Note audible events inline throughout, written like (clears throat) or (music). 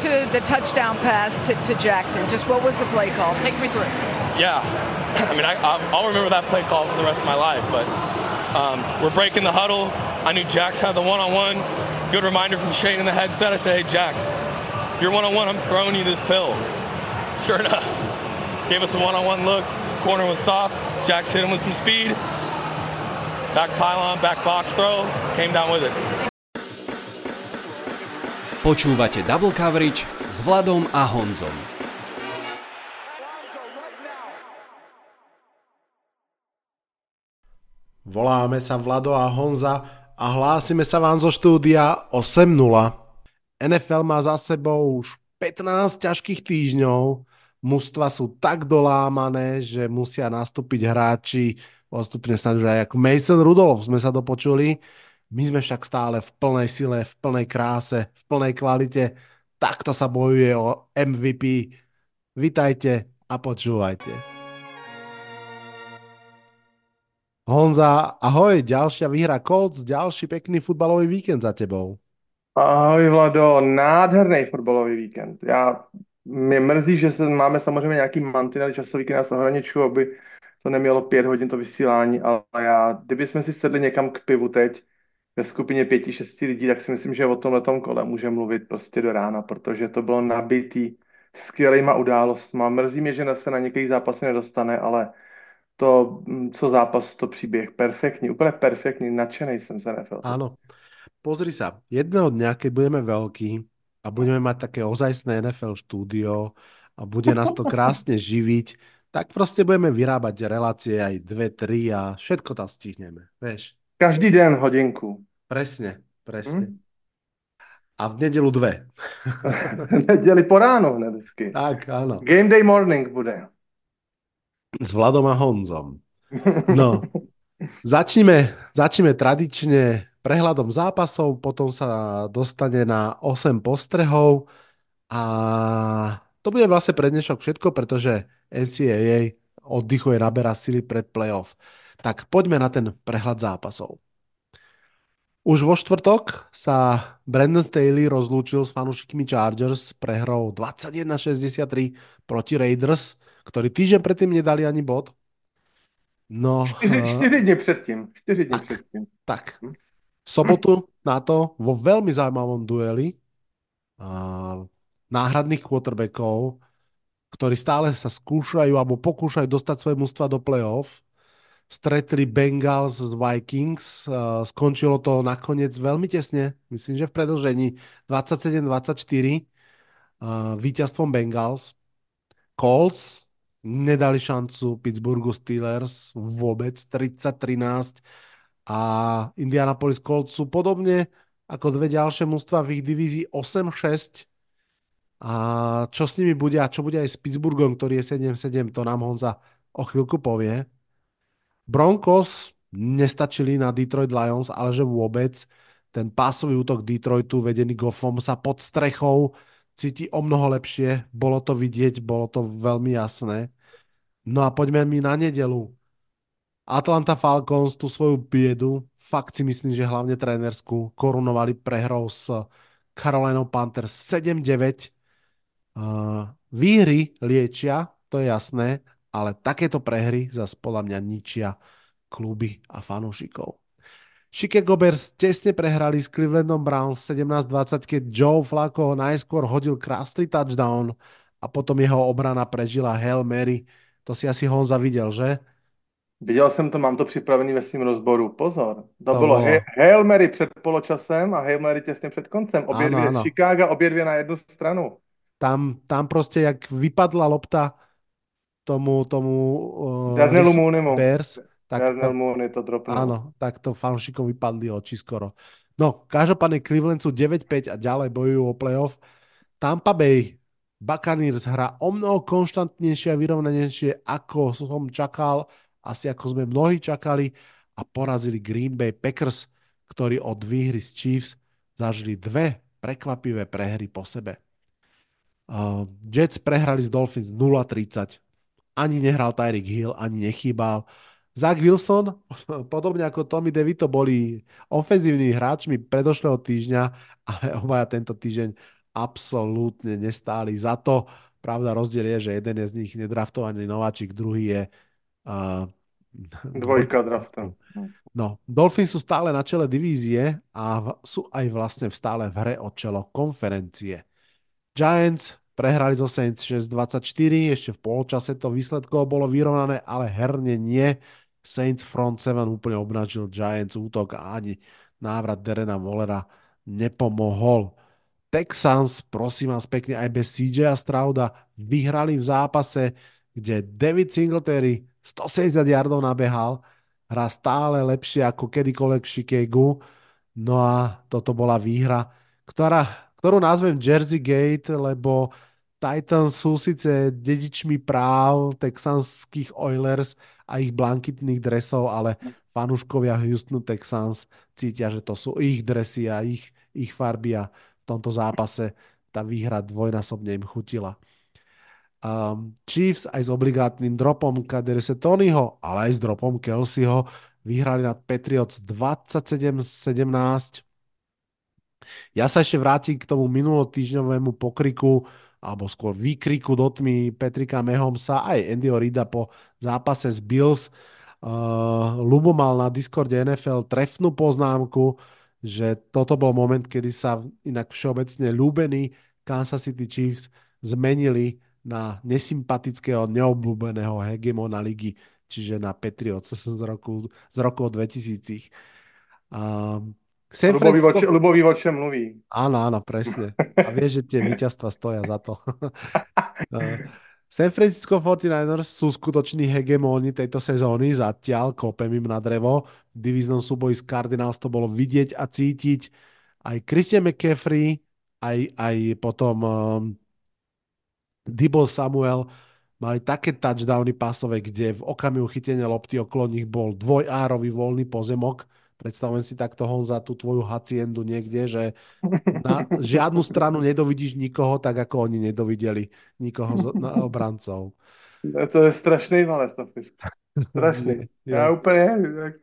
to the touchdown pass to, to Jackson. Just what was the play call? Take me through. Yeah, I mean, I, I'll remember that play call for the rest of my life. But um, we're breaking the huddle. I knew Jax had the one-on-one. Good reminder from Shane in the headset. I said, "Hey, Jax, you're one-on-one, I'm throwing you this pill." Sure enough, gave us a one-on-one look. Corner was soft. Jax hit him with some speed. Back pylon, back box throw. Came down with it. Počúvate Double Coverage s Vladom a Honzom. Voláme sa Vlado a Honza a hlásime sa vám zo štúdia 8.0. NFL má za sebou už 15 ťažkých týždňov, mužstva sú tak dolámané, že musia nastúpiť hráči postupne snad už aj ako Mason Rudolph sme sa dopočuli. My sme však stále v plnej sile, v plnej kráse, v plnej kvalite. Takto sa bojuje o MVP. Vitajte a počúvajte. Honza, ahoj, ďalšia výhra Colts, ďalší pekný futbalový víkend za tebou. Ahoj Vlado, nádherný fotbalový víkend. Já, mě mrzí, že se máme samozřejmě nějaký mantinely časový, který nás ohraničují, aby to nemělo pět hodin to vysílání, ale já, kdyby jsme si sedli někam k pivu teď ve skupině pěti, šesti lidí, tak si myslím, že o tomhle kole může mluvit prostě do rána, protože to bylo nabitý skvělýma událostma. Mrzí mě, že se na některých zápasy nedostane, ale to, mm, co zápas, to příběh. Perfektní, úplně perfektní, nadšený jsem se NFL. Áno. Pozri sa, jedného dňa, keď budeme veľkí a budeme mať také ozajstné NFL štúdio a bude nás to krásne (laughs) živiť, tak prostě budeme vyrábať relácie aj dve, tri a všetko tam stihneme, vieš. Každý den hodinku. Presne, presne. Hmm? A v nedelu dve. Neděli po ráno hned vždycky. Tak, áno. Game day morning bude. S Vladom a Honzom. (laughs) No, začneme, začneme tradične prehľadom zápasov, potom sa dostane na 8 postrehov a to bude vlastne pre dnešok všetko, pretože NCAA oddychuje, naberá sily pred playoff. Tak poďme na ten prehľad zápasov. Už vo štvrtok sa Brandon Staley rozlúčil s fanúšikmi Chargers prehrou 21-63 proti Raiders, ktorí týždeň predtým nedali ani bod. No, čtyři, čtyři dny předtým. Čtyři dny tak, předtým. Tak. Hm? sobotu na to vo veľmi zaujímavom dueli uh, náhradných quarterbackov, ktorí stále sa skúšajú alebo pokúšajú dostať svoje mužstva do playoff. Stretli Bengals z Vikings, skončilo to nakoniec veľmi tesne, myslím, že v predlžení 27-24 uh, víťazstvom Bengals. Colts nedali šancu Pittsburghu Steelers vôbec, 30-13 a Indianapolis Colts sú podobne ako dve ďalšie mužstva v ich divízii 8-6 a čo s nimi bude a čo bude aj s Pittsburghom, ktorý je 7-7, to nám Honza o chvíľku povie. Broncos nestačili na Detroit Lions, ale že vôbec ten pásový útok Detroitu vedený Goffom sa pod strechou cíti o mnoho lepšie. Bolo to vidieť, bolo to veľmi jasné. No a poďme mi na nedelu. Atlanta Falcons tú svoju biedu, fakt si myslím, že hlavne trénersku, korunovali prehrou s Carolina Panthers 7-9. Uh, výhry liečia, to je jasné, ale takéto prehry zase podľa mňa ničia kluby a fanúšikov. Chicago Bears tesne prehrali s Clevelandom Browns 17-20, keď Joe Flacco najskôr hodil krásny touchdown a potom jeho obrana prežila Hail Mary. To si asi Honza videl, že? Viděl jsem to, mám to připravený ve svém rozboru. Pozor, to, to bylo, bylo. Hail Mary před poločasem a Hail Mary těsně před koncem. Obě ano, dvě ano. Chicago, obě dvě na jednu stranu. Tam, tam prostě jak vypadla lopta tomu, tomu uh, Mooneymu. Bears, tak Darnell Mooney to dropnul. Áno, tak to fanšikom vypadli oči skoro. No, každopádne Cleveland sú 9-5 a ďalej bojujú o playoff. Tampa Bay Buccaneers hrá o mnoho konštantnejšie a vyrovnanejšie, ako som čakal asi ako sme mnohí čakali a porazili Green Bay Packers, ktorí od výhry z Chiefs zažili dve prekvapivé prehry po sebe. Uh, Jets prehrali z Dolphins 0-30. Ani nehral Tyreek Hill, ani nechýbal. Zach Wilson, (laughs) podobne ako Tommy DeVito, boli ofenzívnymi hráčmi predošlého týždňa, ale obaja tento týždeň absolútne nestáli za to. Pravda, rozdiel je, že jeden je z nich nedraftovaný nováčik, druhý je uh, (laughs) Dvojka draftu. No, Dolphins sú stále na čele divízie a v, sú aj vlastne v stále v hre o čelo konferencie. Giants prehrali zo Saints 6-24, ešte v polčase to výsledkovo bolo vyrovnané, ale herne nie. Saints front 7 úplne obnažil Giants útok a ani návrat Derena Wallera nepomohol. Texans, prosím vás pekne, aj bez CJ Strauda vyhrali v zápase, kde David Singletary 170 yardov nabehal, hrá stále lepšie ako kedykoľvek v Chicagu. No a toto bola výhra, ktorá, ktorú nazvem Jersey Gate, lebo Titans sú síce dedičmi práv texanských Oilers a ich blankitných dresov, ale fanúškovia Houstonu Texans cítia, že to sú ich dresy a ich, ich farby a v tomto zápase tá výhra dvojnásobne im chutila um, Chiefs aj s obligátnym dropom Kaderese Tonyho, ale aj s dropom Kelseyho vyhrali nad Patriots 27-17. Ja sa ešte vrátim k tomu minulotýždňovému pokriku alebo skôr výkriku do tmy Petrika Mehomsa aj Andyho Rida po zápase s Bills. Uh, Lubo mal na Discorde NFL trefnú poznámku, že toto bol moment, kedy sa inak všeobecne ľúbení Kansas City Chiefs zmenili na nesympatického, neobľúbeného hegemona ligy, čiže na Patriots z roku, z roku 2000. Um, San Francisco... Lubo ví, o čem mluví. Áno, áno, presne. A vie, že tie víťazstva stoja za to. (laughs) San Francisco 49ers sú skutoční hegemóni tejto sezóny, zatiaľ kopem im na drevo. V divíznom súboji s Cardinals to bolo vidieť a cítiť. Aj Christian McCaffrey, aj, aj potom um, Dibol Samuel mali také touchdowny pásové, kde v okamihu chytenia lopty okolo nich bol dvojárový voľný pozemok. Predstavujem si takto, Honza, tú tvoju haciendu niekde, že na žiadnu stranu nedovidíš nikoho, tak ako oni nedovideli nikoho z na obrancov. To je strašný malé Strašný. (laughs) Já úplně... Tak...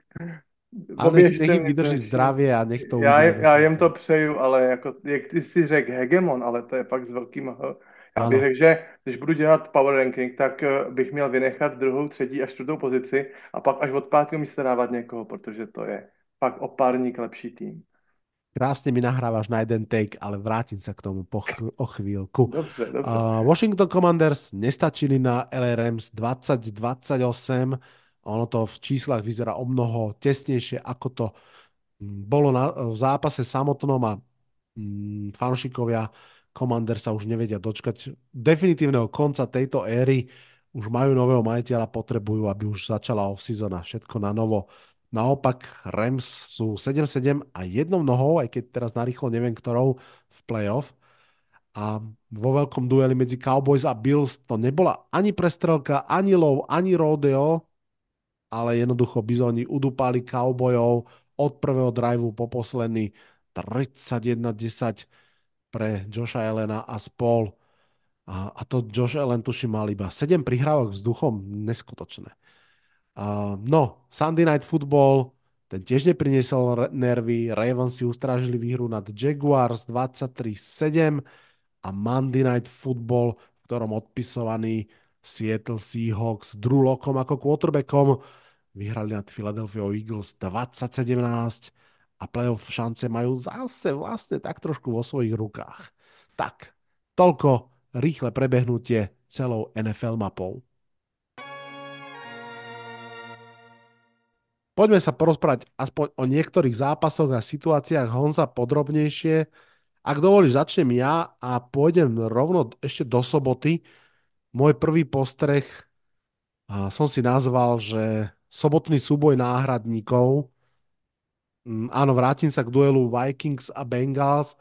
Ale nech, nech jim vydrží zdravě a nech to Já, já jim to přeju, ale jako, jak ty si řekl hegemon, ale to je pak s velkým já bych řekl, že když budu dělat power ranking, tak eh, bych měl vynechat druhou, třetí a čtvrtou pozici a pak až od pátého místa dávat někoho, protože to je pak o párník lepší tým. Krásne mi nahrávaš na jeden take, ale vrátim sa k tomu po ch- o chvíľku. Dobře, dobře. Uh, Washington Commanders nestačili na LRMs 20-28. Ono to v číslach vyzerá o mnoho tesnejšie, ako to mm, bolo na, v zápase samotnom a mm, fanšikovia Commander sa už nevedia dočkať definitívneho konca tejto éry. Už majú nového majiteľa, potrebujú, aby už začala off-season a všetko na novo. Naopak Rams sú 7-7 a jednou nohou, aj keď teraz narýchlo neviem ktorou, v playoff. A vo veľkom dueli medzi Cowboys a Bills to nebola ani prestrelka, ani lov, ani rodeo, ale jednoducho bizóni udupali Cowboyov od prvého driveu po posledný 31-10 pre Joša Elena a spol. A, a to Josh Allen tuším mal iba 7 prihrávok vzduchom, neskutočné. Uh, no, Sunday Night Football, ten tiež nepriniesol nervy, Ravens si ustrážili výhru nad Jaguars 23-7 a Monday Night Football, v ktorom odpisovaný Seattle Seahawks Drew Lockom ako quarterbackom vyhrali nad Philadelphia Eagles 2017 a playoff šance majú zase vlastne tak trošku vo svojich rukách. Tak, toľko rýchle prebehnutie celou NFL mapou. Poďme sa porozprávať aspoň o niektorých zápasoch a situáciách Honza podrobnejšie. Ak dovolíš, začnem ja a pôjdem rovno ešte do soboty. Môj prvý postreh som si nazval, že sobotný súboj náhradníkov Mm, áno, vrátim sa k duelu Vikings a Bengals.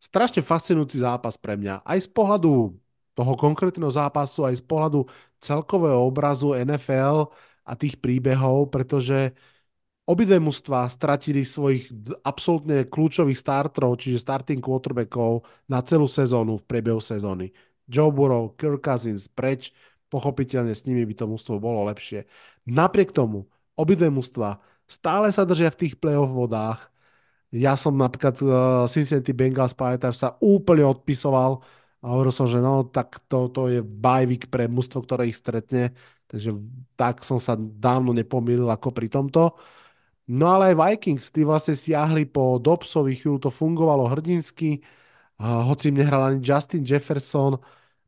Strašne fascinujúci zápas pre mňa. Aj z pohľadu toho konkrétneho zápasu, aj z pohľadu celkového obrazu NFL a tých príbehov, pretože obidve mužstva stratili svojich absolútne kľúčových starterov, čiže starting quarterbackov na celú sezónu v priebehu sezóny. Joe Burrow, Kirk Cousins preč, pochopiteľne s nimi by to mužstvo bolo lepšie. Napriek tomu, obidve mužstva stále sa držia v tých playoff vodách Ja som napríklad uh, Cincinnati Bengals pamätáš sa úplne odpisoval a hovoril som, že no, tak to, to je bajvik pre mužstvo, ktoré ich stretne, takže tak som sa dávno nepomýlil ako pri tomto. No ale aj Vikings, tí vlastne siahli po Dobsovi, chvíľu to fungovalo hrdinsky, hoci im nehral ani Justin Jefferson.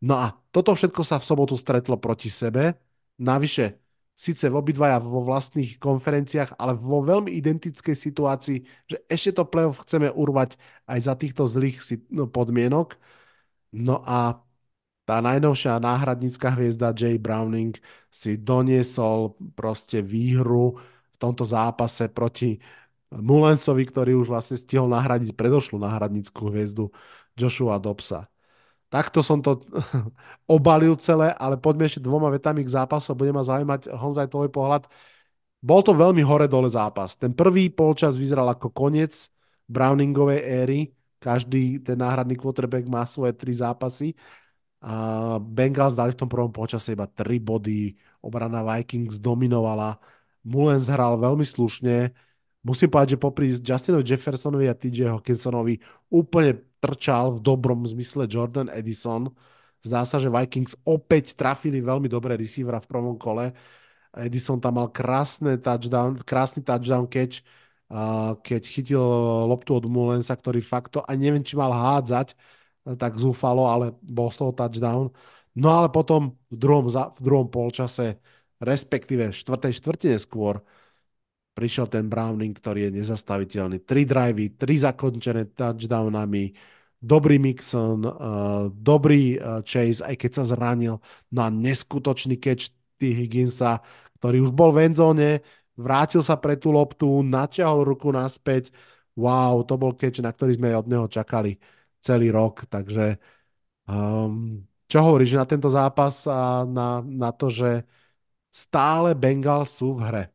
No a toto všetko sa v sobotu stretlo proti sebe. Navyše, síce obidvaja vo vlastných konferenciách, ale vo veľmi identickej situácii, že ešte to playoff chceme urvať aj za týchto zlých no, podmienok. No a tá najnovšia náhradnícka hviezda Jay Browning si doniesol proste výhru tomto zápase proti Mulensovi, ktorý už vlastne stihol nahradiť predošlú náhradnícku hviezdu Joshua Dobsa. Takto som to (laughs) obalil celé, ale poďme ešte dvoma vetami k zápasu. Bude ma zaujímať, Honzaj, tvoj pohľad. Bol to veľmi hore-dole zápas. Ten prvý polčas vyzeral ako koniec Browningovej éry. Každý ten náhradný quarterback má svoje tri zápasy. A Bengals dali v tom prvom polčase iba tri body. Obrana Vikings dominovala. Mullens hral veľmi slušne. Musím povedať, že popri Justinovi Jeffersonovi a TJ Hawkinsonovi úplne trčal v dobrom zmysle Jordan Edison. Zdá sa, že Vikings opäť trafili veľmi dobré receivera v prvom kole. Edison tam mal krásne touchdown, krásny touchdown catch, keď chytil loptu od Mullensa, ktorý fakt to, a neviem, či mal hádzať, tak zúfalo, ale bol z toho touchdown. No ale potom v druhom, v druhom polčase, respektíve v štvrtej štvrtine skôr, prišiel ten Browning, ktorý je nezastaviteľný. Tri drivey, tri zakončené touchdownami, dobrý Mixon, uh, dobrý uh, Chase, aj keď sa zranil, no a neskutočný catch T. Higginsa, ktorý už bol v endzóne, vrátil sa pre tú loptu, naťahol ruku naspäť. Wow, to bol catch, na ktorý sme od neho čakali celý rok, takže um, čo hovoríš na tento zápas a na, na to, že stále Bengals v hre?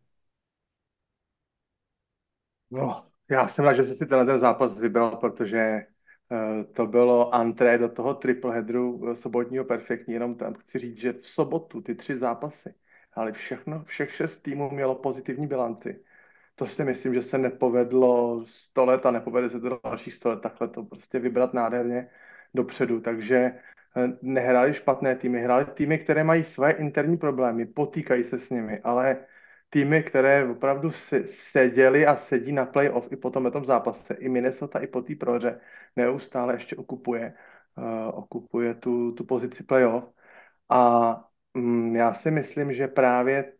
No, já jsem rád, že jsi si tenhle ten zápas vybral, protože uh, to bylo antré do toho tripleheadru eh, sobotního perfektní, jenom tam chci říct, že v sobotu ty tři zápasy, ale všechno, všech šest týmů mělo pozitivní bilanci. To si myslím, že se nepovedlo 100 let a nepovede se to dalších 100 let takhle to prostě vybrat nádherně dopředu, takže eh, nehráli špatné týmy, hráli týmy, které mají své interní problémy, potýkají se s nimi, ale týmy, které opravdu seděli a sedí na playoff i po tom tom zápase. I Minnesota i po té prohře neustále ještě okupuje, uh, okupuje tu, tu pozici playoff. A um, já si myslím, že právě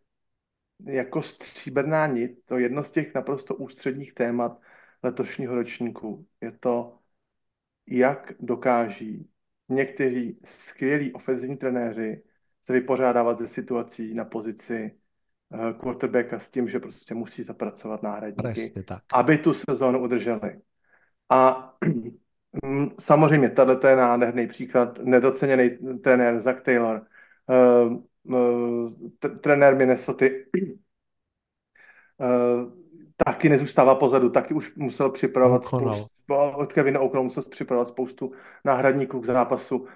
jako stříbrná nit, to jedno z těch naprosto ústředních témat letošního ročníku, je to, jak dokáží někteří skvělí ofenzivní trenéři se vypořádávat ze situací na pozici Eh, quarterbacka s tím, že prostě musí zapracovat náhradníky, aby tu sezónu udrželi. A (clears throat) mm, samozřejmě, tato je nádherný příklad, nedoceněný trenér Zach Taylor, uh, uh, trenér Minnesota, taky nezůstává pozadu, taky už musel připravovat od Kevina musel připravovat spoustu náhradníků k zápasu.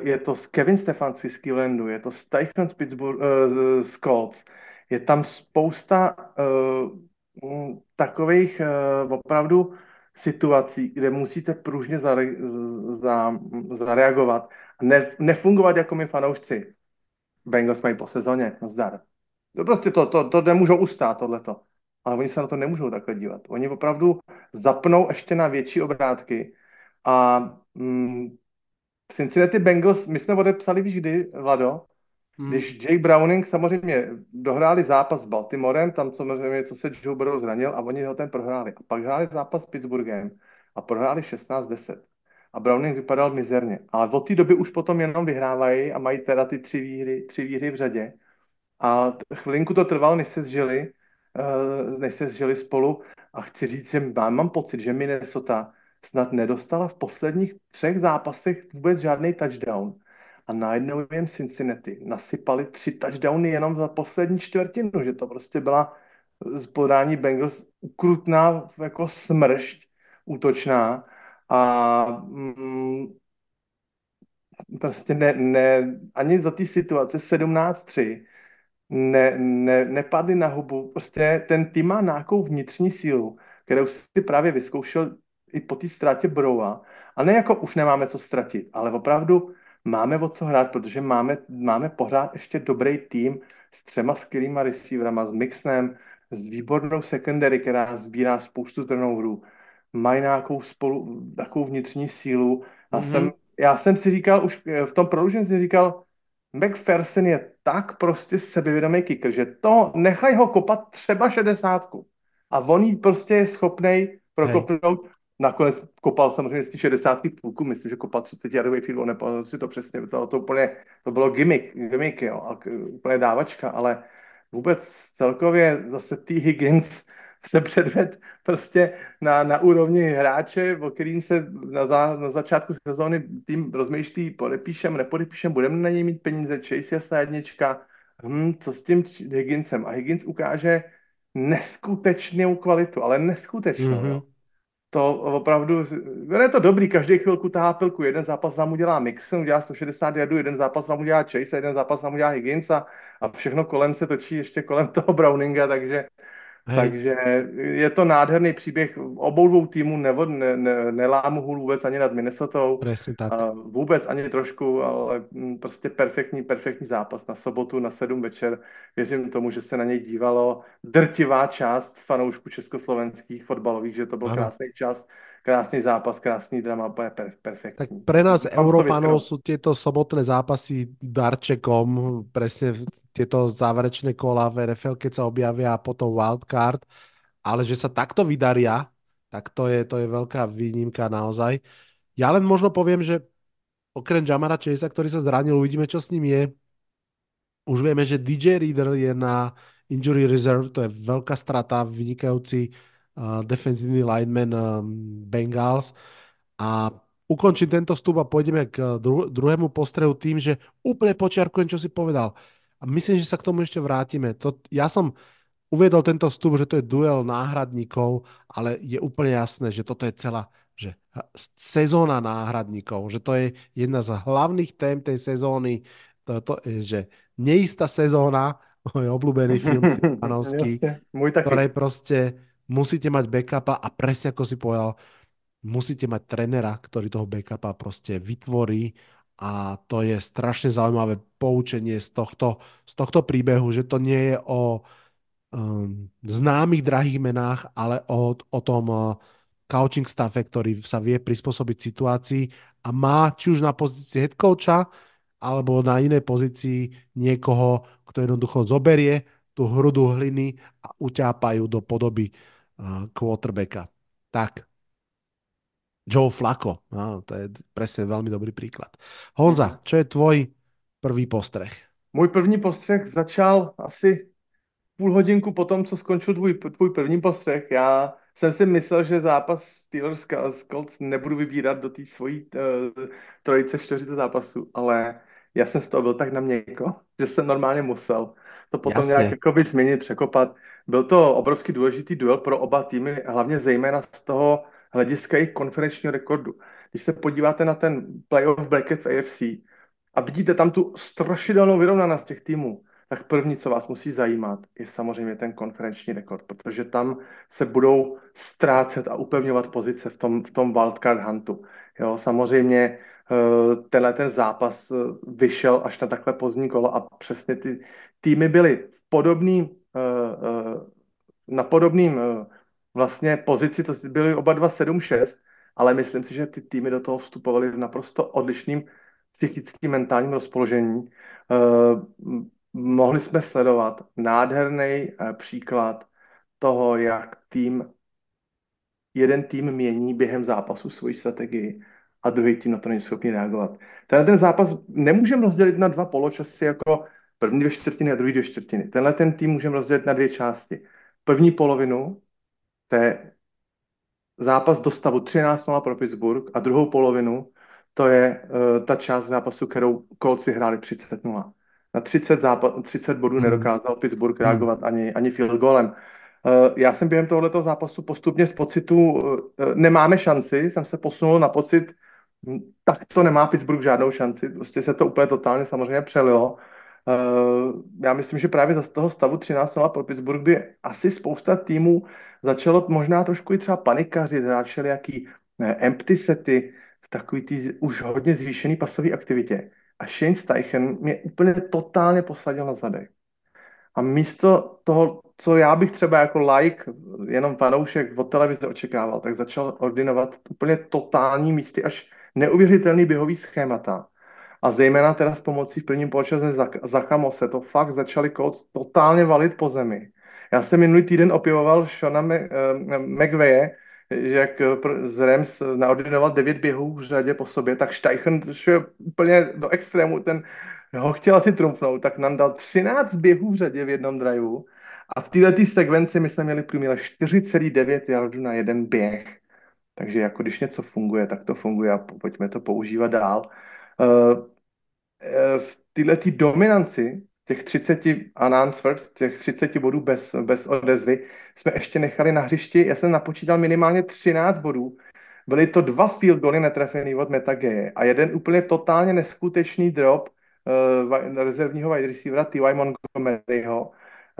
Je to Kevin Stefanski z Clevelandu, je to Steichen z Pittsburgh, uh, z Colts, je tam spousta uh, takových uh, opravdu situací, kde musíte pružně zare, za, zareagovat a ne, nefungovat jako my fanoušci. Bengals mají po sezóně, zdar. To prostě to, to, to nemůžou ustát, tohleto. Ale oni se na to nemůžou takhle dívat. Oni opravdu zapnou ještě na větší obrátky a mm, Cincinnati Bengals, my jsme odepsali, víš kdy, Vlado? Hmm. Když Jake Browning samozřejmě dohráli zápas s Baltimorem, tam samozřejmě, co se Joe Burrow zranil a oni ho ten prohráli. A pak hráli zápas s Pittsburghem a prohráli 16-10. A Browning vypadal mizerně. Ale od té doby už potom jenom vyhrávají a mají teda ty tři výhry, tři výhry v řadě. A chvilinku to trvalo, než se zžili, než se zžili spolu. A chci říct, že mám, mám pocit, že Minnesota snad nedostala v posledních třech zápasech vůbec žádný touchdown a najednou jim Cincinnati nasypali tři touchdowny jenom za poslední čtvrtinu, že to prostě byla z podání Bengals ukrutná jako smršť útočná a mm, prostě ne, ne, ani za té situace 17-3 ne, ne, nepadli na hubu. Prostě ten tým má nějakou vnitřní sílu, kterou si právě vyzkoušel i po té ztrátě Broua. A ne jako už nemáme co ztratit, ale opravdu máme o co hrát, protože máme, máme pořád ještě dobrý tým s třema skvělýma receiverama, s Mixnem, s výbornou secondary, která sbírá spoustu turnoverů. Mají nějakou spolu, takovou vnitřní sílu. A mm-hmm. jsem, já jsem si říkal, už v tom prodloužení si říkal, McPherson je tak prostě sebevědomý kicker, že to nechaj ho kopat třeba šedesátku. A on jí prostě je schopný prokopnout. Hej. Nakonec kopal samozřejmě z té 60. půlku, myslím, že kopal 30 yardový field, nepamatuji si to přesně, to, to, úplně, to bylo gimmick, gimmick jo, a úplně dávačka, ale vůbec celkově zase T. Higgins se předved prostě na, na úrovni hráče, o kterým se na, za, na začátku sezóny tým rozmýšlí, podepíšem, nepodepíšem, budeme na něj mít peníze, Chase je jednička, hm, co s tím Higginsem? A Higgins ukáže neskutečnou kvalitu, ale neskutečnou. Mm-hmm. To opravdu, je to dobrý, každý chvilku tahá pilku, jeden zápas vám udělá Mixon, udělá 160 jardů, jeden zápas vám udělá Chase, jeden zápas vám udělá Higgins a, a všechno kolem se točí ještě kolem toho Browninga, takže Hej. Takže je to nádherný příběh obou dvou týmů, nebo ne, ne, nelámu hůl vůbec ani nad Minnesota. Vůbec ani trošku, ale mm, prostě perfektní, perfektní zápas na sobotu na 7 večer. Věřím tomu, že se na něj dívalo drtivá část fanoušků československých fotbalových, že to byl ano. krásný čas krásný zápas, krásný drama, je per, perfektní. Tak pre nás, Európanov, sú tieto sobotné zápasy darčekom, presne tieto záverečné kola v NFL, keď sa objavia a potom wildcard, ale že sa takto vydaria, tak to je, to je veľká výnimka naozaj. Ja len možno poviem, že okrem Jamara Chase, ktorý sa zranil, uvidíme, čo s ním je. Už vieme, že DJ Reader je na injury reserve, to je veľká strata, vynikajúci uh, defenzívny lineman um, Bengals a ukončím tento vstup a pôjdeme k dru- druhému postrehu tým, že úplne počiarkujem, čo si povedal. A myslím, že sa k tomu ešte vrátime. To, ja som uviedol tento vstup, že to je duel náhradníkov, ale je úplne jasné, že toto je celá že sezóna náhradníkov, že to je jedna z hlavných tém tej sezóny, to, to, že neistá sezóna, (laughs) môj obľúbený film (laughs) Panovský, ktoré proste musíte mať backupa a presne ako si povedal, musíte mať trenera, ktorý toho backupa proste vytvorí a to je strašne zaujímavé poučenie z tohto, z tohto príbehu, že to nie je o um, známych drahých menách, ale o, o tom uh, coaching staffe, ktorý sa vie prispôsobiť situácii a má či už na pozícii head coacha, alebo na inej pozícii niekoho, kto jednoducho zoberie tú hrudu hliny a uťápajú do podoby quarterbacka. Tak, Joe Flacco, no, to je presne veľmi dobrý príklad. Honza, čo je tvoj prvý postreh? Můj první postřeh začal asi půl hodinku po tom, co skončil tvůj, tvůj první postřeh. Já jsem si myslel, že zápas Steelers Colts nebudu vybírat do té svojí uh, trojice, čtyřice zápasu, ale já jsem z toho byl tak na měko, že jsem normálně musel to potom Jasně. nějak jako změnit, překopat. Byl to obrovský důležitý duel pro oba týmy, hlavně zejména z toho hlediska jejich konferenčního rekordu. Když se podíváte na ten playoff bracket v AFC a vidíte tam tu strašidelnou vyrovnanost těch týmů, tak první, co vás musí zajímat, je samozřejmě ten konferenční rekord, protože tam se budou ztrácet a upevňovat pozice v tom, v tom wildcard huntu. Jo, samozřejmě eh, tenhle ten zápas eh, vyšel až na takhle pozdní kolo a přesně ty týmy byly podobný, eh, na podobným vlastně pozici, to byly oba dva 7-6, ale myslím si, že ty týmy do toho vstupovaly v naprosto odlišným psychickým mentálním rozpoložení mohli jsme sledovat nádherný eh, příklad toho, jak tým, jeden tým mění během zápasu svoji strategii a druhý tým na to není schopný reagovat. Tenhle ten zápas nemůžeme rozdělit na dva poločasy jako první dvě čtvrtiny a druhý dvě čtvrtiny. Tenhle ten tým můžeme rozdělit na dvě části. První polovinu, to je zápas do stavu 13-0 pro Pittsburgh a druhou polovinu, to je uh, ta část zápasu, kterou Colts hráli 30-0 na 30, zápa- 30 bodů hmm. nedokázal Pittsburgh hmm. reagovat ani, ani field golem. Uh, já jsem během tohoto zápasu postupně z pocitu uh, nemáme šanci, jsem se posunul na pocit, hm, tak to nemá Pittsburgh žádnou šanci, prostě se to úplně totálně samozřejmě přelilo já myslím, že právě z toho stavu 13-0 pro Pittsburgh by asi spousta týmů začalo možná trošku i třeba panikařit, začaly jaký ne, empty sety, v takový tý už hodně zvýšený pasové aktivitě. A Shane Steichen mě úplně totálně posadil na zadek. A místo toho, co já bych třeba jako like, jenom fanoušek od televize očekával, tak začal ordinovat úplně totální místy, až neuvěřitelný běhový schémata. A zejména teda s pomocí v prvním poločase Zachamose to fakt začali Colts totálně valit po zemi. Já jsem minulý týden opěvoval Shona McVeje, že jak z Rams naordinoval devět běhů v řadě po sobě, tak Steichen šel úplně do extrému, ten ho chtěl asi trumfnout, tak nám dal 13 běhů v řadě v jednom driveu a v této sekvenci my jsme měli průměr 4,9 yardů na jeden běh. Takže jako když něco funguje, tak to funguje a pojďme to používat dál. Uh, v této dominanci těch 30 unanswered, těch 30 bodů bez, bez odezvy, jsme ještě nechali na hřišti, já jsem napočítal minimálně 13 bodů, byly to dva field goly netrefený od Metageje a jeden úplně totálně neskutečný drop uh, rezervního wide receivera T.Y. Montgomeryho.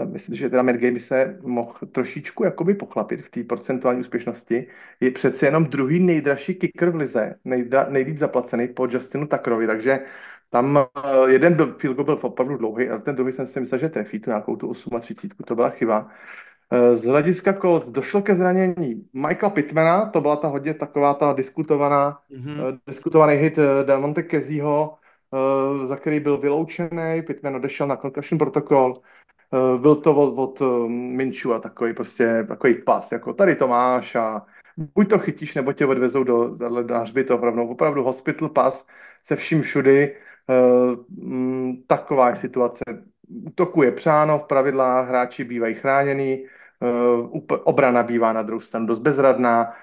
Myslím, že teda by se mohl trošičku jakoby pochlapit v té procentuální úspěšnosti. Je přece jenom druhý nejdražší kicker v lize, nejdra, nejlíp zaplacený po Justinu Tuckerovi, takže tam uh, jeden field goal byl opravdu dlouhý, ale ten druhý jsem si myslel, že trefí tu nějakou tu 38, to byla chyba. Z hlediska Colts došlo ke zranění Michaela Pittmana, to byla ta hodně taková ta diskutovaná, mm-hmm. diskutovaný hit Damonte Keziho, Eh, za který byl vyloučený, Pittman odešel na concussion protokol, eh, byl to od, od eh, Minchu a takový prostě takový pas, jako tady to máš a buď to chytíš, nebo tě odvezou do, do, do hřbitov rovnou. Opravdu hospital pas se vším všudy. Uh, taková je situace. Útoku je přáno v pravidlách, hráči bývají chráněný, uh, obrana bývá na druhou stranu dost bezradná,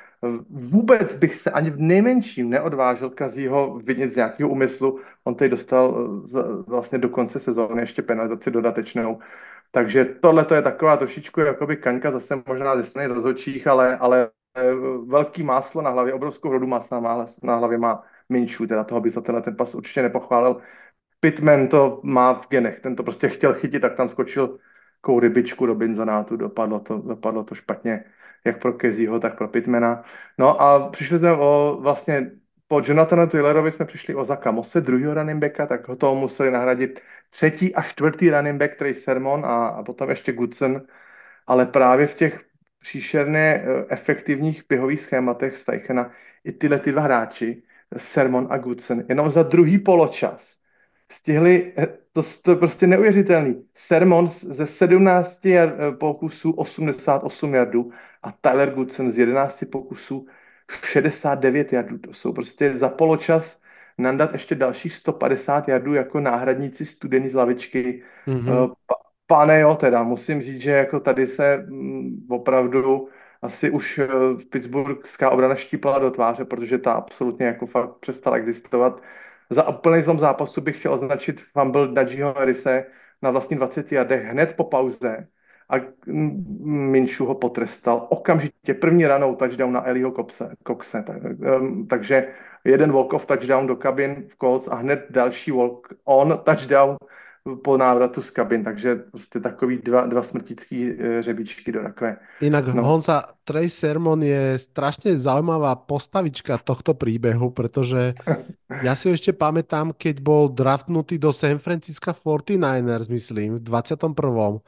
Vůbec bych se ani v nejmenším neodvážil Kazího vinit z nějakého úmyslu. On teď dostal eh, vlastně do konce sezóny ještě penalizaci dodatečnou. Takže tohle to je taková trošičku jakoby kaňka zase možná ze strany rozhodčích, ale, ale eh, velký máslo na hlavě, obrovskou rodu másla má, na hlavě má Minčů, teda toho by za tenhle ten pas určitě nepochválil. Pitman to má v genech, ten to prostě chtěl chytit, tak tam skočil kou rybičku do binzonátu, dopadlo to, dopadlo to špatně jak pro Kezího, tak pro Pitmana. No a přišli jsme o vlastně po Jonathanu Taylorovi jsme přišli o Zaka Mose, druhého running backa, tak ho toho museli nahradit třetí a čtvrtý running back, který Sermon a, a potom ještě Goodson, ale právě v těch příšerně eh, efektivních běhových schématech Steichena i tyhle ty dva hráči, Sermon a Goodson, jenom za druhý poločas stihli, eh, to, to je prostě neuvěřitelný. Sermon ze 17 eh, pokusů 88 jardů a Tyler Goodson z 11 pokusů 69 jardů. To jsou prostě za poločas nandat ještě dalších 150 jardů jako náhradníci studený z lavičky. Mm-hmm. Pane jo, teda musím říct, že jako tady se mm, opravdu asi už eh, Pittsburghská obrana štípala do tváře, protože ta absolutně jako fakt přestala existovat. Za úplný zlom zápasu bych chtěl označit fumble Najiho Harrise na vlastní 20 jardech hned po pauze, a Minšu ho potrestal okamžitě první ranou touchdown na Eliho Coxe, Coxe tak, um, takže jeden walk-off touchdown do kabin v Colts a hned další walk-on touchdown po návratu z kabin, takže prostě takový dva, dva smrtický e, řebíčky do rakve. Inak no. Honza, Trey Sermon je strašne zaujímavá postavička tohto príbehu, pretože ja si ešte pamätám, keď bol draftnutý do San Francisco 49ers, myslím, v 21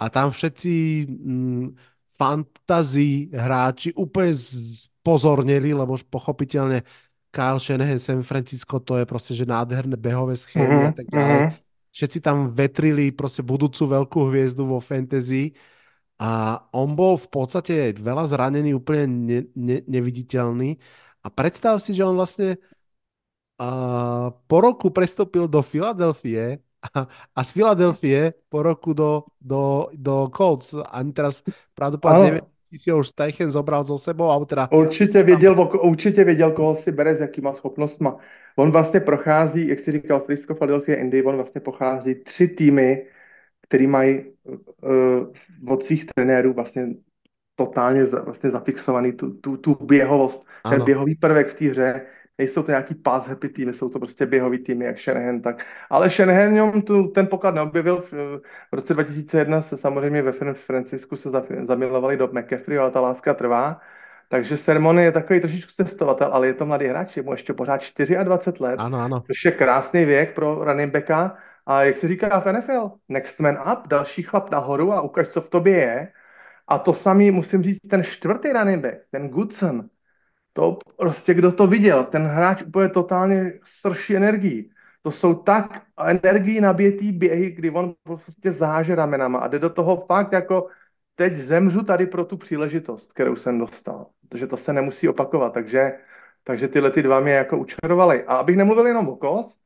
a tam všetci mm, fantasy hráči úplne pozornili, lebo už pochopiteľne Kyle Shanahan, San Francisco, to je proste, že nádherné behové schémy mm-hmm. a tak ďalej. Mm-hmm. Všetci tam vetrili proste budúcu veľkú hviezdu vo fantasy a on bol v podstate veľa zranený, úplne ne, ne, neviditeľný. A predstav si, že on vlastne uh, po roku prestúpil do Filadelfie a, z Filadelfie po roku do, do, do Colts. Ani teraz pravdepodobně nevím, si ho už Steichen zobral so sebou, alebo teda... Určitě věděl, určitě věděl, koho si bere, s jakýma schopnostma. On vlastně prochází, jak si říkal, Frisco, Philadelphia, Indy, on vlastně pochází tři týmy, který mají uh, od svých trenérů vlastně totálně za, vlastně zafixovaný tu, tu, tu běhovost, ano. ten běhový prvek v té hře, nejsou to nějaký pass happy týmy, jsou to prostě běhový týmy, jak Shanahan, tak. Ale Shanahan tu, ten poklad neobjevil. V, v roce 2001 se samozřejmě ve Francisku se zamilovali do McCaffrey, ale ta láska trvá. Takže Sermon je takový trošičku cestovatel, ale je to mladý hráč, je mu ještě pořád 24 let, ano, ano. což je krásný věk pro running backa. A jak se říká v NFL, next man up, další chlap nahoru a ukaž, co v tobě je. A to samý musím říct, ten čtvrtý running back, ten Goodson, to prostě, kdo to viděl, ten hráč úplně totálně srší energii. To jsou tak energii nabětý běhy, kdy on prostě záže ramenama a jde do toho fakt jako teď zemřu tady pro tu příležitost, kterou jsem dostal. Protože to se nemusí opakovat, takže, takže tyhle ty dva mě jako učarovaly. A abych nemluvil jenom o kos,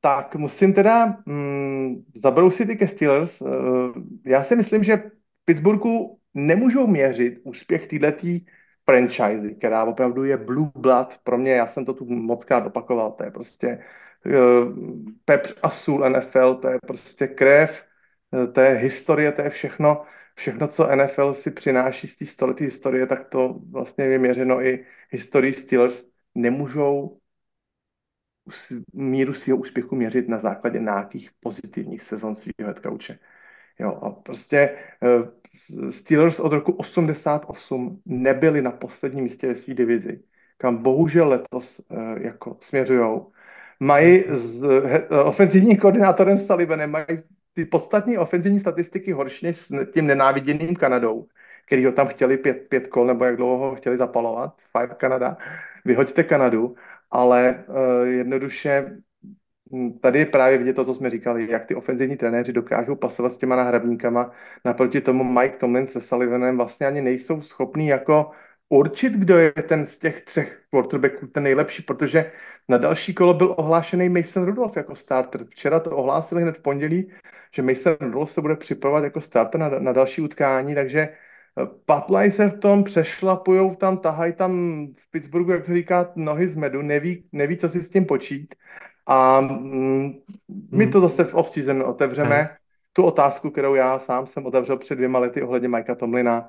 tak musím teda mm, zabrousit i ke Steelers. Uh, já si myslím, že Pittsburghu nemůžou měřit úspěch této franchise, která opravdu je blue blood. Pro mě, já jsem to tu moc krát opakoval, to je prostě uh, pepř a sůl NFL, to je prostě krev, uh, to je historie, to je všechno, všechno, co NFL si přináší z té století historie, tak to vlastně je měřeno i historii Steelers. Nemůžou míru svého úspěchu měřit na základě nějakých pozitivních sezon svého headcoache. Jo, a prostě uh, Steelers od roku 88 nebyli na posledním místě ve své divizi, kam bohužel letos uh, jako směřujou. Mají s uh, ofenzivním koordinátorem Sullivanem mají ty podstatní ofenzivní statistiky horší než s tím nenáviděným Kanadou, který ho tam chtěli pět, pět kol, nebo jak dlouho ho chtěli zapalovat, Five Kanada. Vyhoďte Kanadu, ale uh, jednoduše tady je právě vidět to, co jsme říkali, jak ty ofenzivní trenéři dokážou pasovat s těma nahrabníkama. Naproti tomu Mike Tomlin se Sullivanem vlastně ani nejsou schopní jako určit, kdo je ten z těch třech quarterbacků ten nejlepší, protože na další kolo byl ohlášený Mason Rudolph jako starter. Včera to ohlásili hned v pondělí, že Mason Rudolph se bude připravovat jako starter na, na další utkání, takže Patlaj se v tom, přešlapujou tam, tahají tam v Pittsburghu, jak to říká, nohy z medu, neví, neví co si s tím počít. A mm, my to zase v off-season otevřeme, tu otázku, kterou já sám jsem otevřel před dvěma lety ohledně Mikea Tomlina.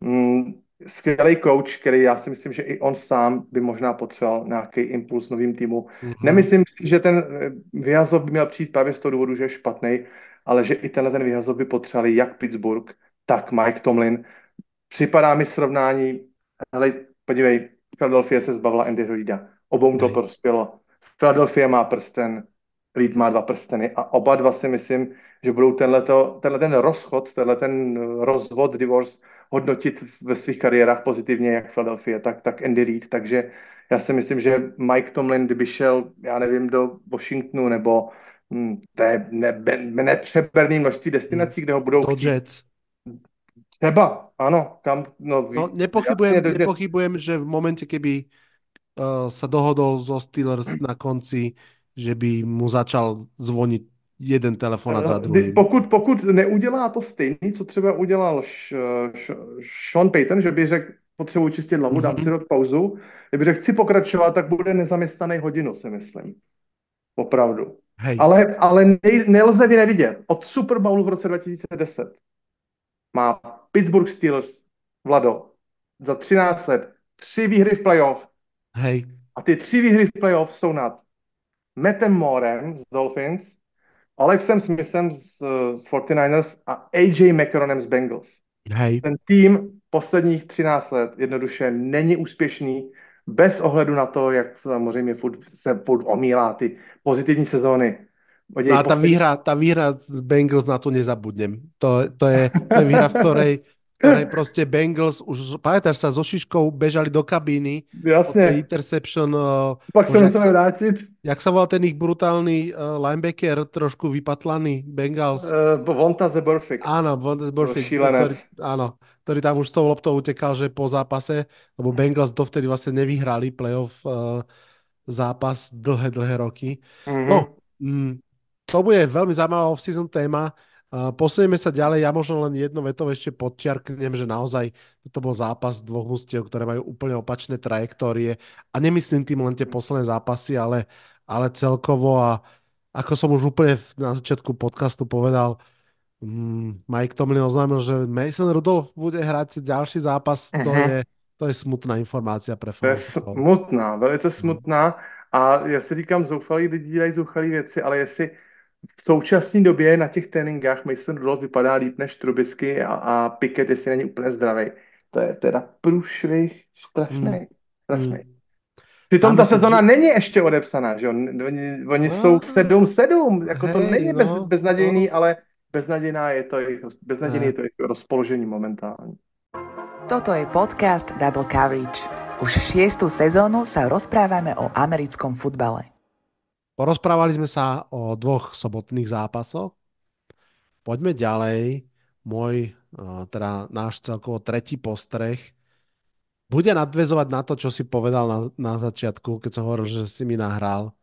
Mm, skvělý coach, který já si myslím, že i on sám by možná potřeboval nějaký impuls novým týmu. Mm-hmm. Nemyslím si, že ten eh, vyhazov by měl přijít právě z toho důvodu, že je špatný, ale že i tenhle ten vyhazov by potřebovali jak Pittsburgh, tak Mike Tomlin. Připadá mi srovnání, hele, podívej, Philadelphia se zbavila Andy Reida. Obou to prospělo. Philadelphia má prsten, Reed má dva prsteny a oba dva si myslím, že budou tenhleto, tenhle ten rozchod, tenhle ten rozvod, divorce, hodnotit ve svých kariérách pozitivně, jak Philadelphia, tak, tak Andy Reid. Takže já si myslím, že Mike Tomlin, kdyby šel, já nevím, do Washingtonu nebo hm, té ne, netřeberné množství destinací, kde ho budou... Do Jets. Třeba, ano. Kam, no, no, nepochybujem, nepochybujem, že v momente, keby sa dohodol zo Steelers na konci, že by mu začal zvoniť jeden telefonát za druhým. Pokud, pokud neudělá to stejný, co třeba udělal Sean Payton, že by řekl, potřebuji čistit hlavu, dám mm-hmm. si rok pauzu, kdyby řekl, chci pokračovat, tak bude nezaměstnaný hodinu, si myslím. Opravdu. Hej. Ale, ale ne, nelze nevidět. Od Super Bowlu v roce 2010 má Pittsburgh Steelers, Vlado, za 13 let tři výhry v playoff. Hej. A ty tři výhry v playoff jsou nad Mattem Morem z Dolphins, Alexem Smithem z, z 49ers a AJ McCronem z Bengals. Hej. Ten tým posledních 13 let jednoduše není úspěšný bez ohledu na to, jak samozřejmě furt, se furt omílá ty pozitivní sezóny. No a tá výhra, tá výhra z Bengals na to nezabudnem. To, to, je, to je výhra, v (laughs) ktorej, ktorej proste Bengals už, pamätáš sa, so Šiškou bežali do kabíny. Jasne. Interception. Pak sa musíme vrátiť. Jak sa volal ten ich brutálny uh, linebacker, trošku vypatlaný Bengals? Uh, Vonta Zeborfik. Áno, Vonta Zeborfik. Ktorý, áno, ktorý tam už s tou loptou utekal, že po zápase, lebo Bengals dovtedy vlastne nevyhrali playoff uh, zápas dlhé, dlhé roky. Mm-hmm. No, mm, to bude veľmi zaujímavá off-season téma. Posunieme sa ďalej, ja možno len jedno veto ešte podčiarknem, že naozaj to bol zápas dvoch mustiev, ktoré majú úplne opačné trajektórie a nemyslím tým len tie posledné zápasy, ale, ale celkovo a ako som už úplne na začiatku podcastu povedal, mm, Mike Tomlin oznámil, že Mason Rudolph bude hrať ďalší zápas, uh-huh. to mhm. je to je smutná informácia pre To je fanúšikov. smutná, velice smutná. A já si říkám, zoufalí lidi dělají zoufalé věci, ale jestli v současné době na těch tréninkách Mason Rudolph vypadá líp než Trubisky a, a Pickett, jestli není úplně zdravý, to je teda průšvih strašný. Hmm. strašný. Hmm. Přitom ta sezona dži- není ještě odepsaná, že jo? Oni, oni No. jsou 7-7, jako to Hej, není bez, no, beznadějný, no. ale beznadějná je to jejich, beznadějný Ne. je to jejich rozpoložení momentálně. Toto je podcast Double Coverage. Už šiestu sezónu sa rozprávame o americkom futbale. Porozprávali sme sa o dvoch sobotných zápasoch. Poďme ďalej. Môj, eh, teda náš celkovo tretí postreh bude nadvezovať na to, čo si povedal na, na začiatku, keď som hovoril, že si mi nahral.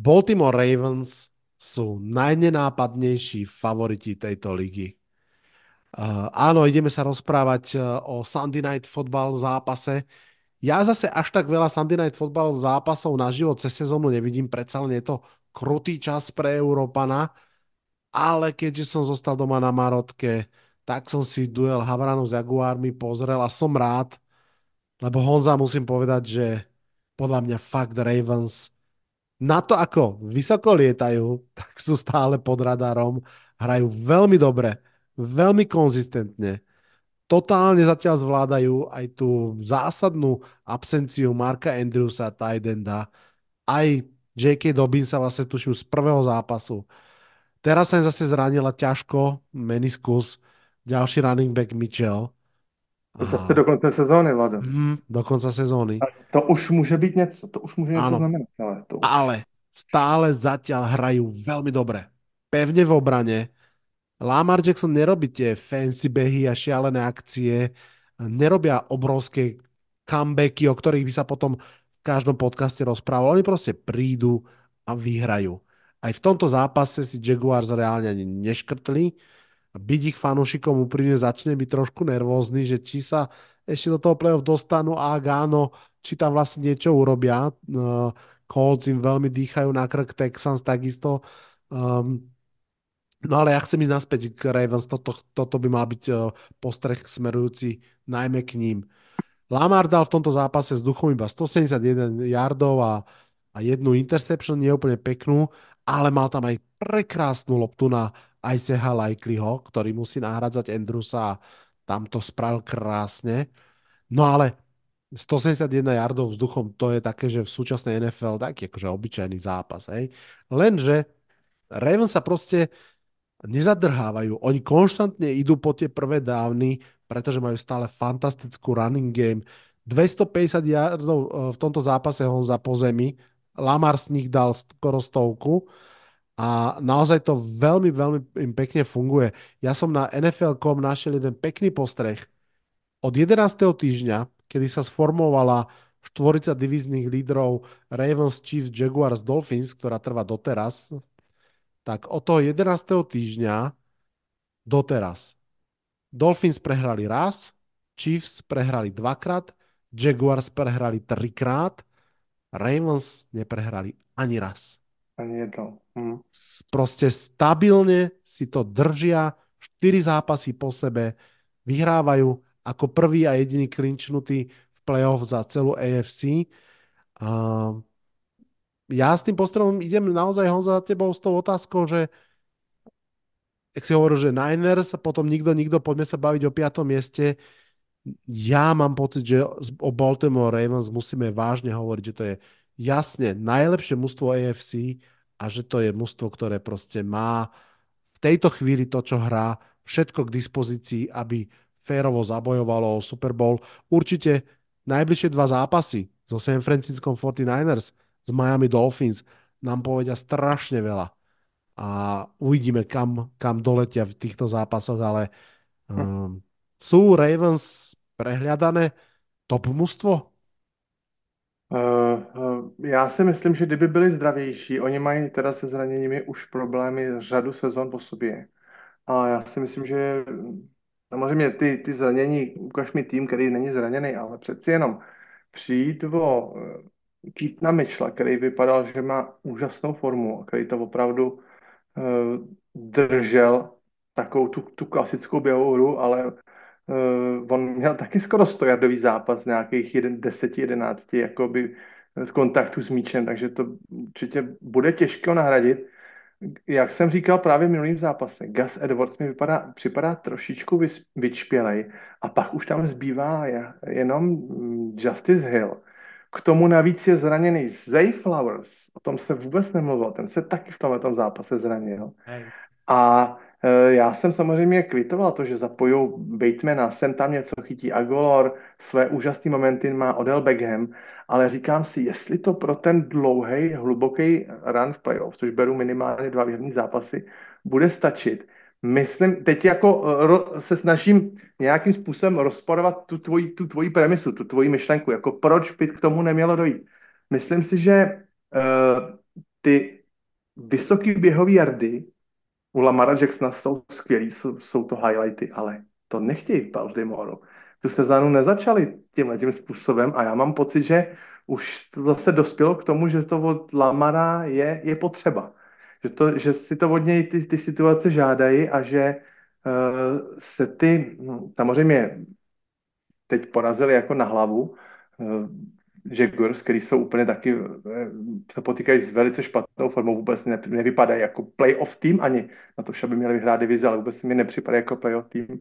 Baltimore Ravens sú najnenápadnejší favoriti tejto ligy. Uh, áno, ideme sa rozprávať uh, o Sunday Night Football zápase. Ja zase až tak veľa Sunday Night Football zápasov na život cez sezónu nevidím, predsa len je to krutý čas pre Európana, ale keďže som zostal doma na Marotke, tak som si duel Havranov s Jaguármi pozrel a som rád, lebo Honza musím povedať, že podľa mňa fakt Ravens na to, ako vysoko lietajú, (laughs) tak sú stále pod radarom, hrajú veľmi dobre, veľmi konzistentne. Totálne zatiaľ zvládajú aj tú zásadnú absenciu Marka Andrewsa, Tidenda, aj J.K. Dobbinsa vlastne tuším z prvého zápasu. Teraz sa im zase zranila ťažko meniskus, ďalší running back Mitchell. To zase do konce sezóny, Vlado. Mhm, do konca sezóny. To už může být něco, to už může něco Áno. znamenat. Ale to... Ale stále zatiaľ hrajú veľmi dobre. Pevne v obrane. Lamar Jackson nerobí tie fancy behy a šialené akcie. Nerobia obrovské comebacky, o ktorých by sa potom v každom podcaste rozprávalo. Oni proste prídu a vyhrajú. Aj v tomto zápase si Jaguars reálne ani neškrtli. Byť ich fanúšikom úprimne začne byť trošku nervózny, že či sa ešte do toho playoff dostanú a ak áno, či tam vlastne niečo urobia. Uh, Colts im veľmi dýchajú na krk, Texans takisto. Um, no ale ja chcem ísť naspäť k Ravens, toto, toto by mal byť uh, postreh smerujúci najmä k ním. Lamar dal v tomto zápase vzduchom iba 171 yardov a, a jednu interception, nie úplne peknú, ale mal tam aj prekrásnu loptu na Iceha Likelyho, ktorý musí nahradzať Andrewsa a tam to spravil krásne. No ale 171 yardov vzduchom, to je také, že v súčasnej NFL taký akože obyčajný zápas. Hej. Lenže Ravens sa proste nezadrhávajú. Oni konštantne idú po tie prvé dávny, pretože majú stále fantastickú running game. 250 yardov eh, v tomto zápase on za pozemi. Lamar z nich dal skoro stovku a naozaj to veľmi, veľmi im pekne funguje. Ja som na NFL.com našiel jeden pekný postreh. Od 11. týždňa, kedy sa sformovala štvorica divíznych lídrov Ravens, Chiefs, Jaguars, Dolphins, ktorá trvá doteraz, tak od toho 11. týždňa doteraz. Dolphins prehrali raz, Chiefs prehrali dvakrát, Jaguars prehrali trikrát, Ravens neprehrali ani raz. Ani jednou. Hm. Proste stabilne si to držia, 4 zápasy po sebe, vyhrávajú ako prvý a jediný klinčnutý v playoff za celú AFC. A ja s tým postrelom idem naozaj Honza za tebou s tou otázkou, že ak si hovoril, že Niners, potom nikto, nikto, poďme sa baviť o piatom mieste. Ja mám pocit, že o Baltimore Ravens musíme vážne hovoriť, že to je jasne najlepšie mužstvo AFC a že to je mužstvo, ktoré proste má v tejto chvíli to, čo hrá, všetko k dispozícii, aby férovo zabojovalo o Super Bowl. Určite najbližšie dva zápasy so San Francisco 49ers, s Miami Dolphins nám povedia strašne veľa a uvidíme, kam, kam doletia v týchto zápasoch, ale um, sú Ravens prehľadané top mužstvo? Uh, uh, já si myslím, že kdyby byli zdravější, oni mají teda se zraněními už problémy řadu sezon po sobě. A já si myslím, že samozřejmě ty, ty zranění, ukaž mi tým, který není zraněný, ale přeci jenom přijít o Keatona Mitchella, který vypadal, že má úžasnou formu a který to opravdu uh, držel takovou tu, tu klasickou bělou hru, ale uh, on měl taky skoro 100 jardový zápas, nějakých 10-11 jakoby z kontaktu s míčem, takže to určitě bude těžké ho nahradit. Jak jsem říkal právě minulým zápase, Gus Edwards mi vypadá, připadá trošičku vyčpělej a pak už tam zbývá jenom mm, Justice Hill. K tomu navíc je zraněný Zay Flowers, o tom se vůbec nemluvil, ten se taky v tomhle zápase zranil. A e, já jsem samozřejmě kvitoval to, že zapojou Batemana, sem tam něco chytí Agolor, své úžasné momenty má Odell Beckham, ale říkám si, jestli to pro ten dlouhý, hluboký run v playoff, což beru minimálně dva výherní zápasy, bude stačit. Myslím, teď jako e, ro, se snažím nějakým způsobem rozporovat tu tvoji, tu tvoji premisu, tu tvoji myšlenku, jako proč by k tomu nemělo dojít. Myslím si, že uh, ty vysoký běhový jardy u Lamara Jacksona jsou skvělí, jsou, jsou to highlighty, ale to nechtějí v Baltimoru. Tu sezónu nezačali tímhle tím způsobem a já mám pocit, že už to zase dospělo k tomu, že to od Lamara je, je potřeba. Že, to, že si to od něj ty, ty situace žádají a že uh, se ty, no, samozřejmě teď porazili jako na hlavu, uh, Jaguars, který jsou úplně taky, eh, se potýkají s velice špatnou formou, vůbec ne, nevypadají jako playoff tým ani na to, že by měli vyhrát divizi, ale vůbec mi nepřipadají jako playoff tým.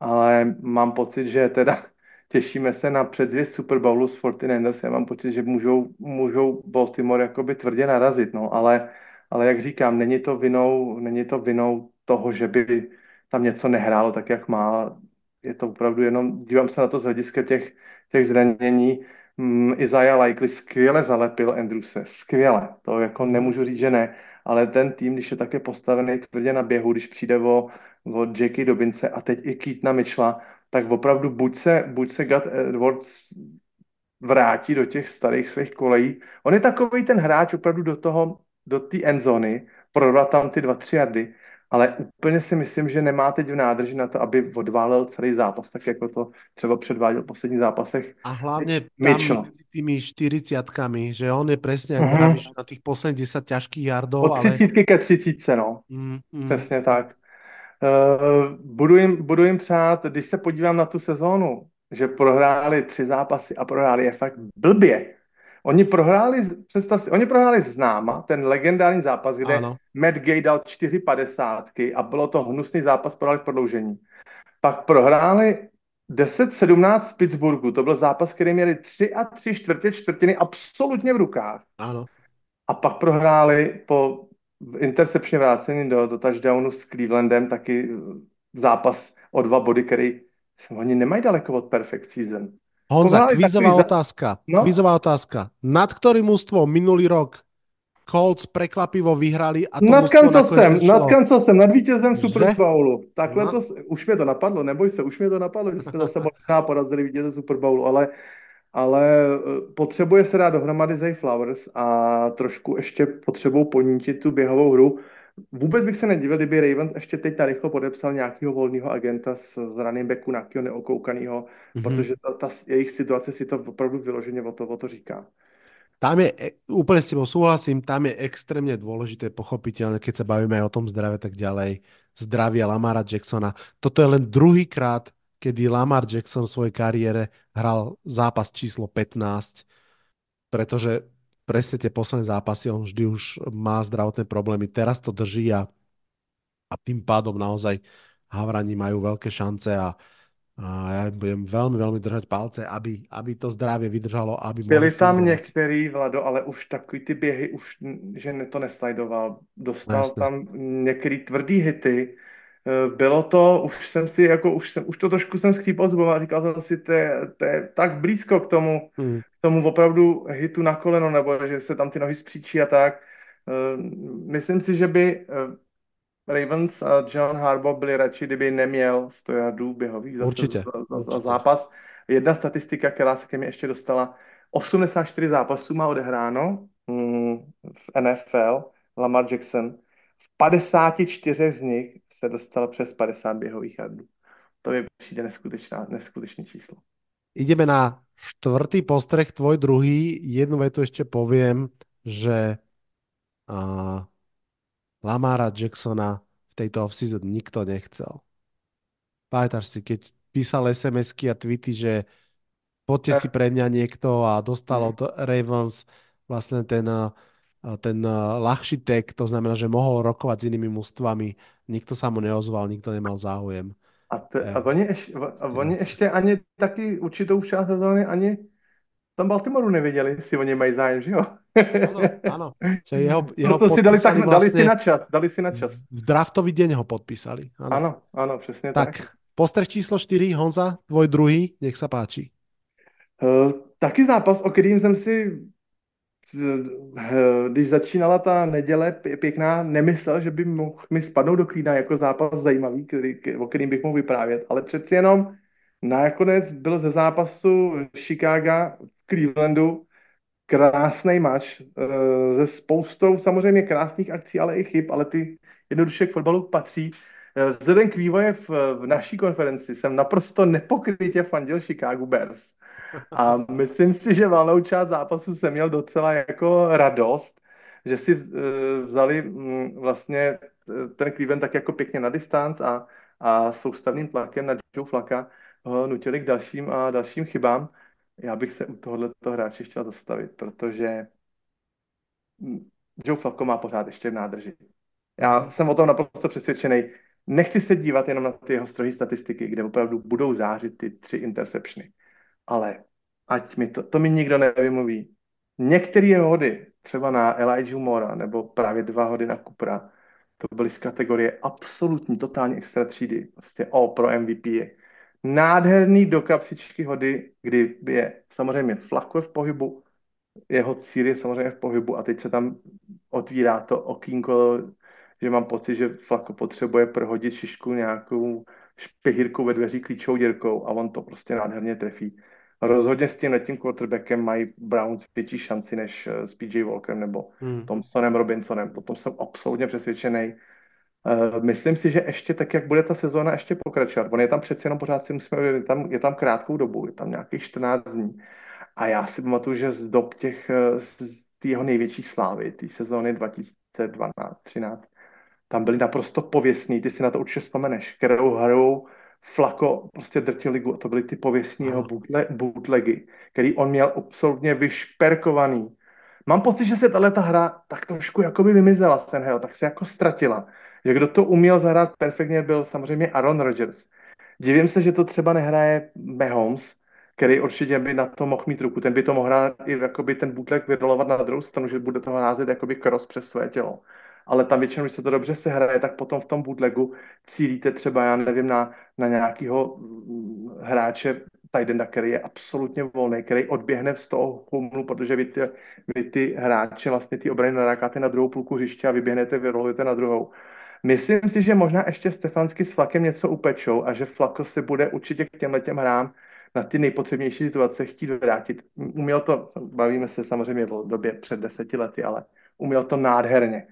Ale mám pocit, že teda (laughs) těšíme se na předvě Super Bowlu s 49ers. Já mám pocit, že můžou, můžou Baltimore jakoby tvrdě narazit, no, ale, ale jak říkám, není to vinou, není to vinou toho, že by tam něco nehrálo tak, jak má. Je to opravdu jenom, dívám se na to z hlediska těch, těch zranění mm, Isaiah Likely skvěle zalepil Andrewse, skvěle, to jako nemůžu říct, že ne, ale ten tým, když je také postavený tvrdě na běhu, když přijde o, o J.K. Dobince a teď i Keatona Mitchella, tak opravdu buď se, buď se Gat Edwards vrátí do těch starých svých kolejí. On je takový ten hráč opravdu do toho, do té endzony, prodat tam ty dva, tři jardy, ale úplně si myslím, že nemá teď v nádrži na to, aby odválel celý zápas, tak jako to třeba předváděl v posledních zápasech. A hlavně tam mezi tými 40 že on je přesně jako uh-huh. na těch posledních 10 ťažkých jardů. Od 30 ale... ke 30, no. Mm, mm. Přesně tak. Uh, budu, jim, budu jim přát, když se podívám na tu sezónu, že prohráli tři zápasy a prohráli je fakt blbě, Oni prohráli, představ si, oni prohráli s náma, ten legendární zápas, kde ano. Matt Gay dal 4,50 a bylo to hnusný zápas, prohráli v prodloužení. Pak prohráli 10-17 z Pittsburghu, to byl zápas, který měli 3 a 3 čtvrtě čtvrtiny absolutně v rukách. Ano. A pak prohráli po intercepčně vrácení do, do touchdownu s Clevelandem taky zápas o dva body, který oni nemají daleko od perfect season. Honza, kvízová otázka. No? Kvízová otázka. Nad ktorým ústvom minulý rok Colts prekvapivo vyhrali a to nad Kansasem, nad Kansasem, nad vítězem Super Bowlu. Takhle no. to, už mě to napadlo, neboj se, už mě to napadlo, že jsme zase možná porazili vítěze Super Bowlu, ale, ale eh, potřebuje se dát dohromady Zay Flowers a trošku ještě potřebou ponítit tu běhovou hru. Vůbec bych se nedivil, kdyby Ravens ještě teď rychlo podepsal nějakého volného agenta z, z running backu, nějakého neokoukaného, mm-hmm. protože ta, ta, jejich situace si to opravdu vyloženě o to, o to říká. Tam je, e, úplně s tebou súhlasím, tam je extrémně důležité, pochopitelně, keď se bavíme o tom zdraví, tak ďalej, zdravia Lamara Jacksona. Toto je len druhý krát, kedy Lamar Jackson v svojej kariére hral zápas číslo 15, pretože presne tie posledné zápasy, on vždy už má zdravotné problémy, teraz to drží a, a tým pádom naozaj Havrani majú veľké šance a, a já budem velmi, velmi držet palce, aby, aby to zdravě vydržalo. Aby Byli tam fungovat. některý, Vlado, ale už takový ty běhy, už, že to neslajdoval. Dostal Jasne. tam některý tvrdý hity. Eh, bylo to, už jsem si, jako, už, jsem, už to trošku jsem skřípal zubom a říkal jsem si, to je, to je tak blízko k tomu, hmm tomu opravdu hitu na koleno, nebo že se tam ty nohy spříčí a tak. Eh, myslím si, že by eh, Ravens a John Harbaugh byli radši, kdyby neměl 100 jardů běhových za, určitě, za, za, za zápas. Jedna statistika, která se ke mně ještě dostala, 84 zápasů má odehráno mm, v NFL Lamar Jackson. V 54 z nich se dostal přes 50 běhových jardů. To mi přijde neskutečná, neskutečné číslo. Ideme na štvrtý postreh, tvoj druhý. Jednu vetu ešte poviem, že uh, Lamara Jacksona v tejto offseason nikto nechcel. Pamätáš si, keď písal SMS-ky a tweety, že poďte si pre mňa niekto a dostal od Ravens vlastne ten, ten ľahší tag, to znamená, že mohol rokovať s inými mústvami, nikto sa mu neozval, nikto nemal záujem. A, te, a, oni ještě, a oni ještě ani taky určitou část sezóny ani tam Baltimoru nevěděli, jestli oni mají zájem, že jo? Ano, ano. Že jeho, (laughs) jeho Proto si dali, tak, podpísali dali si vlastne na čas, dali si na čas. v draftový deň ho podpísali. Ano. Ano, ano, přesně tak. Tak, postreh číslo 4, Honza, tvoj druhý, nech sa páči. Uh, taky zápas, o kterým jsem si, když začínala ta neděle pě- pěkná, nemyslel, že by mohl mi spadnout do klína jako zápas zajímavý, který, o kterým bych mohl vyprávět, ale přeci jenom nakonec byl ze zápasu Chicago v Clevelandu krásný mač uh, se spoustou samozřejmě krásných akcí, ale i chyb, ale ty jednoduše k fotbalu patří. Uh, Vzhledem k vývoje v, v naší konferenci jsem naprosto nepokrytě fandil Chicago Bears. A myslím si, že valnou část zápasu jsem měl docela jako radost, že si uh, vzali um, vlastně ten Cleveland tak jako pěkně na distanc a, a soustavným tlakem na Joe Flaka ho nutili k dalším a dalším chybám. Já bych se u tohoto hráče chtěl zastavit, protože Joe Flacco má pořád ještě v nádrži. Já jsem o tom naprosto přesvědčený. Nechci se dívat jenom na ty jeho strohé statistiky, kde opravdu budou zářit ty tři interceptiony. Ale ať mi to, to mi nikdo nevymluví. Některé hody, třeba na Elijah Mora, nebo právě dva hody na Kupra, to byly z kategorie absolutní, totálně extra třídy. Prostě O pro MVP nádherný do kapsičky hody, kdy je samozřejmě flakuje v pohybu, jeho cíl je samozřejmě v pohybu a teď se tam otvírá to okýnko, že mám pocit, že Flako potřebuje prohodit šišku nějakou špehírkou ve dveří klíčovou dírkou a on to prostě nádherně trefí. Rozhodně s tím letím quarterbackem mají Browns větší šanci než s PJ Walkerem nebo hmm. Thompsonem Robinsonem. Potom jsem absolutně přesvědčený. Uh, myslím si, že ještě tak, jak bude ta sezóna ještě pokračovat, on je tam přeci jenom pořád si musíme, je tam, je tam krátkou dobu, je tam nějakých 14 dní. A já si pamatuju, že z dob těch, eh, z jeho největší slávy, té sezóny 2012-13, tam byli naprosto pověstní, ty si na to určitě vzpomeneš, kterou hrou Flako prostě drtil ligu, a to byly ty pověstní jeho bootle, bootlegy, který on měl absolutně vyšperkovaný. Mám pocit, že se tahle ta hra tak trošku jakoby vymizela, Senhel, tak se jako ztratila že kdo to uměl zahrát perfektně, byl samozřejmě Aaron Rodgers. Divím se, že to třeba nehraje Mahomes, který určitě by na to mohl mít ruku. Ten by to mohl hrát i jakoby ten bootleg vyrolovat na druhou stranu, že bude toho házet jakoby cross přes své tělo. Ale tam většinou, když se to dobře se hraje, tak potom v tom bootlegu cílíte třeba, já nevím, na, na nějakého mm, hráče Tidenda, který je absolutně volný, který odběhne z toho humnu, protože vy ty, vy ty hráče, vlastně ty obrany narákáte na druhou půlku hřiště a vyběhnete, vyrolujete na druhou. Myslím si, že možná ještě Stefansky s Flakem něco upečou a že Flako se bude určitě k těmhle těm hrám na ty nejpotřebnější situace chtít vrátit. Uměl to, bavíme se samozřejmě o době před deseti lety, ale uměl to nádherně.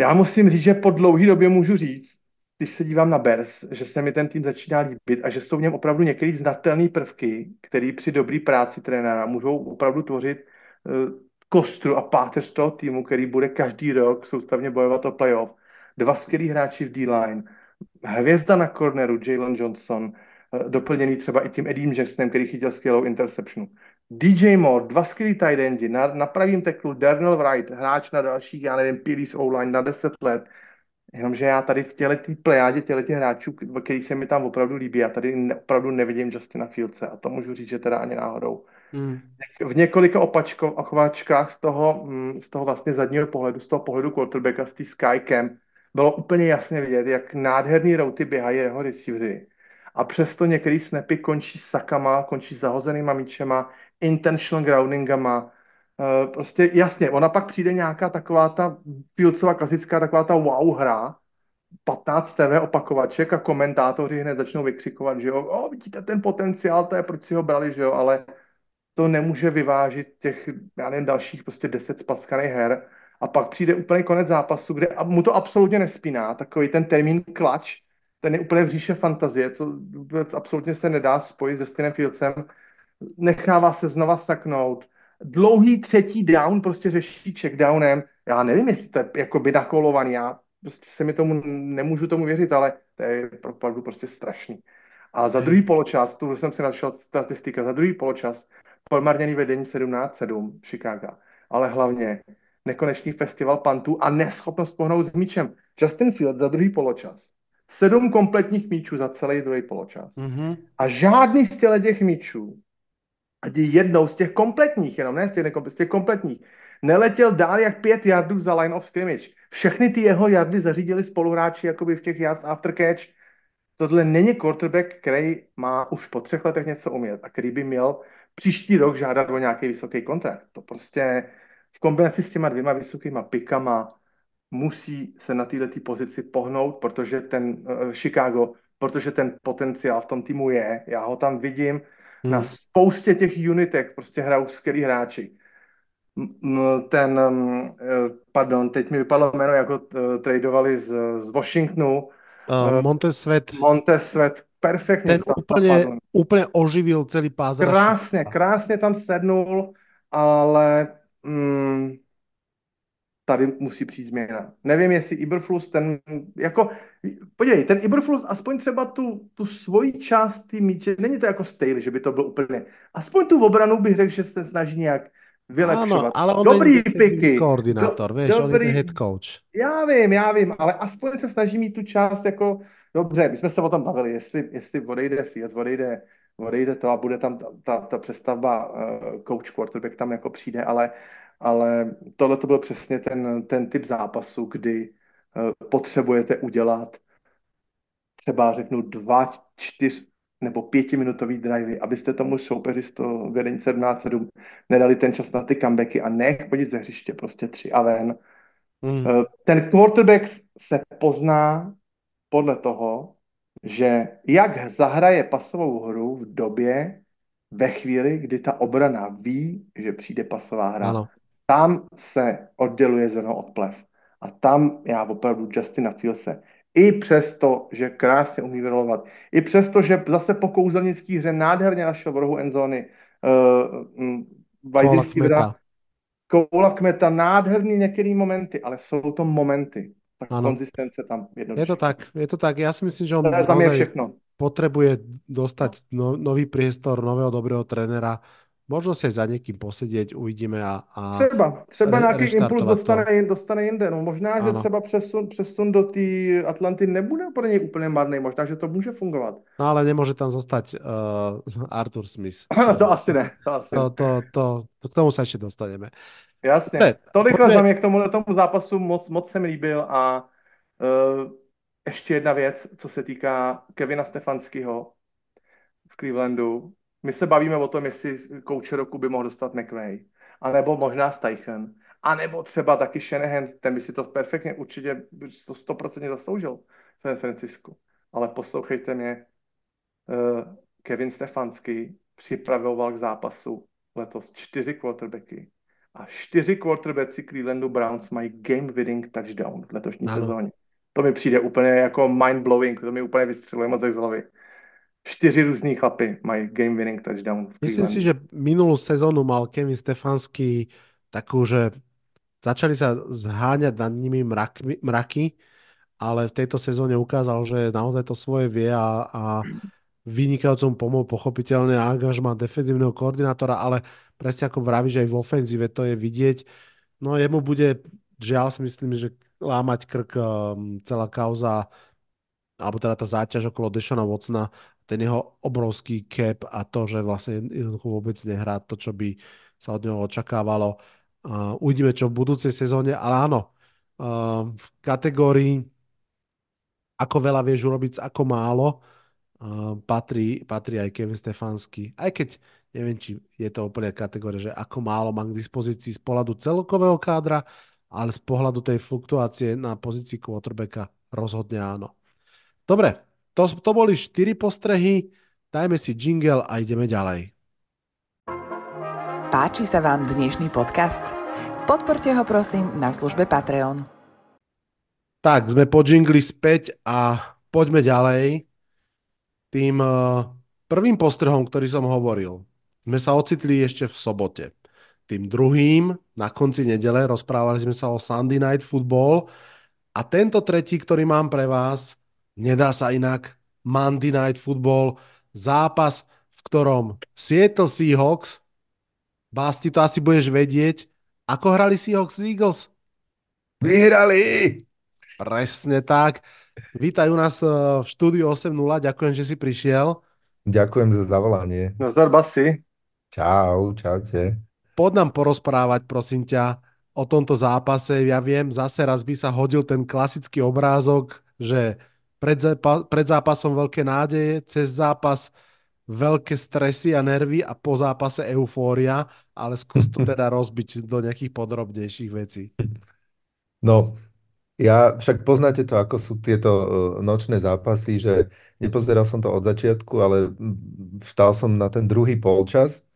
Já musím říct, že po dlouhé době můžu říct, když se dívám na Bers, že se mi ten tým začíná líbit a že jsou v něm opravdu některé znatelné prvky, které při dobré práci trenéra můžou opravdu tvořit uh, kostru a páteř toho týmu, který bude každý rok soustavně bojovat o playoff dva skvělí hráči v D-line, hvězda na corneru Jalen Johnson, eh, doplněný třeba i tím Edim Jacksonem, který chytil skvělou interceptionu. DJ Moore, dva skvělí tight endi, na, na pravým teklu Darnell Wright, hráč na dalších, já nevím, Pilis O-line na 10 let. Jenomže já tady v těle té plejádě těle těch hráčů, který se mi tam opravdu líbí, já tady ne, opravdu nevidím Justina Fieldse a to můžu říct, že teda ani náhodou. Hmm. V několika opačkách z toho, mm, z toho vlastně zadního pohledu, z toho pohledu quarterbacka, z té Sky Camp, bylo úplně jasně vidět, jak nádherný routy běhají jeho receivery. A přesto některý snapy končí sakama, končí zahozenýma míčema, intentional groundingama. Uh, prostě jasně, ona pak přijde nějaká taková ta Fieldsová klasická taková ta wow hra, 15 TV opakovaček a komentátoři hned začnou vykřikovat, že jo, o, vidíte ten potenciál, to je proč si ho brali, že jo, ale to nemůže vyvážit těch, já nevím, dalších prostě 10 spaskaných her a pak přijde úplně konec zápasu, kde mu to absolutně nespíná, takový ten termín klač, ten je úplně v říše fantazie, co vůbec absolutně se nedá spojit se Stinem Fieldsem, nechává se znova saknout, dlouhý třetí down prostě řeší checkdownem, já nevím, jestli to je jakoby nakolovaný, já prostě se mi tomu, nemůžu tomu věřit, ale to je opravdu prostě strašný. A za druhý poločas, tu jsem si našel statistika, za druhý poločas promarněný vedení 17-7 Chicago, ale hlavně nekonečný festival pantů a neschopnost pohnout s míčem. Justin Field za druhý poločas. Sedm kompletních míčů za celý druhý poločas. Mm-hmm. A žádný z těch míčů, jednou z těch kompletních, jenom ne z těch, z těch kompletních, neletěl dál jak pět yardů za line of scrimmage. Všechny ty jeho yardy zařídili spoluhráči jakoby v těch yards after catch. Tohle není quarterback, který má už po třech letech něco umět a který by měl příští rok žádat o nějaký vysoký kontrakt. To prostě v kombinaci s těma dvěma vysokýma pikama musí se na této pozici pohnout, protože ten uh, Chicago, protože ten potenciál v tom týmu je. Já ho tam vidím hmm. na spoustě těch unitech, prostě hrajou skvělí hráči. Ten, um, pardon, teď mi vypadlo jméno, jako tradovali z, z Washingtonu. Uh, Montez Svet. Montez Svet, perfektně. Ten úplně, úplně oživil celý pás. Krásně, krásně tam sednul, ale mm, tady musí přijít změna. Nevím, jestli Iberflus ten, jako, podívej, ten Iberflus aspoň třeba tu, tu svoji část té míče, není to jako Staley, že by to bylo úplně, aspoň tu obranu bych řekl, že se snaží nějak vylepšovat. Ano, ale on dobrý piky. Koordinátor, do, víš, dobrý, on je head coach. Já vím, já vím, ale aspoň se snaží mít tu část jako, dobře, my jsme se o tom bavili, jestli, jestli odejde Fields, odejde, odejde to a bude tam ta, ta, ta přestavba uh, coach quarterback tam jako přijde, ale ale tohle to byl přesně ten, ten typ zápasu, kdy uh, potřebujete udělat třeba řeknu dva, čtyř nebo pětiminutový drivey, abyste tomu soupeři z toho vedení 17-7 nedali ten čas na ty comebacky a nech chodit ze hřiště, prostě tři a ven. Mm. Ten quarterback se pozná podle toho, že jak zahraje pasovou hru v době, ve chvíli, kdy ta obrana ví, že přijde pasová hra. Ano. Tam se odděluje zrno od plev. A tam já opravdu Justina Fielse i přesto, že krásně umí vyrolovat, i přesto, že zase po kouzelnický hře nádherně našel v rohu endzóny uh, Kmeta. Koula Kmeta, nádherný některý momenty, ale jsou to momenty. Tak ano. konzistence tam jednoduše. Je to tak, je to tak. Já si myslím, že on tam je všechno. potrebuje dostať no, nový priestor, nového dobrého trenera Možno si za někým posedět, uvidíme a, a Třeba, třeba nějaký impuls dostane, dostane jinde. No, možná, ano. že třeba přesun, přesun do té Atlanty nebude pro něj úplně marný, možná, že to může fungovat. No ale nemůže tam zostať uh, Arthur Smith. (laughs) to asi ne. To, asi to, to, to, to, k tomu se ještě dostaneme. Jasně. Ne, Tolik pojďme... za mě k tomu, tomu zápasu moc, moc jsem líbil a uh, ještě jedna věc, co se týká Kevina Stefanského v Clevelandu my se bavíme o tom, jestli kouče roku by mohl dostat McVay, anebo možná Steichen, anebo třeba taky Shanahan, ten by si to perfektně určitě to stoprocentně zasloužil v San Francisco. Ale poslouchejte mě, uh, Kevin Stefanský připravoval k zápasu letos čtyři quarterbacky a čtyři quarterbacky Clevelandu Browns mají game winning touchdown v letošní ano. sezóně. To mi přijde úplně jako mind blowing, to mi úplně vystřeluje mozek z hlavy čtyři různý chlapy mají game winning touchdown. Myslím si, že minulou sezónu mal Kevin Stefanský takú, že začali sa zháňať nad nimi mraky, mraky, ale v tejto sezóne ukázal, že naozaj to svoje vie a, a vynikajúcom pomohol pochopiteľne angažma defenzívneho koordinátora, ale presne ako vraví, že aj v ofenzíve to je vidieť. No jemu bude, žiaľ si myslím, že lámať krk um, celá kauza alebo teda tá záťaž okolo Dešona Watsona ten jeho obrovský cap a to, že vlastne jednoducho vôbec nehrá to, čo by sa od neho očakávalo. Uh, uvidíme, čo v budúcej sezóne, ale áno, uh, v kategórii ako veľa vieš urobiť, ako málo, uh, patrí, patrí aj Kevin Stefanský. Aj keď neviem, či je to úplne kategória, že ako málo mám k dispozícii z pohľadu celkového kádra, ale z pohľadu tej fluktuácie na pozícii quarterbacka rozhodne áno. Dobre, to, to boli 4 postrehy, dajme si jingle a ideme ďalej. Páči sa vám dnešný podcast? Podporte ho prosím na službe Patreon. Tak, sme po jingli späť a poďme ďalej. Tým uh, prvým postrehom, ktorý som hovoril, sme sa ocitli ešte v sobote. Tým druhým, na konci nedele, rozprávali sme sa o Sunday Night Football a tento tretí, ktorý mám pre vás, Nedá sa inak. Monday Night Football, zápas, v ktorom Seattle Seahawks, Basti, to asi budeš vedieť, ako hrali Seahawks Eagles? Vyhrali! Presne tak. Vítaj u nás eh, v štúdiu 8.0, ďakujem, že si prišiel. Ďakujem za zavolanie. Nazdar Basi. Čau, čaute. Poď nám porozprávať, prosím ťa, o tomto zápase. Ja viem, zase raz by sa hodil ten klasický obrázok, že pred, zápa- pred zápasom veľké nádeje, cez zápas veľké stresy a nervy a po zápase eufória, ale skús to (laughs) teda rozbiť do nejakých podrobnejších vecí. No, ja však poznáte to, ako sú tieto uh, nočné zápasy, že nepozeral som to od začiatku, ale mm, vstal som na ten druhý polčas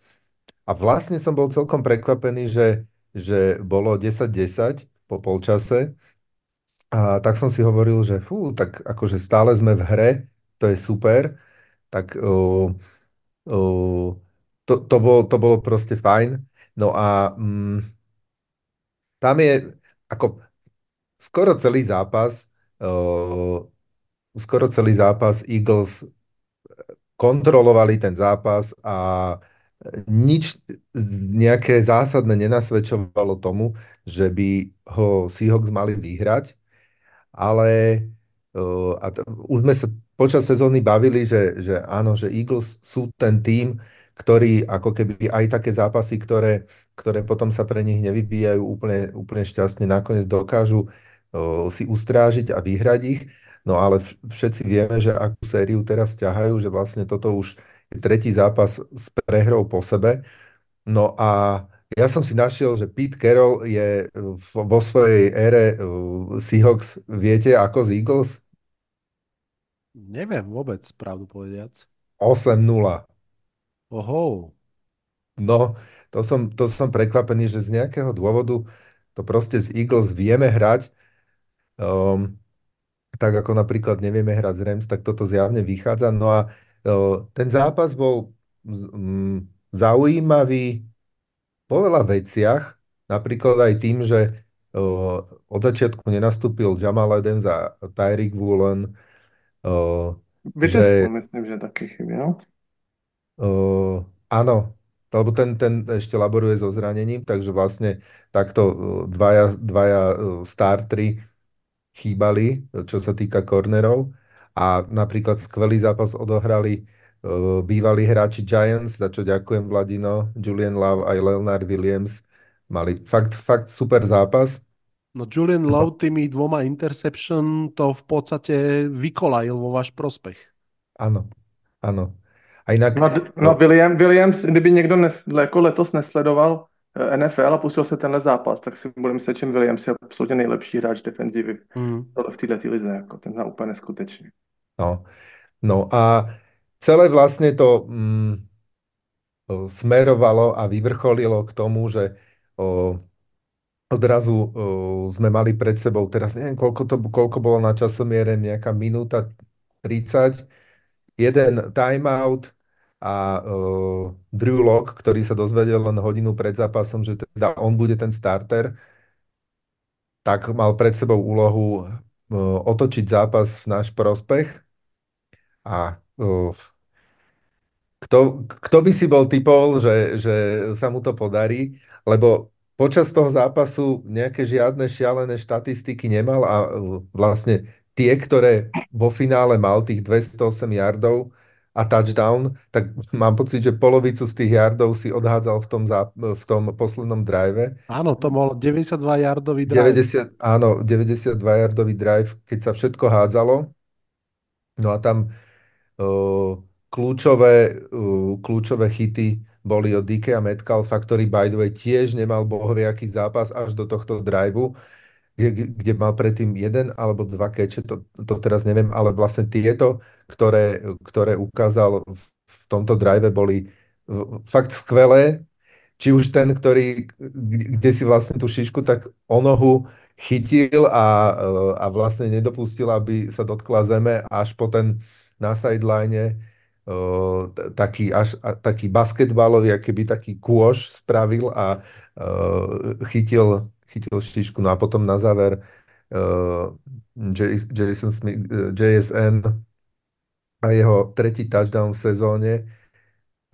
a vlastne som bol celkom prekvapený, že, že bolo 10-10 po polčase a tak som si hovoril, že fú, tak akože stále sme v hre, to je super, tak uh, uh, to, to, bol, to bolo proste fajn. No a um, tam je, ako skoro celý zápas, uh, skoro celý zápas Eagles kontrolovali ten zápas a nič nejaké zásadné nenasvedčovalo tomu, že by ho Seahawks mali vyhrať, ale uh, a t- už sme sa počas sezóny bavili, že, že áno, že Eagles sú ten tým, ktorý ako keby aj také zápasy, ktoré, ktoré potom sa pre nich nevyvíjajú úplne, úplne šťastne, nakoniec dokážu si ustrážiť a vyhrať ich. No ale všetci vieme, že akú sériu teraz ťahajú, že vlastne toto už je tretí zápas s prehrou po sebe. No a ja som si našiel, že Pete Carroll je vo svojej ére Seahawks, viete, ako z Eagles? Neviem vôbec, pravdu povediac. 8-0. Oho. No, to som, to som prekvapený, že z nejakého dôvodu to proste z Eagles vieme hrať Um, tak ako napríklad nevieme hrať z Rams, tak toto zjavne vychádza. No a uh, ten zápas bol um, zaujímavý po veľa veciach, napríklad aj tým, že uh, od začiatku nenastúpil Jamal Adams a Tyreek Woolen. Uh, že, myslím, že taky chyběl. Uh, áno, lebo ten, ten ešte laboruje so zranením, takže vlastne takto dvaja, dvaja startri chýbali, čo sa týka kornerov. A napríklad skvelý zápas odohrali bývalí hráči Giants, za čo ďakujem Vladino, Julian Love aj Leonard Williams. Mali fakt, fakt super zápas. No Julian no. Love tými dvoma interception to v podstate vykolajil vo váš prospech. Áno, áno. A inak... No, no William, Williams, kdyby někdo nes, jako letos nesledoval Eh, NFL a pustil se tenhle zápas, tak si budeme myslet, že Williams je absolutně nejlepší hráč defenzivy mm. v této lize, jako ten úplně neskutečný. No. no a celé vlastně to mm, smerovalo a vyvrcholilo k tomu, že o, odrazu o, sme mali pred sebou, teraz neviem, koľko, to, koľko bolo na časomiere, nejaká minúta 30, jeden timeout, a uh, Drew Lock, ktorý sa dozvedel len hodinu pred zápasom, že teda on bude ten starter, tak mal pred sebou úlohu uh, otočiť zápas v náš prospech. A kto, kto by si bol typol, že, že sa mu to podarí, lebo počas toho zápasu nejaké žiadne šialené štatistiky nemal a uh, vlastne tie, ktoré vo finále mal, tých 208 yardov, a touchdown, tak mám pocit, že polovicu z tých yardov si odhádzal v tom, zá, v tom poslednom drive. Áno, to bol 92 yardový drive. 90, áno, 92 yardový drive, keď sa všetko hádzalo. No a tam kľúčové, kľúčové chyty boli od DK a Metcalfa, ktorý by the way tiež nemal bohoviaký zápas až do tohto driveu kde, kde mal predtým jeden alebo dva keče, to, to teraz neviem, ale vlastne tieto, ktoré, ktoré ukázal v, v tomto drive, boli fakt skvelé. Či už ten, ktorý, kde si vlastne tú šišku tak o nohu chytil a, a vlastne nedopustil, aby sa dotkla zeme až po ten na sideline taký, až, taký basketbalový, keby taký kôž spravil a chytil chytil štižku. No a potom na záver uh, Jason Smith, JSN a jeho tretí touchdown v sezóne,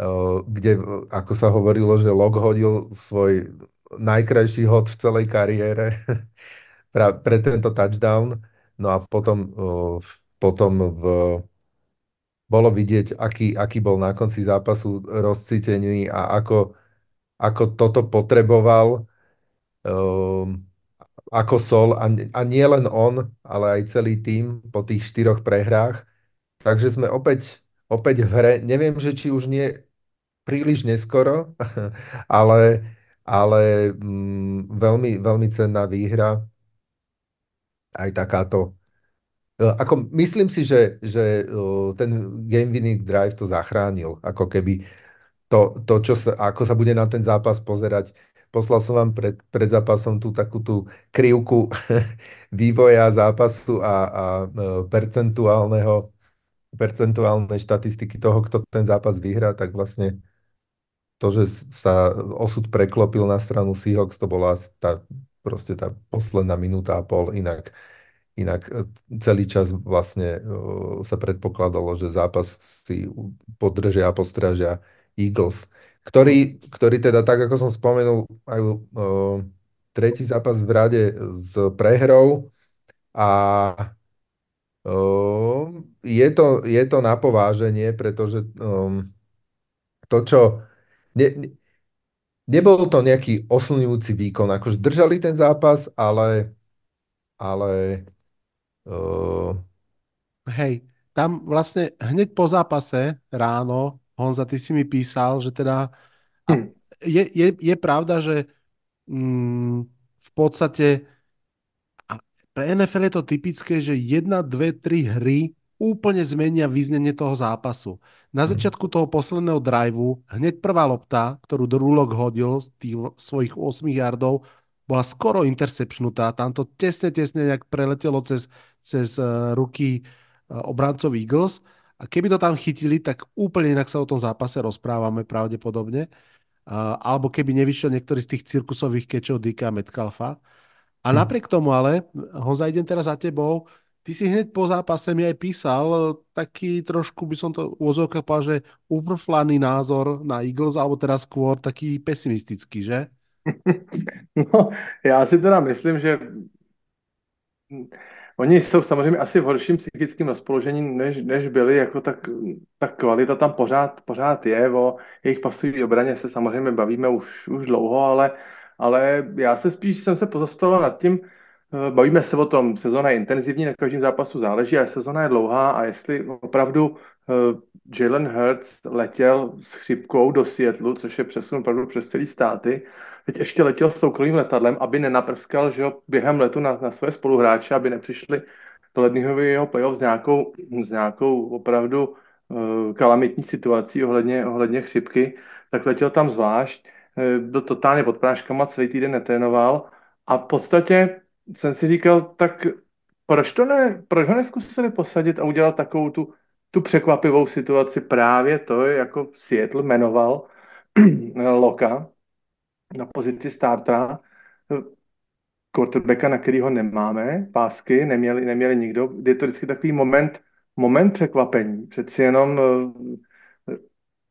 eh, kde, ako sa hovorilo, že Lok hodil svoj najkrajší hod v celej kariére (laughs) pre tento touchdown. No a potom, eh, potom v, bolo vidieť, aký, aký bol na konci zápasu rozcítený a ako, ako toto potreboval um, ako Sol a, a nie len on, ale aj celý tým po tých štyroch prehrách. Takže sme opäť, opäť v hre. Neviem, že či už nie príliš neskoro, (laughs) ale, ale mm, veľmi, veľmi cenná výhra. Aj takáto ako myslím si, že, že e, ten game winning drive to zachránil. Ako keby to, to čo sa, ako sa bude na ten zápas pozerať. Poslal som vám pred, pred zápasom tú takú tú krivku (laughs) vývoja zápasu a, a e, percentuálneho percentuálnej štatistiky toho, kto ten zápas vyhrá, tak vlastne to, že sa osud preklopil na stranu Seahawks, to bola tá, proste tá posledná minúta a pol, inak Inak e, celý čas vlastne e, sa predpokladalo, že zápas si podržia a postražia Eagles, ktorý, ktorý teda, tak ako som spomenul, majú uh, tretí zápas v rade s prehrou a uh, je, to, je to na pováženie, pretože um, to, čo... Ne, ne, nebol to nejaký oslňujúci výkon, akože držali ten zápas, ale, ale Uh... Hej, tam vlastne hneď po zápase ráno, Honza, ty si mi písal, že teda a hm. je, je, je pravda, že mm, v podstate a pre NFL je to typické, že jedna, dve, tri hry úplne zmenia význenie toho zápasu. Na hm. začiatku toho posledného driveu hneď prvá lopta, ktorú Drúlok hodil z tých svojich 8 yardov, bola skoro intercepšnutá. Tam to tesne, tesne nejak preletelo cez, cez uh, ruky uh, obrancov Eagles. A keby to tam chytili, tak úplne inak sa o tom zápase rozprávame pravdepodobne. Uh, alebo keby nevyšiel niektorý z tých cirkusových kečov Dika Metcalfa. A hmm. napriek tomu ale, Honza, idem teraz za tebou, ty si hneď po zápase mi aj písal taký trošku, by som to úzovka povedal, že uvrflaný názor na Eagles, alebo teraz skôr taký pesimistický, že? (laughs) No, já si teda myslím, že oni jsou samozřejmě asi v horším psychickém rozpoložení, než, než byli, jako tak, ta kvalita tam pořád, pořád je, o jejich pasové obraně se samozřejmě bavíme už, už dlouho, ale, ale já se spíš jsem se pozastavil nad tím, eh, bavíme se o tom, sezona je intenzivní, na každém zápasu záleží, a sezona je dlouhá a jestli opravdu uh, Jalen Hurts letěl s chřipkou do Seattle, což je přesun opravdu přes celý státy, teď ještě letěl soukromým letadlem, aby nenaprskal že jo, během letu na, na své spoluhráče, aby nepřišli do ledního playoff s nějakou, s nějakou opravdu uh, kalamitní situací ohledně, ohledně chřipky, tak letěl tam zvlášť, uh, byl totálně pod práškama, celý týden netrénoval. A v podstatě jsem si říkal, tak proč, to ne, proč ho neskusili posadit a udělat takovou tu, tu překvapivou situaci? Právě to, jako Seattle jmenoval (clears throat) Loka, na pozici startera, quarterbacka, na kterého nemáme pásky, neměli, neměli nikdo. Je to vždycky takový moment, moment překvapení. Přeci jenom, eh,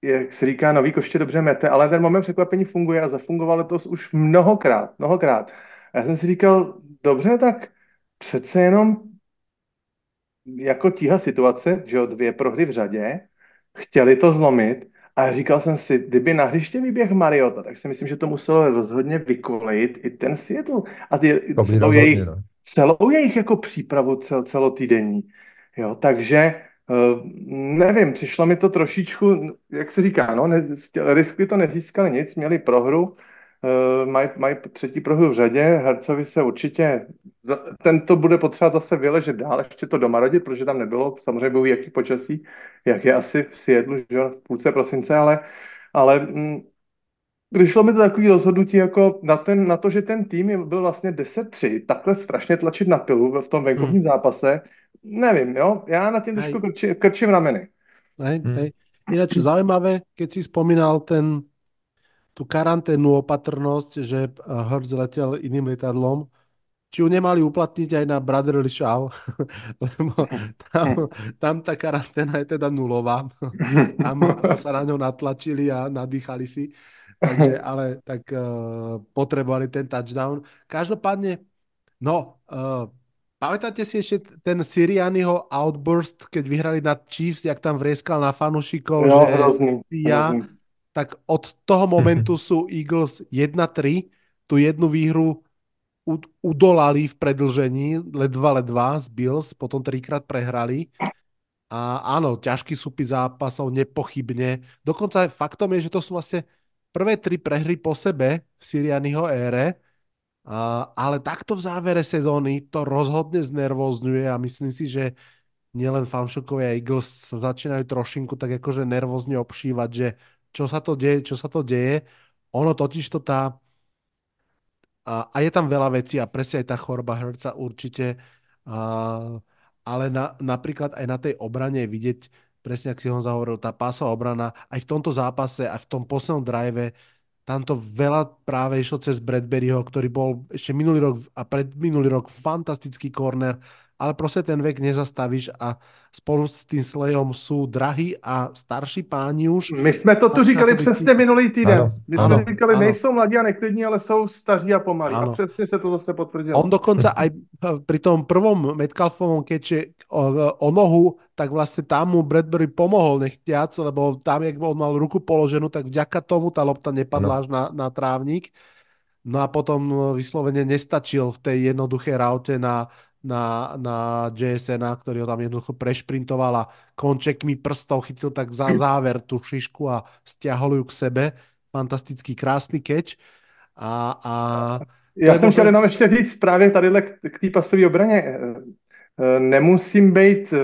jak se říká, nový koště dobře mete, ale ten moment překvapení funguje a zafungovalo to už mnohokrát, mnohokrát. A já jsem si říkal, dobře, tak přece jenom jako tíha situace, že jo, dvě prohry v řadě, chtěli to zlomit a říkal jsem si, kdyby na hřiště vyběh Mariota, tak si myslím, že to muselo rozhodně vykolejit i ten Seattle. A ty, celou, rozhodně, jejich, no. celou jejich jako přípravu cel, celotýdenní. Jo, takže uh, nevím, přišlo mi to trošičku, jak se říká, no, ne, riskli to nezískali nic, měli prohru, mají, mají třetí prohru v řadě, Hercovi se určitě, ten to bude potřebovat zase vyležet dál, ještě to doma rodit, protože tam nebylo, samozřejmě byl jaký počasí, jak je asi v Siedlu, že v půlce prosince, ale, ale mm, Přišlo mi to takový rozhodnutí jako na, ten, na to, že ten tým byl vlastně 10-3, takhle strašně tlačit na pilu v tom venkovním hmm. zápase, nevím, jo, já na tím trošku krči, krčím rameny. Hej, hmm. hej. Ináč zaujímavé, keď si spomínal ten tú karanténnu opatrnosť, že Hertz letel iným lietadlom, či ju nemali uplatniť aj na Brotherly Shaw, (laughs) lebo tam, tam tá karanténa je teda nulová. Tam sa na ňou natlačili a nadýchali si. Takže, ale tak uh, potrebovali ten touchdown. Každopádne, no, uh, pamätáte si ešte ten Sirianiho outburst, keď vyhrali nad Chiefs, jak tam vrieskal na fanušikov, jo, že hrozný, ja, hrozný. Tak od toho momentu sú Eagles 1-3, tú jednu výhru udolali v predlžení, ledva ledva z Bills, potom trikrát prehrali. A áno, ťažký súpis zápasov, nepochybne. Dokonca faktom je, že to sú vlastne prvé tri prehry po sebe v Sirianiho ére, a, ale takto v závere sezóny to rozhodne znervozňuje a myslím si, že nielen fanšokovia Eagles sa začínajú trošinku tak akože nervózne obšívať, že čo sa to deje, čo sa to deje. Ono totiž to tá a, a je tam veľa vecí a presne aj tá choroba Herca určite. A, ale na, napríklad aj na tej obrane vidieť, presne ak si ho zahovoril, tá pásová obrana, aj v tomto zápase, aj v tom poslednom drive, tam to veľa práve išlo cez Bradburyho, ktorý bol ešte minulý rok a pred minulý rok fantastický corner ale proste ten vek nezastavíš a spolu s tým Slejom sú drahí a starší páni už. My jsme to tu říkali přesně minulý týden. Ano, My jsme ano, říkali, ano. nejsou mladí a neklidní, ale jsou staří a pomalí. Ano. A přesně se to zase potvrdilo. On dokonca aj pri tom prvom Metcalfovom keče o, o nohu, tak vlastne tam mu Bradbury pomohol nechtiac, lebo tam, jak on mal ruku položenú, tak vďaka tomu tá lopta nepadla až na, na trávnik. No a potom vyslovene nestačil v tej jednoduché raute na na, na JSN, ktorý ho tam jednoducho prešprintoval a končekmi prstov chytil tak za (laughs) záver tú šišku a stiahol ju k sebe. Fantastický, krásný catch. A, a Já jsem chtěl jenom ještě říct právě tady k té pasové obraně. Eh, eh, nemusím být eh,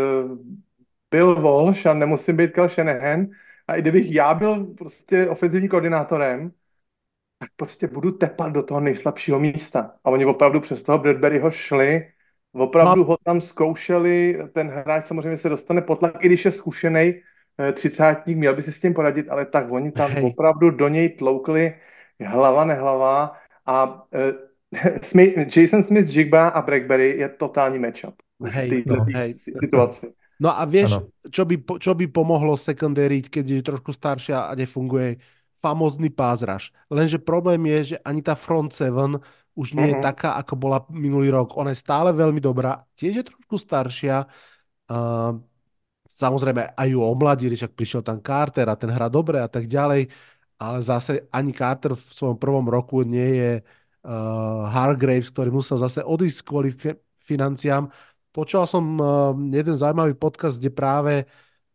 Bill Walsh a nemusím být Kel Shanahan. A i kdybych já byl prostě ofenzivním koordinátorem, tak prostě budu tepat do toho nejslabšího místa. A oni opravdu přes toho Bradburyho šli Opravdu ho tam zkoušeli, ten hráč samozřejmě se dostane pod tlak, i když je zkušený eh, třicátník, měl by si s tím poradit, ale tak oni tam Hej. opravdu do něj tloukli hlava nehlava a (laughs) uh, Jason Smith, Jigba a Blackberry je totální matchup hej, no, hej. situaci. No a vieš, čo by, čo by pomohlo secondary, keď je trošku staršia a nefunguje famózny pázraž. Lenže problém je, že ani tá front seven už nie uh-huh. je taká, ako bola minulý rok. Ona je stále veľmi dobrá, tiež je trošku staršia. Uh, samozrejme aj ju omladili, však prišiel tam Carter a ten hrá dobre a tak ďalej, ale zase ani Carter v svojom prvom roku nie je uh, Hargraves, ktorý musel zase odísť kvôli fi- financiám. Počul som uh, jeden zaujímavý podcast, kde práve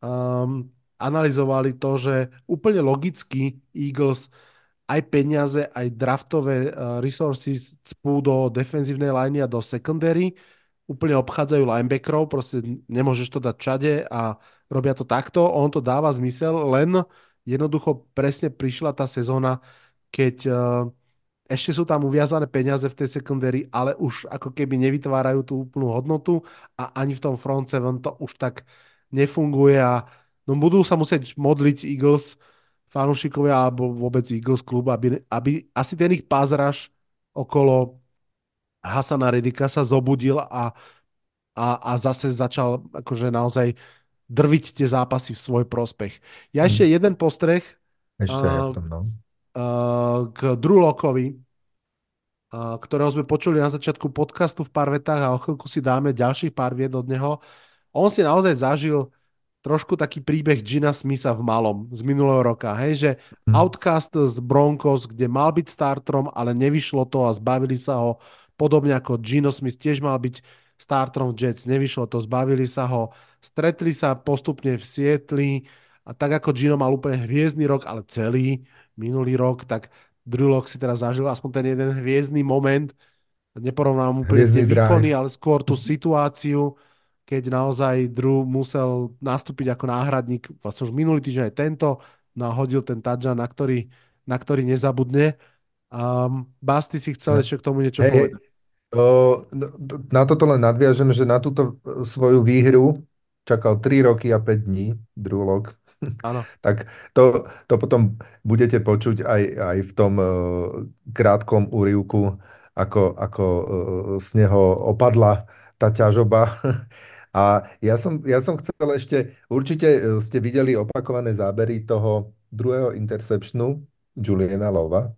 um, analyzovali to, že úplne logicky Eagles aj peniaze, aj draftové uh, resources cpú do defenzívnej liney a do secondary, úplne obchádzajú linebackerov, proste nemôžeš to dať čade a robia to takto, on to dáva zmysel, len jednoducho presne prišla tá sezóna, keď uh, ešte sú tam uviazané peniaze v tej secondary, ale už ako keby nevytvárajú tú úplnú hodnotu a ani v tom front seven to už tak nefunguje a no budú sa musieť modliť Eagles, fanúšikovia alebo vôbec Eagles klub, aby, aby asi ten ich pázraž okolo Hasana Redika sa zobudil a, a, a zase začal akože naozaj drviť tie zápasy v svoj prospech. Ja hmm. ešte jeden postreh ešte uh, tom, no. uh, k Drew Lockovi, uh, ktorého sme počuli na začiatku podcastu v pár vetách a o chvíľku si dáme ďalších pár vied od neho. On si naozaj zažil trošku taký príbeh Gina Smitha v malom z minulého roka, hej, že hmm. outcast z Broncos, kde mal byť starterom, ale nevyšlo to a zbavili sa ho, podobne ako Gino Smith tiež mal byť starterom v Jets, nevyšlo to, zbavili sa ho, stretli sa postupne v Sietli a tak ako Gino mal úplne hviezdny rok, ale celý minulý rok, tak Drew Lock si teraz zažil aspoň ten jeden hviezdny moment, neporovnám úplne tie výkony, ale skôr tú situáciu, keď naozaj Drew musel nastúpiť ako náhradník, vlastne už minulý týždeň aj tento, nahodil ten touchdown, na ktorý, na ktorý nezabudne. Um, Basti si chcel ešte k tomu niečo hey, povedať. O, no, na toto len nadviažem, že na túto svoju výhru čakal 3 roky a 5 dní Drew Lock. Áno. (laughs) tak to, to potom budete počuť aj, aj v tom uh, krátkom úrivku ako, ako uh, z neho opadla tá ťažoba. A ja som, ja som chcel ešte, určite ste videli opakované zábery toho druhého interceptionu Juliana Lova.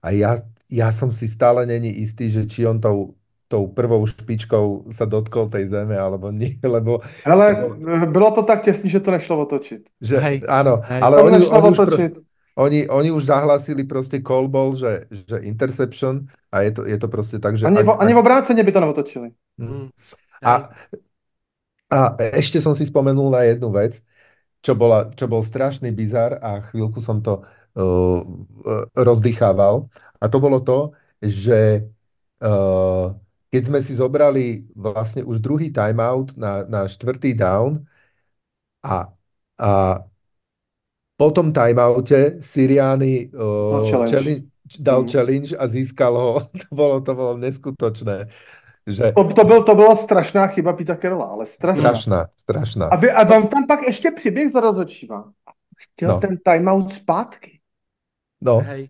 A ja, ja som si stále není istý, že či on tou, tou prvou špičkou sa dotkol tej zeme, alebo nie, (laughs) lebo... Ale bolo... bylo to tak těsný, že to nešlo otočiť. Že, hej, áno, hej. ale oni, oni, už, oni, oni už zahlasili proste call ball, že, že interception a je to, je to proste tak, že... Ani, ak, ani v obrácení by to neotočili. Hmm. A, a ešte som si spomenul na jednu vec, čo, bola, čo bol strašný bizar a chvíľku som to uh, rozdychával. A to bolo to, že uh, keď sme si zobrali vlastne už druhý timeout na, na štvrtý down a, a po tom timeoute Siriani uh, challenge. challenge, dal mm. challenge a získal ho. (laughs) To bolo, to bolo neskutočné. Že... To, to, byl, to byla strašná chyba Pita Kerola, ale strašná. Strašná, strašná. A, vy, a vám tam pak ještě přiběh za rozhodčíma. Chtěl no. ten timeout zpátky. No. Hej.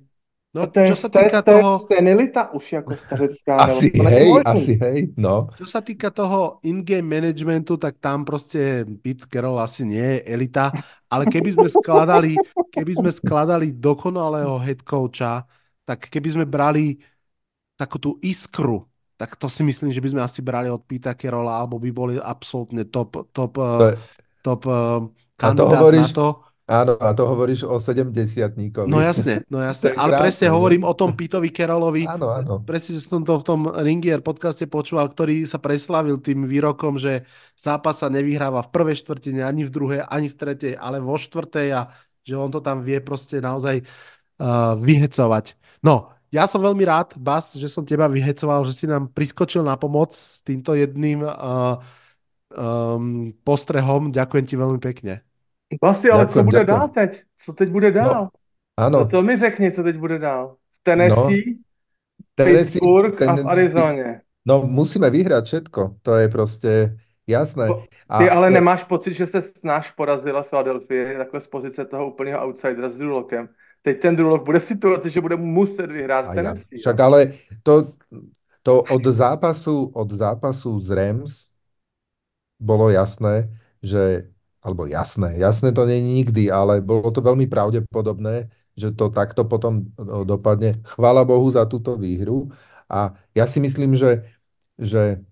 No, to je, čo sa týka to je, toho... senilita už jako stařecká. (laughs) Asi hej, asi hej, no. Čo sa týka toho in-game managementu, tak tam prostě Pete Carroll asi nie je elita, ale keby sme skladali, keby sme skladali dokonalého head coacha, tak keby sme brali takú tú iskru tak to si myslím, že by sme asi brali od Pita Kerola, alebo by boli absolútne top, top, to je... top kandidát to hovoríš, na to. Áno, a to hovoríš o 70 No jasne, no jasne. (laughs) Ale krásne, presne hovorím o tom Pitovi Kerolovi. Áno, áno. Presne som to v tom Ringier podcaste počúval, ktorý sa preslavil tým výrokom, že zápas sa nevyhráva v prvej štvrtine, ani v druhej, ani v tretej, ale vo štvrtej a že on to tam vie proste naozaj uh, vyhecovať. No, ja som veľmi rád, Bas, že som teba vyhecoval, že si nám priskočil na pomoc s týmto jedným uh, um, postrehom. Ďakujem ti veľmi pekne. Basi, ale ďakujem, co bude ďakujem. dál teď? Co teď bude dál? No, ano. No to mi řekni, co teď bude dál. V Tennessee, no, Tennessee Pittsburgh Tennessee, a v Arizoně. No musíme vyhrať všetko, to je prostě jasné. A ty ale je... nemáš pocit, že se snáš porazila Philadelphia, takhle z pozice toho úplného outsidera s Drew Lockem teď ten Drew bude v situaci, že bude muset vyhrát ten. Však ale to, to od zápasu, od zápasu z Rams bolo jasné, že alebo jasné, jasné to je nikdy, ale bolo to veľmi pravdepodobné, že to takto potom dopadne. Chvála Bohu za túto výhru. A ja si myslím, že, že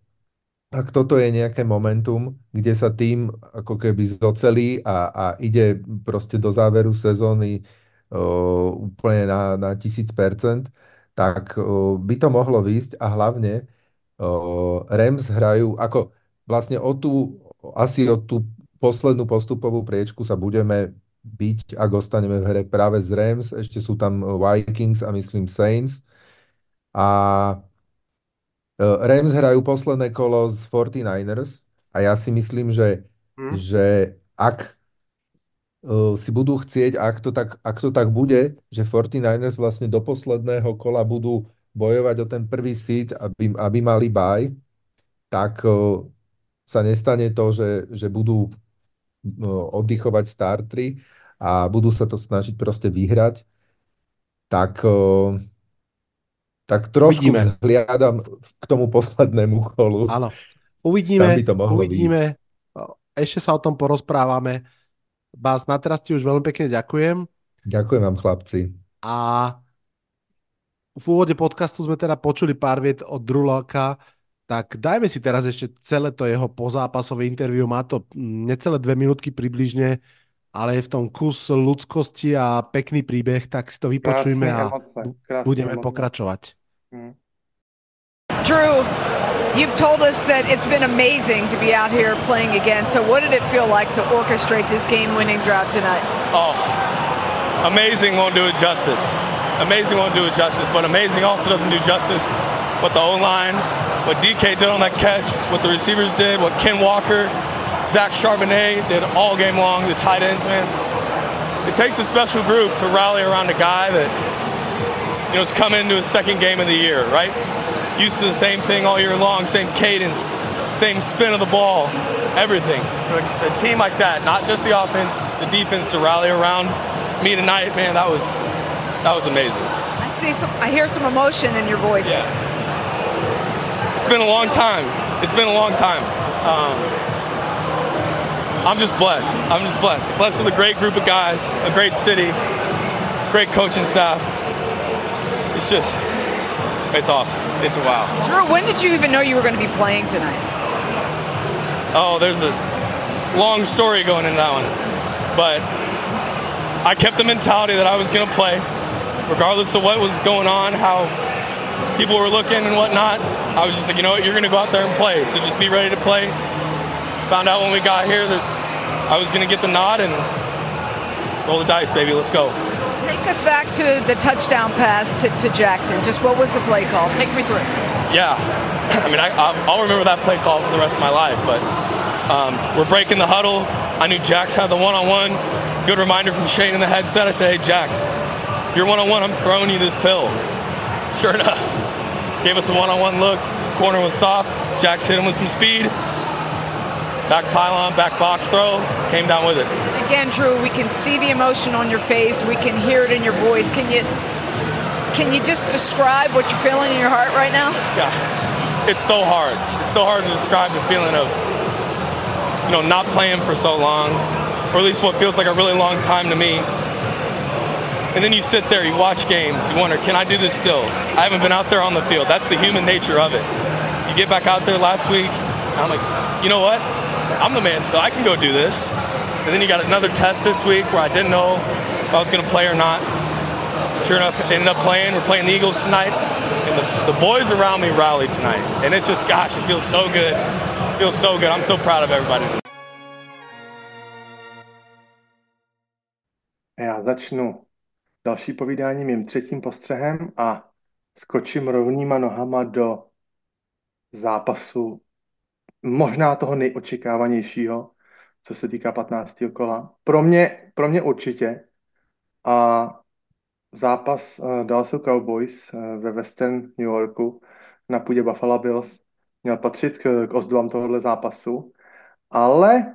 ak toto je nejaké momentum, kde sa tým ako keby zocelí a, a ide proste do záveru sezóny uh, úplne na, na tisíc percent, tak uh, by to mohlo výjsť a hlavne uh, Rams hrajú, ako vlastne o tú, asi o tú poslednú postupovú priečku sa budeme byť, ak ostaneme v hre práve z Rams, ešte sú tam Vikings a myslím Saints. A Rams hrajú posledné kolo z 49ers a ja si myslím, že, hmm. že ak si budú chcieť, ak to, tak, ak to tak bude, že 49ers vlastne do posledného kola budú bojovať o ten prvý seed, aby, aby mali baj, tak uh, sa nestane to, že, že budú uh, oddychovať startry a budú sa to snažiť proste vyhrať, tak, tak trošku uvidíme. vzhliadam k tomu poslednému kolu. Áno, uvidíme, uvidíme. Ísť. Ešte sa o tom porozprávame. Bás, na teraz ti už veľmi pekne ďakujem. Ďakujem vám, chlapci. A v úvode podcastu sme teda počuli pár viet od Druláka, tak dajme si teraz ešte celé to jeho pozápasové interview. Má to necelé dve minútky približne, ale je v tom kus ľudskosti a pekný príbeh, tak si to vypočujme a budeme pokračovať. Hmm. Drew, You've told us that it's been amazing to be out here playing again. So what did it feel like to orchestrate this game-winning drive tonight? Oh, amazing won't do it justice. Amazing won't do it justice, but amazing also doesn't do justice what the O-line, what DK did on that catch, what the receivers did, what Ken Walker, Zach Charbonnet did all game long, the tight ends, man. It takes a special group to rally around a guy that, you know, is coming into his second game of the year, right? Used to the same thing all year long, same cadence, same spin of the ball, everything. For a team like that, not just the offense, the defense to rally around me tonight, man, that was that was amazing. I see some, I hear some emotion in your voice. Yeah, it's been a long time. It's been a long time. Um, I'm just blessed. I'm just blessed. Blessed with a great group of guys, a great city, great coaching staff. It's just, it's, it's awesome. It's a wow. Drew, when did you even know you were going to be playing tonight? Oh, there's a long story going into that one. But I kept the mentality that I was going to play, regardless of what was going on, how people were looking and whatnot. I was just like, you know what, you're going to go out there and play. So just be ready to play. Found out when we got here that I was going to get the nod and roll the dice, baby. Let's go. Take us back to the touchdown pass to, to Jackson. Just what was the play call? Take me through. Yeah. I mean, I, I'll remember that play call for the rest of my life, but um, we're breaking the huddle. I knew Jax had the one-on-one. Good reminder from Shane in the headset. I said, hey, Jax, you're one-on-one, I'm throwing you this pill. Sure enough, gave us a one-on-one look. Corner was soft. Jax hit him with some speed. Back pylon, back box throw. Came down with it. Again, Drew, we can see the emotion on your face. We can hear it in your voice. Can you can you just describe what you're feeling in your heart right now? Yeah, it's so hard. It's so hard to describe the feeling of you know not playing for so long, or at least what feels like a really long time to me. And then you sit there, you watch games, you wonder, can I do this still? I haven't been out there on the field. That's the human nature of it. You get back out there last week, I'm like, you know what? I'm the man still. I can go do this. And then you got another test this week where I didn't know if I was going to play or not. Sure enough, ended up playing. We're playing the Eagles tonight. And the, the boys around me rallied tonight. And it just, gosh, it feels so good. It feels so good. I'm so proud of everybody. Já začnu další povídání mým třetím postřehem a skočím rovnýma nohama do zápasu možná toho nejočekávanějšího, co se týká 15. kola. Pro mě, pro mě určitě. A zápas uh, Dallasu Cowboys uh, ve Western New Yorku na půdě Buffalo Bills měl patřit k, k ozdobám tohohle zápasu, ale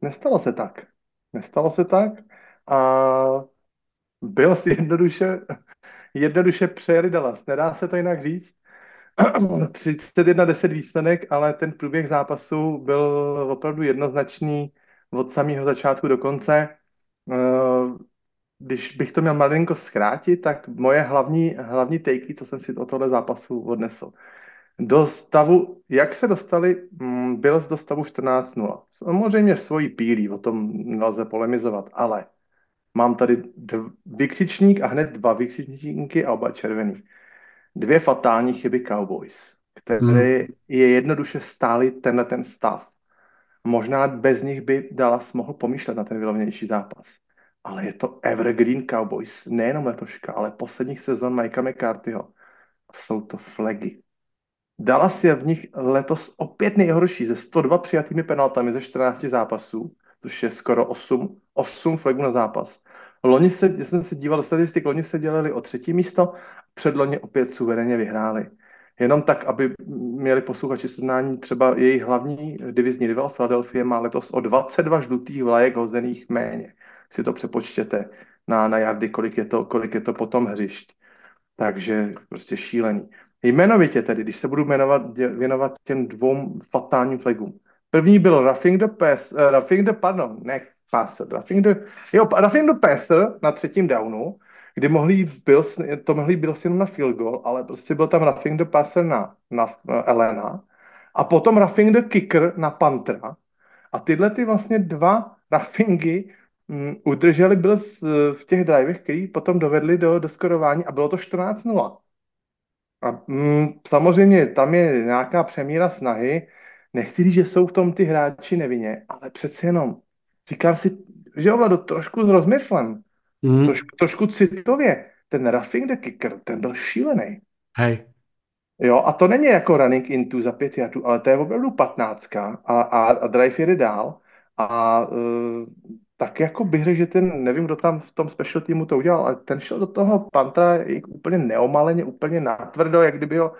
nestalo se tak. Nestalo se tak a Bills jednoduše, (laughs) jednoduše přejeli Dallas. Nedá se to jinak říct. (clears throat) 31-10 výsledek, ale ten průběh zápasu byl opravdu jednoznačný od samého začátku do konce. Eh, když bych to měl malinko zkrátit, tak moje hlavní, hlavní takey, co jsem si od tohle zápasu odnesl. Do stavu, jak se dostali, mm, byl do stavu 14-0. Samozřejmě svojí pílí, o tom nelze polemizovat, ale mám tady dv, vykřičník a hned dva vykřičníky a oba červený dvě fatální chyby Cowboys, které hmm. je jednoduše stály tenhle ten stav. Možná bez nich by Dallas mohl pomýšlet na ten vylovnější zápas. Ale je to Evergreen Cowboys, nejenom letoška, ale posledních sezon Mikea McCarthyho. Jsou to flagy. Dallas je v nich letos opět nejhorší ze 102 přijatými penaltami ze 14 zápasů, což je skoro 8, 8 flagů na zápas. Loni se, já jsem se díval do statistik, loni se dělali o třetí místo předloni opět suverénně vyhráli. Jenom tak, aby měli posluchači srovnání, třeba jejich hlavní divizní rival Philadelphia má letos o 22 žlutých vlajek hozených méně. Si to přepočtěte na, na jardy, kolik je, to, kolik je to potom hřišť. Takže prostě šílený. Jmenovitě tedy, když se budu jmenovat, věnovat těm dvou fatálním flagům. První byl roughing the pass, uh, roughing the, pardon, ne, passer, roughing the, jo, roughing the passer na třetím downu, kdy mohli Bills, to mohli Bills jenom na field goal, ale prostě byl tam roughing the passer na, na, na Elena a potom roughing the kicker na Pantra. A tyhle ty vlastně dva roughingy mm, udrželi Bills v těch drivech, který potom dovedli do, do skorování a bylo to 14-0. A mm, samozřejmě tam je nějaká přemíra snahy, nechci říct, že jsou v tom ty hráči nevinně, ale přece jenom říkám si, že ovladu trošku s rozmyslem, Mm. Trošku, trošku citově. Ten roughing the kicker, ten byl šílený. Hej. Jo, a to není jako running into za pět jardů, ale to je opravdu patnáctka a, a, a drive jede dál. A uh, tak jako bych řekl, že ten, nevím, kdo tam v tom special týmu to udělal, ale ten šel do toho pantra úplně neomaleně, úplně natvrdo, jak kdyby ho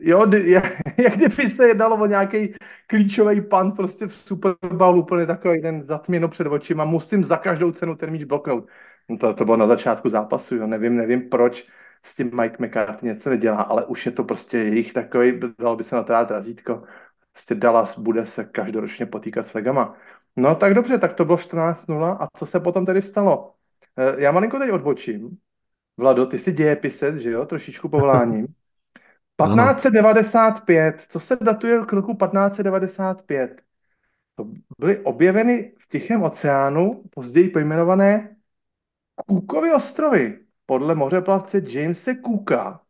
Jo, (laughs) jak kdyby se jednalo o nějaký klíčový pan prostě v Super Bowl, úplně takový ten zatměno před očima, musím za každou cenu ten míč bloknout. No to, to bylo na začátku zápasu, jo. nevím, nevím proč s tím Mike McCarthy něco nedělá, ale už je to prostě jejich takový, dalo by se na to dát razítko. Prostě Dallas bude se každoročně potýkat s legama. No tak dobře, tak to bylo 14-0 a co se potom tedy stalo? Eh, já malinko teď odbočím. Vlado, ty jsi dějepisec, že jo, trošičku povoláním. (laughs) 1595, co se datuje k roku 1595? To byly objeveny v Tichém oceánu, později pojmenované Cookovy ostrovy, podle mořeplavce Jamese Cooka.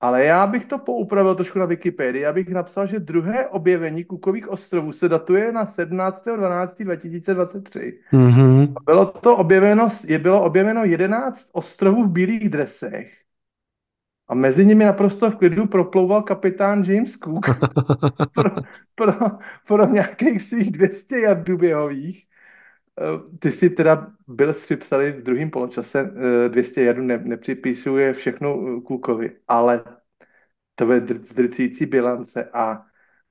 Ale já bych to poupravil trošku na Wikipedii, já bych napsal, že druhé objevení Cookových ostrovů se datuje na 17.12.2023. Mm-hmm. Bylo to objeveno, je bylo objeveno 11 ostrovů v bílých dresech a mezi nimi naprosto v klidu proplouval kapitán James Cook (laughs) (laughs) pro, pro, pro nějakých svých 200 jardů běhových. Eh, ty si teda byl připsali v druhém poločase 200 eh, ne, nepřipisuje všechno Cookovi, ale to je zdrcující bilance a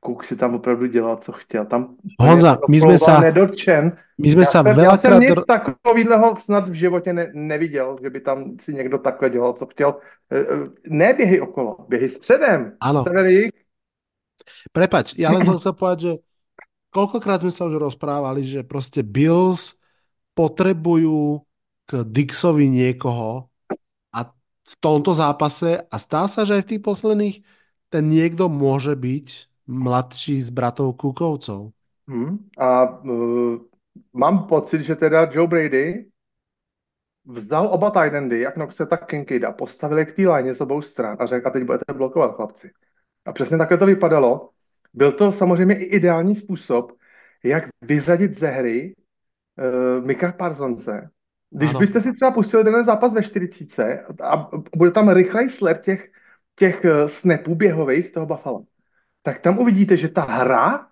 Cook si tam opravdu dělal, co chtěl. Tam Honza, my jsme se nedotčen. My jsme se veľakrát... Já jsem nic takového snad v životě ne, neviděl, že by tam si někdo takhle dělal, co chtěl. Ne běhy okolo, běhy středem. Ano. Prepač, ja len som chcel povedať, že koľkokrát sme sa už rozprávali, že proste Bills potrebujú k Dixovi niekoho a v tomto zápase a stá sa, že aj v tých posledných ten niekto môže byť mladší z bratov Kukovcov. Hmm. A uh, mám pocit, že teda Joe Brady vzal oba tight endy, jak Noxe, tak Kinkida, postavili k té z obou stran a řekl, a teď budete blokovat, chlapci. A přesně takhle to vypadalo. Byl to samozřejmě i ideální způsob, jak vyřadit ze hry uh, Mika Parsonse. Když ano. byste si třeba pustili ten zápas ve 40 a bude tam rychlej sled těch, těch uh, snapů běhových toho Buffalo, tak tam uvidíte, že ta hra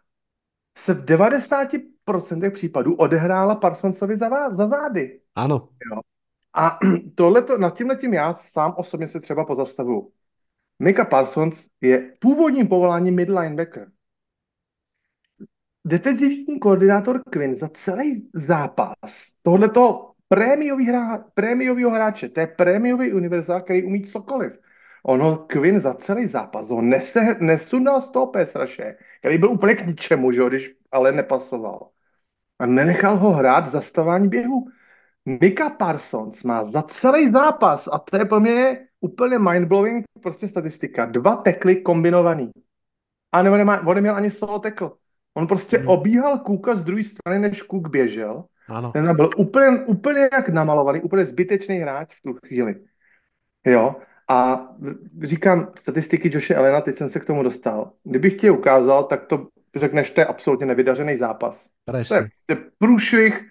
se v 90% případů odehrála Parsonsovi za, za zády. Ano. Jo. A (clears throat) tohleto, nad tímhle tím já sám osobně se třeba pozastavuju. Mika Parsons je původním povoláním mid linebacker. Defenzivní koordinátor Quinn za celý zápas tohleto prémiového hráče, to je prémiový univerzál, který umí cokoliv Ono Quinn za celý zápas ho nese, nesundal z toho pesraše, který byl úplně k ničemu, že, když ale nepasoval. A nenechal ho hrát v zastavání běhu. Mika Parsons má za celý zápas, a to je pro mě úplně mindblowing prostě statistika, dva tekly kombinovaný. A nebo nemá, on neměl ani solo tekl. On prostě hmm. obíhal Kuka z druhé strany, než Kuk běžel. Ano. Ten byl úplně, úplně jak namalovaný, úplně zbytečný hráč v tu chvíli. Jo, a říkám statistiky Joše Elena, teď jsem se k tomu dostal. Kdybych ti je ukázal, tak to řekneš, to je absolutně nevydařený zápas. Presně. To je, to je průšvih,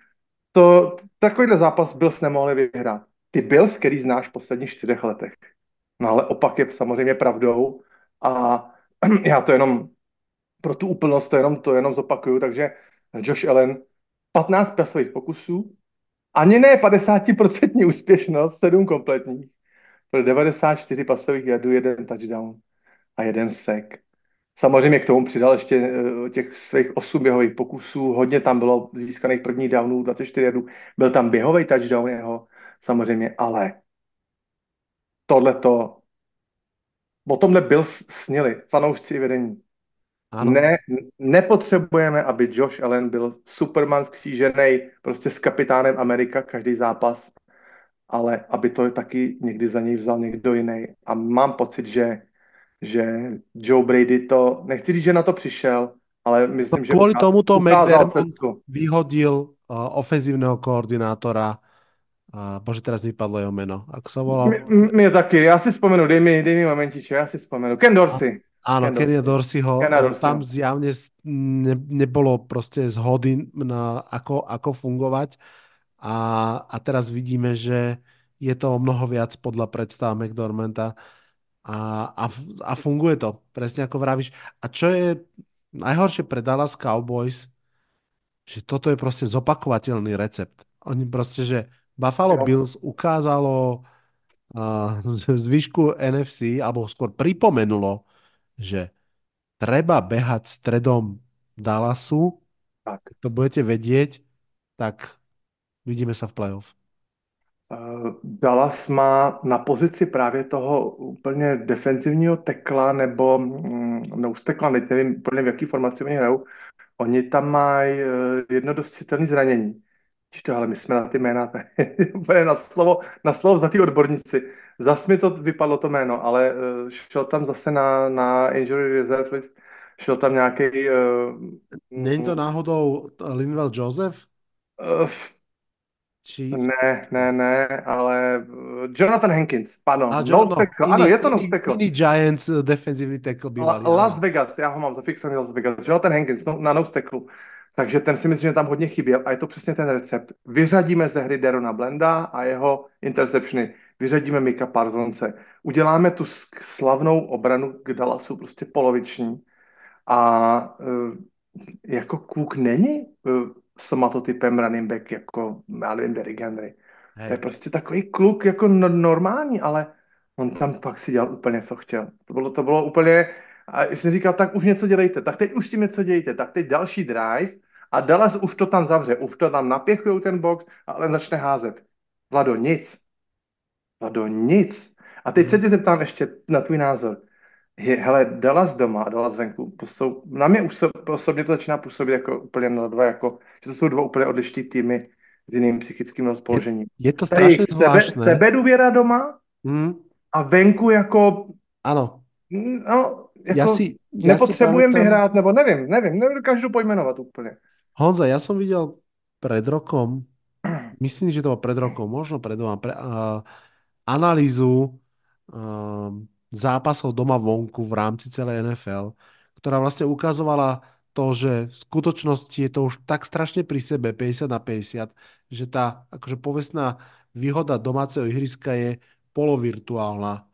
to, takovýhle zápas Bills nemohli vyhrát. Ty Bills, který znáš v posledních čtyřech letech. No ale opak je samozřejmě pravdou a (clears throat) já to jenom pro tu úplnost to jenom, to jenom zopakuju, takže Josh Allen 15 pasových pokusů, ani ne 50% úspěšnost, 7 kompletních. Byl 94 pasových jardů, jeden touchdown a jeden sek. Samozřejmě k tomu přidal ještě eh, těch svých 8 běhových pokusů, hodně tam bylo získaných prvních downů, 24 jardů, byl tam běhový touchdown jeho, samozřejmě, ale tohleto, o tomhle byl snili fanoušci vedení. Ano. Ne, nepotřebujeme, aby Josh Allen byl Superman skřížený prostě s kapitánem Amerika každý zápas ale aby to taky někdy za něj vzal někdo jiný. A mám pocit, že, že Joe Brady to, nechci říct, že na to přišel, ale myslím, že Kvůli tomuto McDermott vyhodil uh, ofenzívneho koordinátora a bože, teraz mi padlo jeho meno. Ako sa volal? Mě taky, já si vzpomenu, dej mi, dej mi momentiče, já si vzpomenu. Ken Dorsey. Áno, Ken Kenny Dorseyho. Dorsey. Tam zjavne ne, nebolo proste zhody na ako, ako fungovať a, a teraz vidíme, že je to mnoho viac podľa predstav McDormanta a, a, a funguje to, presne ako vravíš. A čo je najhoršie pre Dallas Cowboys, že toto je proste zopakovateľný recept. Oni proste, že Buffalo Bills ukázalo uh, zvyšku NFC, alebo skôr pripomenulo, že treba behať stredom Dallasu, tak. to budete vedieť, tak Vidíme sa v playoff. Dallas má na pozici právě toho úplně defenzivního tekla nebo mm, neustekla, teď nevím úplně v jaký formaci oni hrajou, oni tam mají eh, jedno dost citelné zranění. To, ale my jsme na ty jména (laughs) úplně na slovo, na slovo za ty odborníci. Zas mi to vypadlo to jméno, ale uh, šel tam zase na, na injury reserve list, šel tam nějaký... Uh, Není to náhodou Linwell Joseph? Uh, či... Ne, ne, ne, ale Jonathan Hankins, pardon. A John, no, tackle. Ano, je to no tackle. Iný Giants defenzivní tackle bývalý. La, Las Vegas, já ho mám zafixovaný Las Vegas. Jonathan Hankins no, na nose tackle. Takže ten si myslím, že tam hodně chyběl a je to přesně ten recept. Vyřadíme ze hry Derona Blenda a jeho interceptiony. Vyřadíme Mika Parsonse. Uděláme tu slavnou obranu k Dallasu, prostě poloviční. A uh, jako Cook není uh, somatotypem running back jako, já nevím, Derrick Henry. Hej. To je prostě takový kluk jako no, normální, ale on tam pak si dělal úplně, co chtěl. To bylo, to bylo úplně, a jsem říkal, tak už něco dělejte, tak teď už s tím něco dějte, tak teď další drive a Dallas už to tam zavře, už to tam napěchují ten box a ale začne házet. Vlado, nic. Vlado, nic. A teď hmm. se tě zeptám ještě na tvůj názor je, hele, Dallas doma a Dallas venku, jsou, na mě už osobně to začíná působit jako úplně na dva, jako, že to jsou dva úplně odlišní týmy s jiným psychickým rozpoložením. Je, je to strašně zvláštné. Sebe, důvěra doma hmm. a venku jako... Ano. No, jako já si, já nepotřebujem si vyhrát, nebo nevím, nevím, nedokážu pojmenovat úplně. Honza, já jsem viděl před rokom, (clears throat) myslím, že to bylo před rokom, možno před dvoma, pre, uh, analýzu uh, zápasov doma vonku v rámci celej NFL, ktorá vlastne ukazovala to, že v skutočnosti je to už tak strašne pri sebe 50 na 50, že tá akože povestná výhoda domáceho ihriska je polovirtuálna.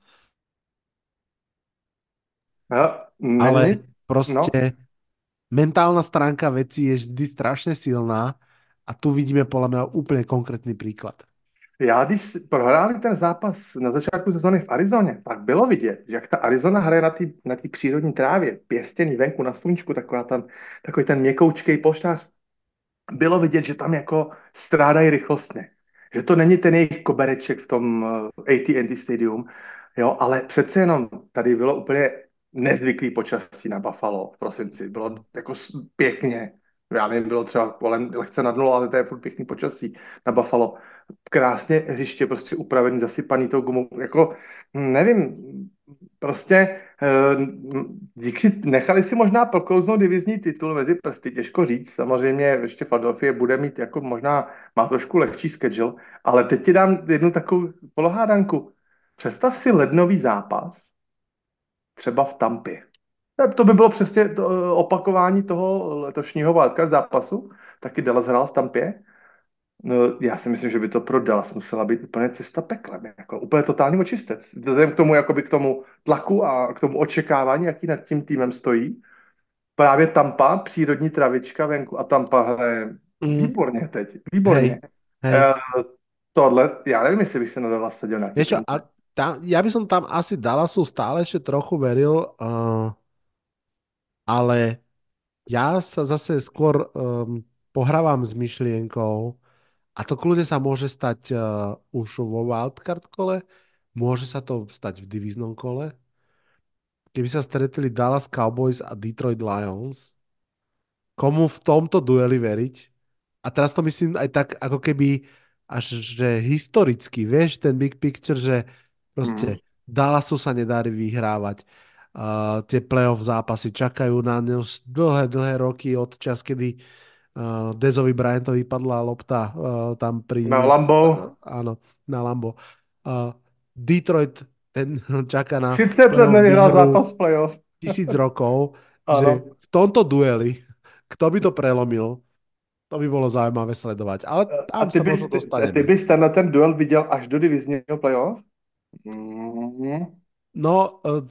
No, Ale prostě no. mentálna stránka veci je vždy strašne silná a tu vidíme podľa mňa úplne konkrétny príklad. Já když prohráli ten zápas na začátku sezóny v Arizoně, tak bylo vidět, že jak ta Arizona hraje na té na přírodní trávě, pěstěný venku na sluníčku, taková tam, takový ten měkoučkej poštář, bylo vidět, že tam jako strádají rychlostně. Že to není ten jejich kobereček v tom eh, AT&T Stadium, jo, ale přece jenom tady bylo úplně nezvyklý počasí na Buffalo v prosinci. Bylo jako pěkně, já nevím, bylo třeba kolem lehce nad nulou, ale to je furt pěkný počasí na Buffalo krásně hřiště prostě upravený, zasypaný tou gumou, jako nevím, prostě eh, díky, nechali si možná proklouznout divizní titul mezi prsty, těžko říct, samozřejmě ještě Philadelphia bude mít jako možná, má trošku lehčí schedule, ale teď ti dám jednu takovou polohádanku. Představ si lednový zápas, třeba v Tampě. To by bylo přesně to opakování toho letošního wildcard zápasu, taky Dallas hrál v Tampě No, já si myslím, že by to pro Dallas musela být úplně cesta peklem, jako úplně totální očistec. Vzhledem k tomu, jakoby k tomu tlaku a k tomu očekávání, jaký nad tím týmem stojí. Právě Tampa, přírodní travička venku a Tampa hraje mm. výborně teď, výborně. Hej, hej. Uh, tohle, já nevím, jestli bych se na Dallas seděl na a tam, ja by som tam asi Dallasu stále ešte trochu veril, uh, ale ja sa zase skôr um, pohrávam s myšlienkou, a to kľudne sa môže stať uh, už vo wildcard kole, môže sa to stať v divíznom kole. Keby sa stretli Dallas Cowboys a Detroit Lions, komu v tomto dueli veriť? A teraz to myslím aj tak, ako keby až že historicky, vieš, ten big picture, že proste mm. Dallasu sa nedarí vyhrávať. Uh, tie playoff zápasy čakajú na ňu dlhé, dlhé roky od čas, kedy uh, Dezovi Bryantovi vypadla lopta uh, tam pri... Na Lambo. Uh, áno, na Lambo. Uh, Detroit, ten (laughs) čaká na... 30 let nevyhrál zápas playoff. Tisíc rokov. (laughs) že v tomto dueli, (laughs) kto by to prelomil, to by bylo zajímavé sledovat. Ale tam a ty bys, dostaneme. Ty bys ten, ten duel viděl až do divizního playoff? Mm. No,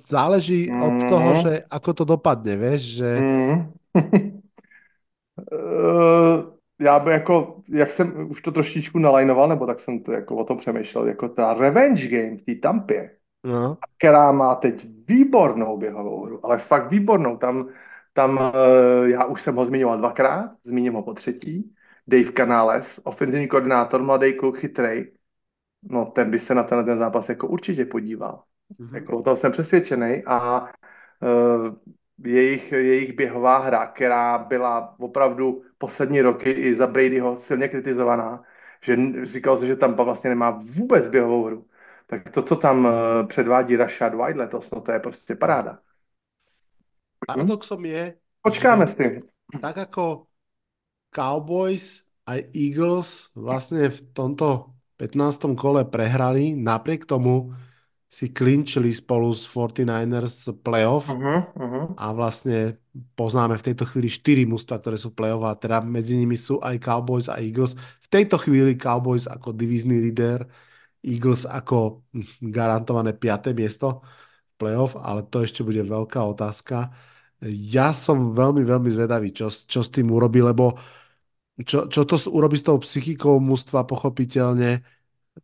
záleží mm. od toho, že ako to dopadne, vieš, že... Mm. Uh, (laughs) já by jako, jak jsem už to trošičku nalajnoval, nebo tak jsem to jako o tom přemýšlel, jako ta revenge game v té Tampě, no. která má teď výbornou běhovou hru, ale fakt výbornou. Tam, tam uh, já už jsem ho zmiňoval dvakrát, zmíním ho po třetí. Dave Canales, ofenzivní koordinátor, mladý kluk, chytrej. No ten by se na tenhle ten zápas jako určitě podíval. Mhm. Jako o tom jsem přesvědčený a uh, jejich, jejich běhová hra, která byla opravdu poslední roky i za Bradyho silně kritizovaná, že říkal se, že Tampa vlastně nemá vůbec běhovou hru. Tak to, co tam uh, předvádí Rashad White letos, no to je prostě paráda. Paradoxom je, Počkáme s tým. tak ako Cowboys aj Eagles vlastne v tomto 15. kole prehrali, napriek tomu si klinčili spolu s 49ers playoff Uh-huh, uh-huh. a vlastne poznáme v tejto chvíli 4 mužstva, ktoré sú playoff a teda medzi nimi sú aj Cowboys a Eagles. V tejto chvíli Cowboys ako divízny líder, Eagles ako garantované 5. miesto v playoff, ale to ešte bude veľká otázka. Ja som veľmi, veľmi zvedavý, čo, čo s tým urobí, lebo čo, čo to urobí s tou psychikou mužstva pochopiteľne,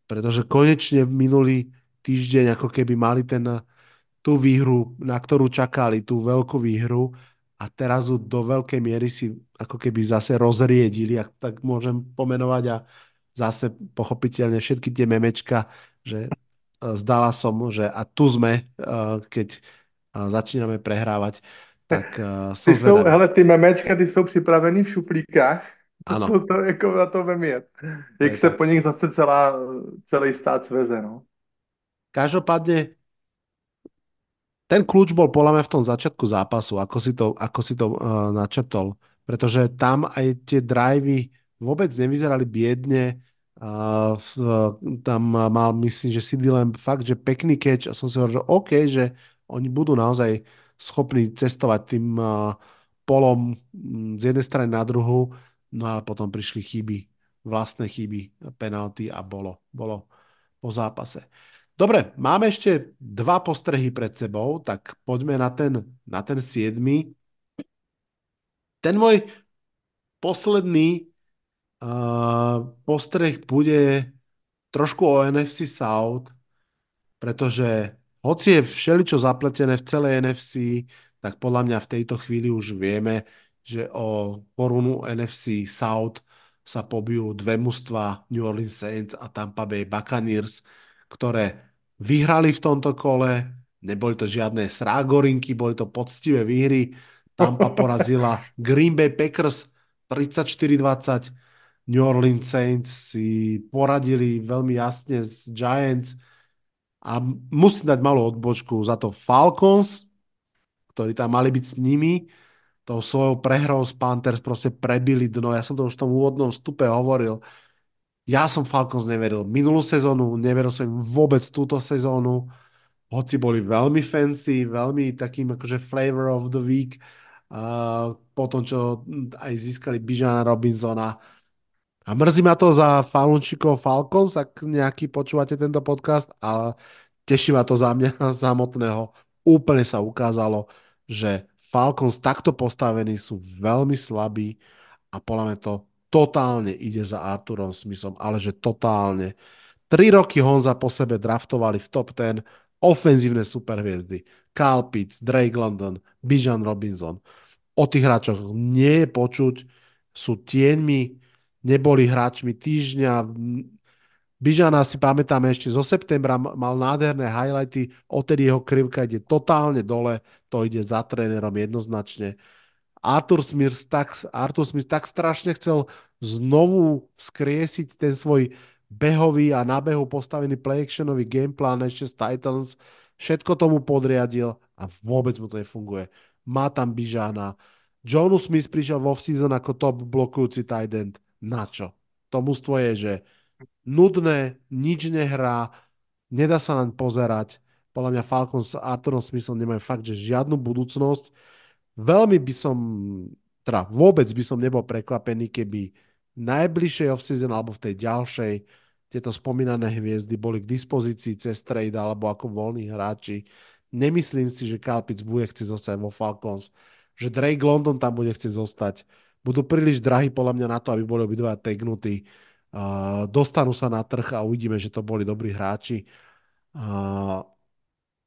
pretože konečne minulý týždeň ako keby mali ten, tú výhru, na ktorú čakali, tú veľkú výhru a teraz ju do veľkej miery si ako keby zase rozriedili, ak tak môžem pomenovať a zase pochopiteľne všetky tie memečka, že zdala som, že a tu sme, keď začíname prehrávať, tak uh, ty jsou, hele, ty memečka, ty jsou připravený v šuplíkách. Ano. To, to, jako na to vem jet. Jak se tak. po nich zase celá, celý stát sveze, no. Každopádne ten kľúč bol podľa mňa v tom začiatku zápasu, ako si to, ako si to uh, načrtol. Pretože tam aj tie drivey vôbec nevyzerali biedne. Uh, tam mal, myslím, že CD Lamb fakt, že pekný catch a som si hovoril, že OK, že oni budú naozaj schopní cestovať tým uh, polom z jednej strany na druhú, no ale potom prišli chyby, vlastné chyby, penalty a bolo, bolo po zápase. Dobre, máme ešte dva postrehy pred sebou, tak poďme na ten, na ten siedmy. Ten môj posledný uh, postreh bude trošku o NFC South, pretože hoci je všeličo zapletené v celej NFC, tak podľa mňa v tejto chvíli už vieme, že o korunu NFC South sa pobijú dve mužstva New Orleans Saints a Tampa Bay Buccaneers, ktoré vyhrali v tomto kole, neboli to žiadne srágorinky, boli to poctivé výhry. Tampa porazila (laughs) Green Bay Packers 34-20, New Orleans Saints si poradili veľmi jasne s Giants a musím dať malú odbočku za to Falcons, ktorí tam mali byť s nimi, tou svojou prehrou z Panthers proste prebili dno. Ja som to už v tom úvodnom vstupe hovoril ja som Falcons neveril minulú sezónu, neveril som im vôbec túto sezónu, hoci boli veľmi fancy, veľmi takým akože flavor of the week, uh, po tom, čo aj získali Bijana Robinsona. A mrzí ma to za fanúčikov Falcons, ak nejaký počúvate tento podcast, ale teší ma to za mňa (laughs) samotného. Úplne sa ukázalo, že Falcons takto postavení sú veľmi slabí a podľa mňa to totálne ide za Arturom Smithom, ale že totálne. Tri roky Honza po sebe draftovali v top 10 ofenzívne superhviezdy. Kyle Pitts, Drake London, Bijan Robinson. O tých hráčoch nie je počuť, sú tieňmi, neboli hráčmi týždňa. Bižana si pamätáme ešte zo septembra, mal nádherné highlighty, odtedy jeho krivka ide totálne dole, to ide za trénerom jednoznačne. Arthur Smith tak, Arthur Smith tak strašne chcel znovu vzkriesiť ten svoj behový a na behu postavený play-actionový gameplan ešte z Titans. Všetko tomu podriadil a vôbec mu to nefunguje. Má tam Bižána. Jonu Smith prišiel v off-season ako top blokujúci tight end. Na čo? To mústvo je, že nudné, nič nehrá, nedá sa naň pozerať. Podľa mňa Falcons s Arturom Smithom nemajú fakt, že žiadnu budúcnosť veľmi by som, teda vôbec by som nebol prekvapený, keby najbližšej off-season alebo v tej ďalšej tieto spomínané hviezdy boli k dispozícii cez trade alebo ako voľní hráči. Nemyslím si, že Kalpic bude chcieť zostať vo Falcons, že Drake London tam bude chcieť zostať. Budú príliš drahí podľa mňa na to, aby boli obidva tagnutí. Uh, dostanú sa na trh a uvidíme, že to boli dobrí hráči. Uh,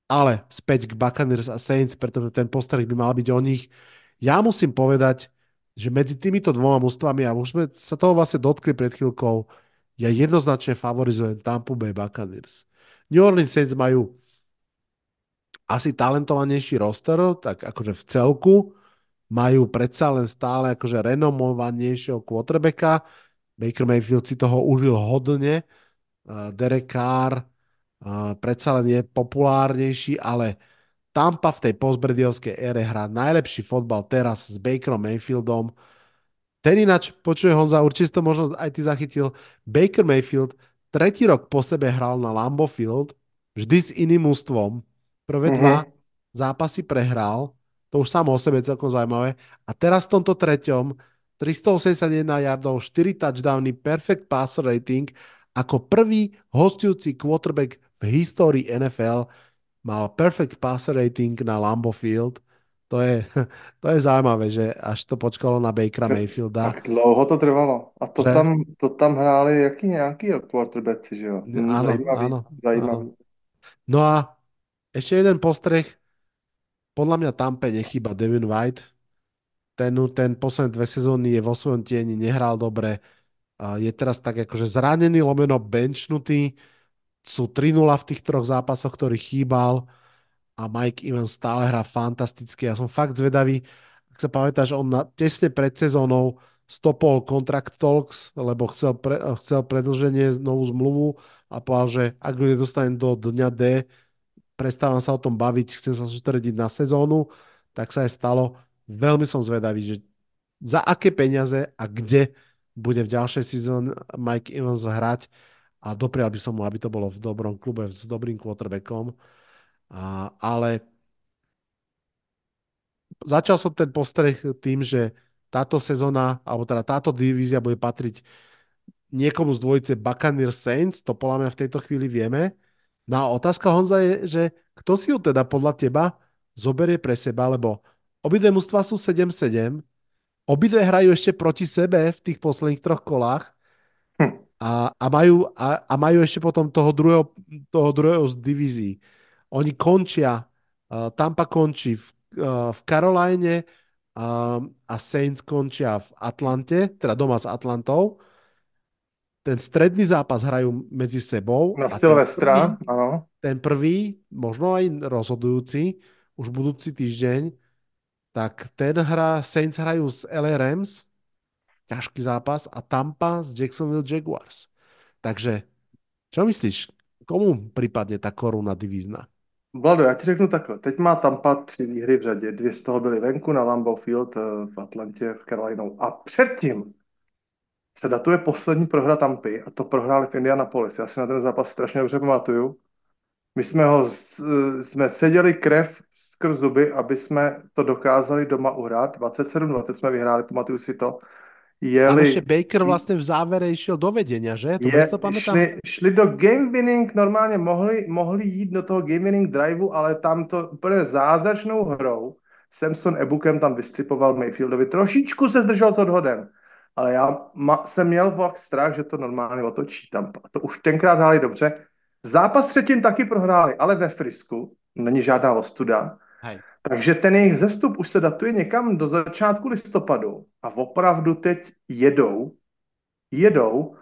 ale späť k Buccaneers a Saints, pretože ten postreh by mal byť o nich. Ja musím povedať, že medzi týmito dvoma mústvami, a už sme sa toho vlastne dotkli pred chvíľkou, ja jednoznačne favorizujem Tampa Bay Buccaneers. New Orleans Saints majú asi talentovanejší roster, tak akože v celku majú predsa len stále akože renomovanejšieho quarterbacka. Baker Mayfield si toho užil hodne. Derek Carr predsa len je populárnejší, ale Tampa v tej postbrediovskej ére hrá najlepší fotbal teraz s Bakerom Mayfieldom. Ten ináč, počuje Honza, určite to možno aj ty zachytil, Baker Mayfield tretí rok po sebe hral na Lambo Field, vždy s iným ústvom. Prvé mm-hmm. dva zápasy prehral, to už samo o sebe je celkom zaujímavé. A teraz v tomto treťom 381 yardov, 4 touchdowny, perfect passer rating, ako prvý hostujúci quarterback v histórii NFL mal perfect passer rating na Lambo Field. To je, (laughs) to je zaujímavé, že až to počkalo na Bakera Mayfielda. Tak dlouho to trvalo. A to, že... tam, to tam hráli jaký nějaký quarterbacki, že jo? Áno, zajímavý, áno. No a ešte jeden postreh. Podľa mňa Tampe nechýba Devin White. Ten, ten posledné dve sezóny je vo svojom tieni, nehral dobre. Je teraz tak akože zranený, lomeno benchnutý sú 3-0 v tých troch zápasoch, ktorý chýbal a Mike Evans stále hrá fantasticky. Ja som fakt zvedavý, ak sa pamätáš, on na, tesne pred sezónou stopol contract talks, lebo chcel, pre, chcel predlženie novú zmluvu a povedal, že ak ho nedostanem do dňa D, prestávam sa o tom baviť, chcem sa sústrediť na sezónu, tak sa aj stalo. Veľmi som zvedavý, že za aké peniaze a kde bude v ďalšej sezóne Mike Evans hrať a doprial by som mu, aby to bolo v dobrom klube s dobrým quarterbackom. A, ale začal som ten postreh tým, že táto sezóna, alebo teda táto divízia bude patriť niekomu z dvojice Buccaneers Saints, to podľa mňa v tejto chvíli vieme. No a otázka Honza je, že kto si ju teda podľa teba zoberie pre seba, lebo obidve mužstva sú 7-7, obidve hrajú ešte proti sebe v tých posledných troch kolách a, a, majú, a, a majú ešte potom toho druhého, toho druhého z divízií. Oni končia, uh, Tampa končí v, uh, v Caroline uh, a Saints končia v Atlante, teda doma s Atlantou. Ten stredný zápas hrajú medzi sebou. Na Silvestra, áno. Ten prvý, možno aj rozhodujúci, už budúci týždeň, tak ten hra, Saints hrajú s LA Rams ťažký zápas a Tampa z Jacksonville Jaguars. Takže, čo myslíš, komu připadne ta koruna divízna? Vlado, já ti řeknu takhle. Teď má Tampa tři výhry v řadě. Dvě z toho byly venku na Lambeau Field eh, v Atlantě v Carolinou. A předtím se datuje poslední prohra Tampy a to prohráli v Indianapolis. Já si na ten zápas strašně dobře pamatuju. My jsme ho, jsme seděli krev skrz zuby, aby jsme to dokázali doma uhrát. 27-20 jsme vyhráli, pamatuju si to jeli... Ještě Baker vlastně v závere šel do vedenia, že? To je, to pamätám. Šli, šli do game winning, normálně mohli, mohli jít do toho game winning driveu, ale tam to úplně zázračnou hrou Samson Ebukem tam vystřipoval Mayfieldovi. Trošičku se zdržel s odhodem, ale já ma, jsem měl fakt strach, že to normálně otočí tam. To už tenkrát hráli dobře. Zápas předtím taky prohráli, ale ve Frisku, není žádná ostuda. Hej. Takže ten jejich zestup už se datuje někam do začátku listopadu a opravdu teď jedou, jedou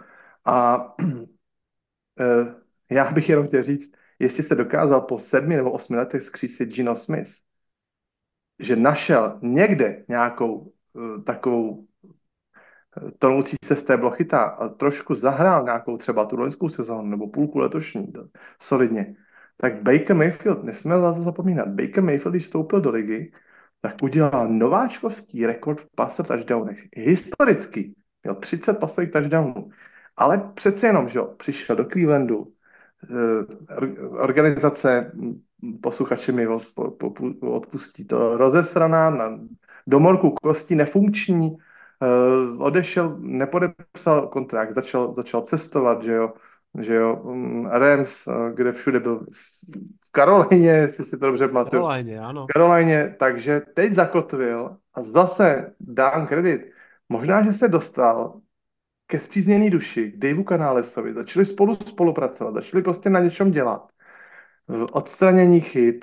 a (clears throat) eh, já bych jenom chtěl říct, jestli se dokázal po sedmi nebo osmi letech skřísit Gino Smith, že našel někde nějakou uh, takovou tonoucí se z té blochyta a trošku zahrál nějakou třeba tu loňskou sezónu nebo půlku letošní, solidně, tak Baker Mayfield, nesmíme na to zapomínat, Baker Mayfield, když vstoupil do ligy, tak udělal nováčkovský rekord v passer touchdownech. Historický. Měl 30 pasových touchdownů. Ale přece jenom, že jo, přišel do Clevelandu, eh, organizace, posluchači mi odpustí to, rozesraná, na domorku kosti nefunkční, odešel, nepodepsal kontrakt, začal, začal cestovat, že jo, že jo, mm, Rams, eh, kde všude byl v Karolíně, jestli si to dobře pamatuju. Karolíně, ano. Karolíně, takže teď zakotvil a zase dám kredit. Možná, že se dostal ke zpřízněný duši, k Daveu Kanálesovi, začali spolu spolupracovat, začali prostě na něčem dělat. Odstranění chyb,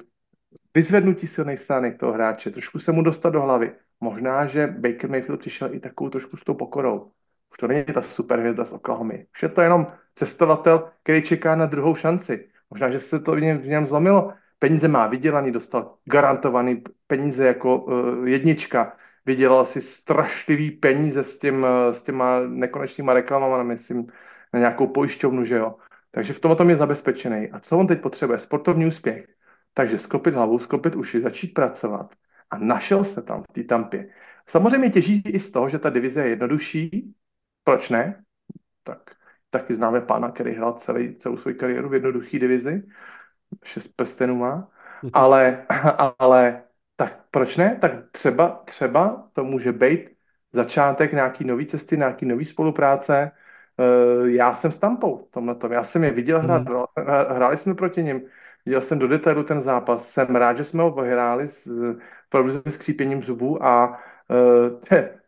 vyzvednutí silných stránek toho hráče, trošku se mu dostat do hlavy. Možná, že Baker Mayfield přišel i takovou trošku s tou pokorou. Už to není ta superhvězda z Oklahoma. Už je to jenom cestovatel, který čeká na druhou šanci. Možná, že se to v něm, v něm zlomilo. Peníze má vydělaný, dostal garantovaný peníze jako uh, jednička. Vydělal si strašlivý peníze s, těm, uh, s těma nekonečnýma reklamama, myslím, na nějakou pojišťovnu, že jo. Takže v tom je zabezpečený. A co on teď potřebuje? Sportovní úspěch. Takže sklopit hlavu, sklopit uši, začít pracovat. A našel se tam v té tampě. Samozřejmě těží i z toho, že ta divize je jednodušší. Proč ne? Tak taky známe pána, který hrál celý, celou svou kariéru v jednoduché divizi. Šest prstenů má. Ale, ale tak proč ne? Tak třeba, třeba to může být začátek nějaký nový cesty, nějaký nový spolupráce. Eh, já jsem s Tampou tomhle tom. Já jsem je viděl hrát, mm. hráli jsme proti ním. Viděl jsem do detailu ten zápas. Jsem rád, že jsme ho vyhráli opravdu se skřípěním zubů a (laughs) uh,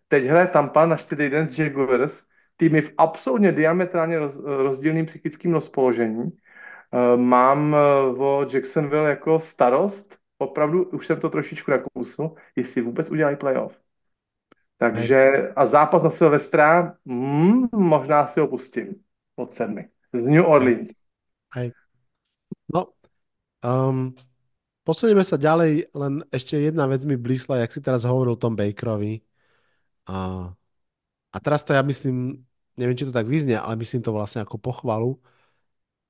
teď hraje Tampa na čtyři den z Jaguars, týmy v absolutně diametrálně roz, rozdílným psychickým rozpoložení. Uh, mám uh, o Jacksonville jako starost, opravdu už jsem to trošičku nakousl, jestli vůbec udělají playoff. Takže a zápas na Silvestra, mm, možná si ho pustím od sedmi. Z New Orleans. Hej. No, um, posunieme sa ďalej, len ešte jedna vec mi blísla, jak si teraz hovoril o tom Bakerovi. A, a teraz to ja myslím, neviem, či to tak vyznie, ale myslím to vlastne ako pochvalu,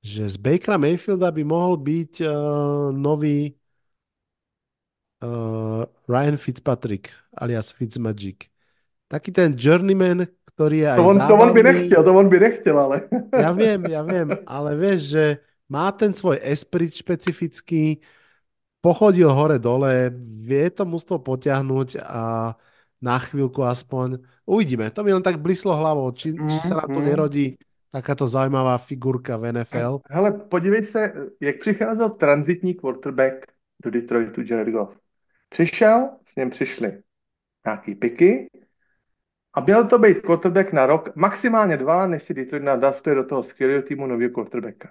že z Bakera Mayfielda by mohol byť uh, nový uh, Ryan Fitzpatrick alias Fitzmagic. Taký ten journeyman, ktorý je aj to on, zábavný. To on by nechtěl, to on by nechtěl, ale... ja viem, ja viem, ale vieš, že má ten svoj esprit špecifický, pochodil hore-dole, vie to mústvo potiahnuť a na chvíľku aspoň. Uvidíme, to mi len tak blíslo hlavou, či, či sa na to mm-hmm. nerodí takáto zaujímavá figurka v NFL. Hele, podívej se, jak přicházel transitní quarterback do Detroitu Jared Goff. Přišel, s ním přišli nějaký piky, a měl to být quarterback na rok, maximálně dva, než si Detroit nadaftuje do toho skvělého týmu nového quarterbacka.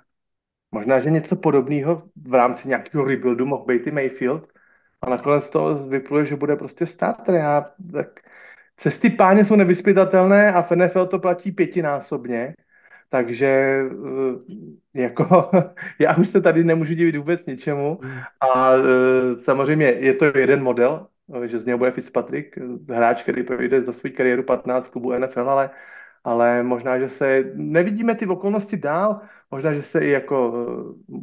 Možná, že něco podobného v rámci nějakého rebuildu mohl být i Mayfield a nakonec to vypluje, že bude prostě starter. Já, tak cesty páně jsou nevyspytatelné a v NFL to platí pětinásobně, takže eh, jako (laughs) já už se tady nemůžu divit vůbec ničemu a eh, samozřejmě je to jeden model, že z něho bude Fitzpatrick, hráč, který projde za svou kariéru 15 klubů NFL, ale, ale možná, že se nevidíme ty okolnosti dál, možná, že se i jako eh,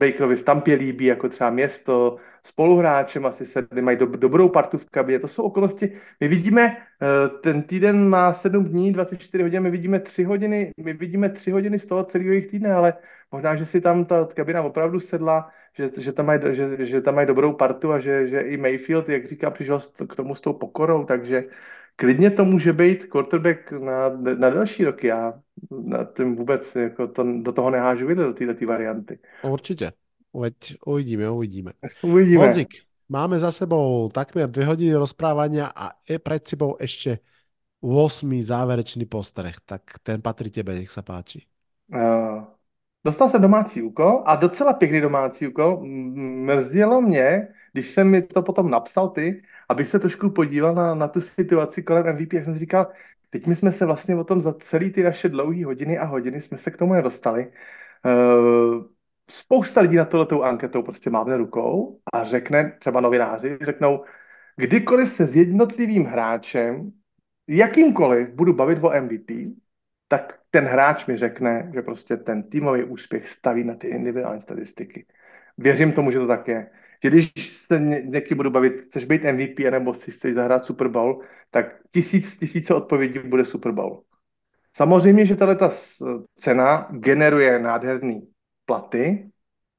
Bakerovi v Tampě líbí, jako třeba město, spoluhráčem, asi se mají do, dobrou partu v kabině. To jsou okolnosti. My vidíme, eh, ten týden má 7 dní, 24 hodin, my vidíme 3 hodiny, my vidíme 3 hodiny z toho celého jejich týdne, ale možná, že si tam ta kabina opravdu sedla, že, že, tam mají, že, že tam mají dobrou partu a že, že i Mayfield, jak říká, přišel k tomu s tou pokorou, takže klidně to může být quarterback na, na další roky. Já na tím vůbec jako to, do toho nehážu vidět, do této varianty. Určitě. Uveď, uvidíme, uvidíme. uvidíme. Honzik, máme za sebou takmer dvě hodiny rozprávania a je pred sebou ešte 8. záverečný postreh. Tak ten patří tebe, nech sa páči. Uh, Dostal jsem domácí úkol a docela pěkný domácí úkol. Mrzelo mě, když jsem mi to potom napsal ty, abych se trošku podíval na, na tu situaci kolem MVP, jak jsem si říkal, teď my jsme se vlastně o tom za celý ty naše dlouhé hodiny a hodiny jsme se k tomu nedostali. Uh, spousta lidí na tohletou anketou prostě mávne rukou a řekne, třeba novináři, řeknou, kdykoliv se s jednotlivým hráčem, jakýmkoliv, budu bavit o MVP, tak ten hráč mi řekne, že prostě ten týmový úspěch staví na ty individuální statistiky. Věřím tomu, že to tak je. Že když se někým budu bavit, chceš být MVP nebo si chceš zahrát Super Bowl, tak tisíc, tisíce odpovědí bude Super Bowl. Samozřejmě, že tato cena generuje nádherný platy,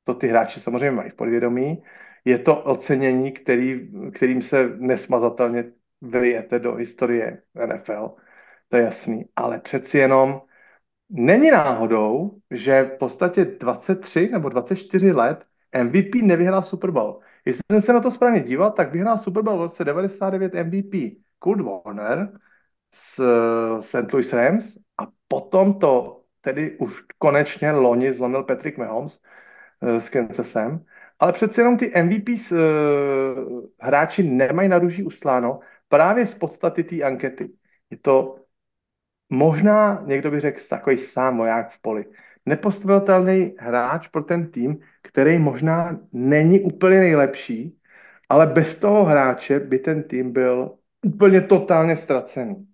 to ty hráči samozřejmě mají v podvědomí. Je to ocenění, který, kterým se nesmazatelně vylijete do historie NFL to je jasný, ale přeci jenom není náhodou, že v podstatě 23 nebo 24 let MVP nevyhrál Super Bowl. Jestli jsem se na to správně díval, tak vyhrál Super Bowl v roce 99 MVP Kurt Warner z St. Louis Rams a potom to tedy už konečně loni zlomil Patrick Mahomes eh, s Kansasem. Ale přeci jenom ty MVP uh, hráči nemají na růží usláno právě z podstaty té ankety. Je to možná někdo by řekl takový sám voják v poli. Nepostradatelný hráč pro ten tým, který možná není úplně nejlepší, ale bez toho hráče by ten tým byl úplně totálně ztracený.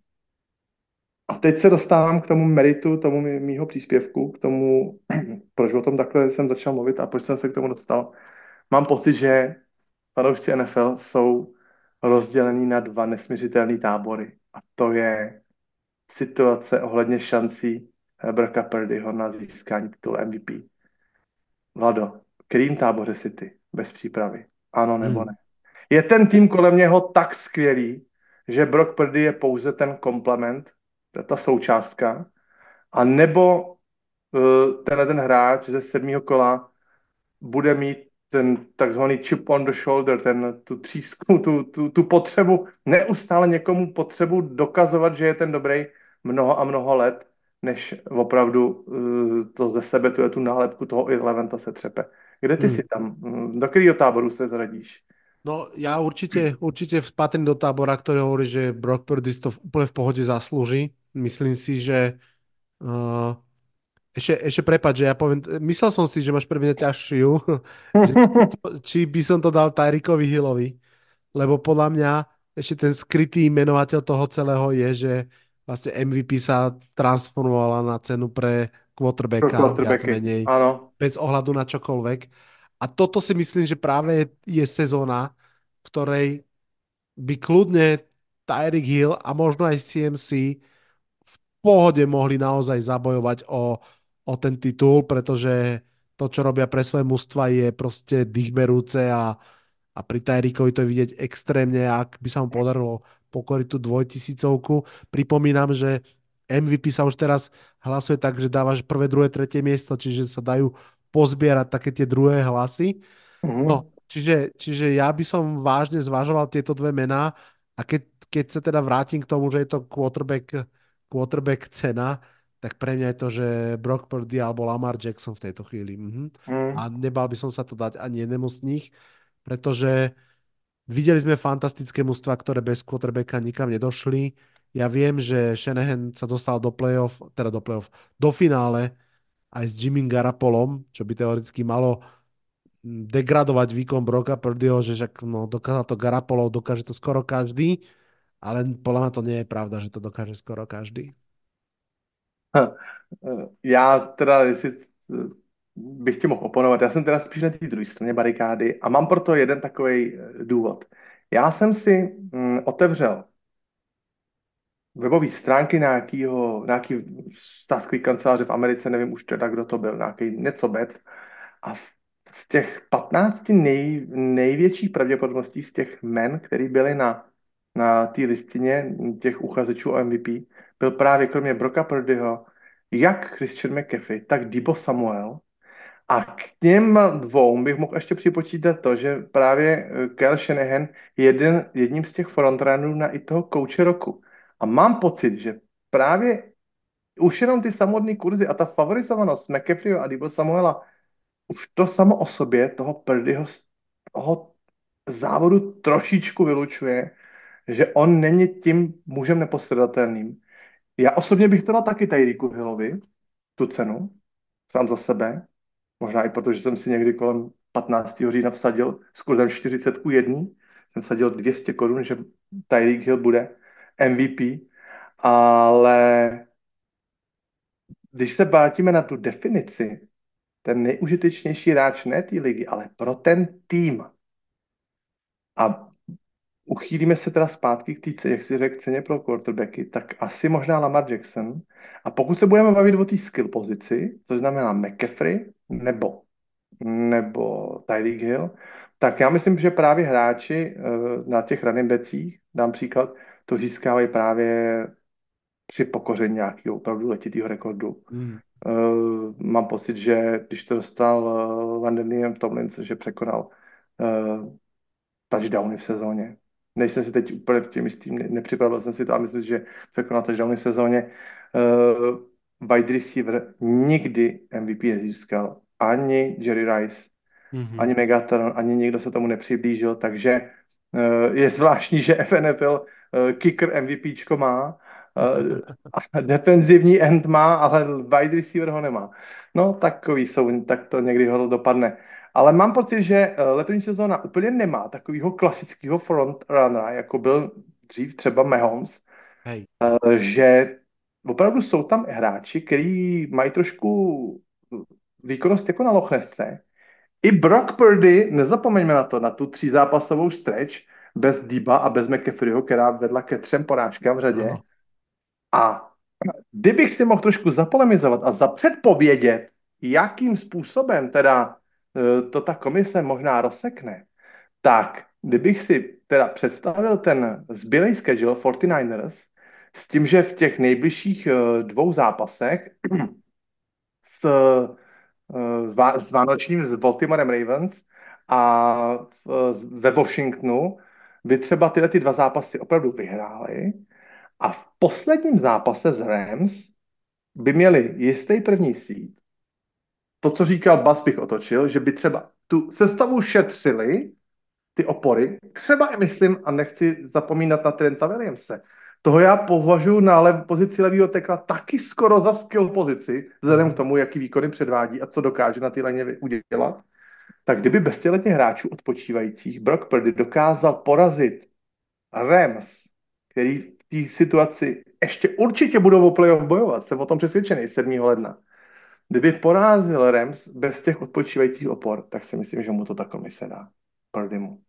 A teď se dostávám k tomu meritu, tomu mýho příspěvku, k tomu, (clears throat) proč o tom takhle jsem začal mluvit a proč jsem se k tomu dostal. Mám pocit, že fanoušci NFL jsou rozdělený na dva nesměřitelné tábory. A to je situace ohledně šancí Brocka Purdyho na získání titulu MVP. Vlado, kterým táboře si ty bez přípravy? Ano nebo hmm. ne? Je ten tým kolem něho tak skvělý, že Brock Purdy je pouze ten komplement, ta součástka, a nebo uh, tenhle ten hráč ze sedmého kola bude mít ten takzvaný chip on the shoulder, ten, tu třísku, tu, tu, tu potřebu, neustále někomu potřebu dokazovat, že je ten dobrý mnoho a mnoho let, než opravdu uh, to ze sebe, tu je tu nálepku toho Irleventa se třepe. Kde ty hmm. si tam? Do kterého táboru se zradíš? No ja určite, určite patrím do tábora, ktorý hovorí, že Brock Purdy to úplne v pohode zaslúži. Myslím si, že uh, ešte, ešte prepad, že ja poviem, myslel som si, že máš pre mňa ťažšiu, že či by som to dal Tyrikovi Hillovi, lebo podľa mňa ešte ten skrytý menovateľ toho celého je, že vlastne MVP sa transformovala na cenu pre quarterbacka, viac menej, Áno. bez ohľadu na čokoľvek. A toto si myslím, že práve je, je sezóna, v ktorej by kľudne Tyreek Hill a možno aj CMC v pohode mohli naozaj zabojovať o, o ten titul, pretože to, čo robia pre svoje mužstva, je proste dýchberúce a, a pri Tyreekovi to je vidieť extrémne, ak by sa mu podarilo pokoriť tú dvojtisícovku. Pripomínam, že MVP sa už teraz hlasuje tak, že dávaš prvé, druhé, tretie miesto, čiže sa dajú pozbierať také tie druhé hlasy. Mm-hmm. No, čiže, čiže ja by som vážne zvažoval tieto dve mená a keď, keď sa teda vrátim k tomu, že je to quarterback, quarterback cena, tak pre mňa je to, že Brock Purdy alebo Lamar Jackson v tejto chvíli. Mm-hmm. Mm. A nebal by som sa to dať ani jednému z nich, pretože videli sme fantastické mužstva, ktoré bez quarterbacka nikam nedošli. Ja viem, že Shanahan sa dostal do playoff, teda do playoff, do finále aj s Jimmy Garapolom, čo by teoreticky malo degradovať výkon Broka Purdyho, že však no, dokázal to Garapolo, dokáže to skoro každý, ale podľa mňa to nie je pravda, že to dokáže skoro každý. Já teda, jestli bych ti mohl oponovat, já jsem teda spíš na té druhé straně barikády a mám proto jeden takový eh, důvod. Já jsem si otevřel webové stránky nějakého, nějaký stáskový kanceláře v Americe, nevím už teda, kdo to byl, nějaký něco bet. A z těch 15 nej, největších pravděpodobností z těch men, který byly na, na té listině těch uchazečů o MVP, byl právě kromě Broka Purdyho, jak Christian McAfee, tak Debo Samuel. A k těm dvou bych mohl ještě připočítat to, že právě Kel Shanahan je jeden, jedním z těch frontrunnerů na i toho kouče roku. A mám pocit, že právě už jenom ty samotné kurzy a ta favorizovanost McAfee a Dibo Samuela, už to samo o sobě toho Purdyho z toho závodu trošičku vylučuje, že on není tím mužem nepostradatelným. Já osobně bych to dal taky Tyreeku Hillovi, tu cenu, sám za sebe, možná i protože jsem si někdy kolem 15. října vsadil s kurzem 40 ku 1, jsem vsadil 200 korun, že Tyreek Hill bude MVP, ale když se vrátíme na tu definici, ten nejužitečnější hráč ne té ligy, ale pro ten tým. A uchýlíme se teda zpátky k té, jak si řekl, ceně pro quarterbacky, tak asi možná Lamar Jackson. A pokud se budeme bavit o té skill pozici, to znamená McCaffrey nebo, nebo Tyreek Hill, tak já myslím, že právě hráči eh, na těch running backích, dám příklad, to získávají právě při pokoření nějakého opravdu letitého rekordu. Hmm. Uh, mám pocit, že když to dostal uh, Landon Tomlins, že překonal uh, touchdowny v sezóně. Nejsem si teď úplně tím jistým, ne, nepřipravil jsem si to a myslím, že překonal touchdowny v sezóně. Uh, wide receiver nikdy MVP nezískal. Ani Jerry Rice, mm-hmm. ani Megatron, ani nikdo se tomu nepřiblížil, takže uh, je zvláštní, že FNFL kicker MVPčko má (laughs) Uh, defenzivní end má, ale wide receiver ho nemá. No, takový jsou, tak to někdy ho dopadne. Ale mám pocit, že letošní sezóna úplně nemá takového klasického front runnera, jako byl dřív třeba Mahomes, Hej. že opravdu jsou tam hráči, kteří mají trošku výkonnost jako na Lochnesce. I Brock Purdy, nezapomeňme na to, na tu třízápasovou stretch bez Diba a bez McAfeeho, která vedla ke třem porážkám v řadě. Ano. A kdybych si mohl trošku zapolemizovat a zapředpovědět, jakým způsobem teda e, to ta komise možná rozsekne, tak kdybych si teda představil ten zbylej schedule 49ers s tím, že v těch nejbližších e, dvou zápasech (clears throat) s, e, s Vánočním s Baltimorem Ravens a ve Washingtonu by třeba tyhle ty dva zápasy opravdu vyhráli a v posledním zápase s Rams by měli jistý první síd. To, co říkal Bas, bych otočil, že by třeba tu sestavu šetřili, ty opory, třeba i myslím, a nechci zapomínat na Trenta Williamse, toho já považuji na lev, pozici levého tekla taky skoro za skill pozici, vzhledem k tomu, jaký výkony předvádí a co dokáže na ty leně udělat. Tak kdyby bez těchto hráčů odpočívajících Brock Purdy dokázal porazit Rams, který v té situaci ještě určitě budou o playoff bojovat, jsem o tom přesvědčený 7. ledna. Kdyby porazil Rams bez těch odpočívajících opor, tak si myslím, že mu to ta komise dá. Purdymu.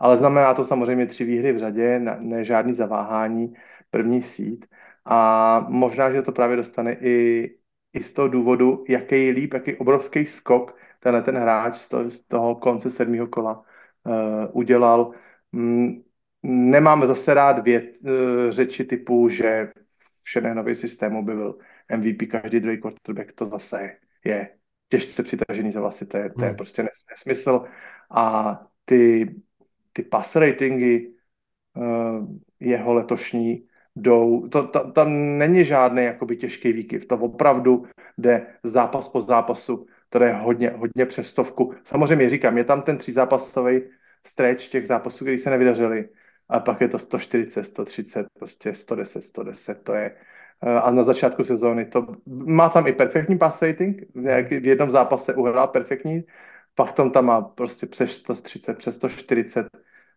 Ale znamená to samozřejmě tři výhry v řadě, ne žádný zaváhání, první sít. A možná, že to právě dostane i, i z toho důvodu, jaký líp, jaký obrovský skok tenhle ten hráč z toho, z toho konce sedmého kola uh, udělal. Mm, nemám zase rád věd, uh, řeči typu, že v Shanahanově systému by byl MVP každý druhý quarterback, to zase je těžce přitažený za vlasy, to je, to je hmm. prostě nesmysl. A ty, ty pass ratingy uh, jeho letošní jdou, to, to, tam není žádný jakoby těžký výkyv, to opravdu jde zápas po zápasu, to je hodně, hodně přes stovku. Samozřejmě říkám, je tam ten třízápasový stretch těch zápasů, který se nevydařili, a pak je to 140, 130, prostě 110, 110, to je, eh, a na začátku sezóny to má tam i perfektní pass rating, v jednom zápase uhrál perfektní, pak tam tam má prostě přes 130, přes 140,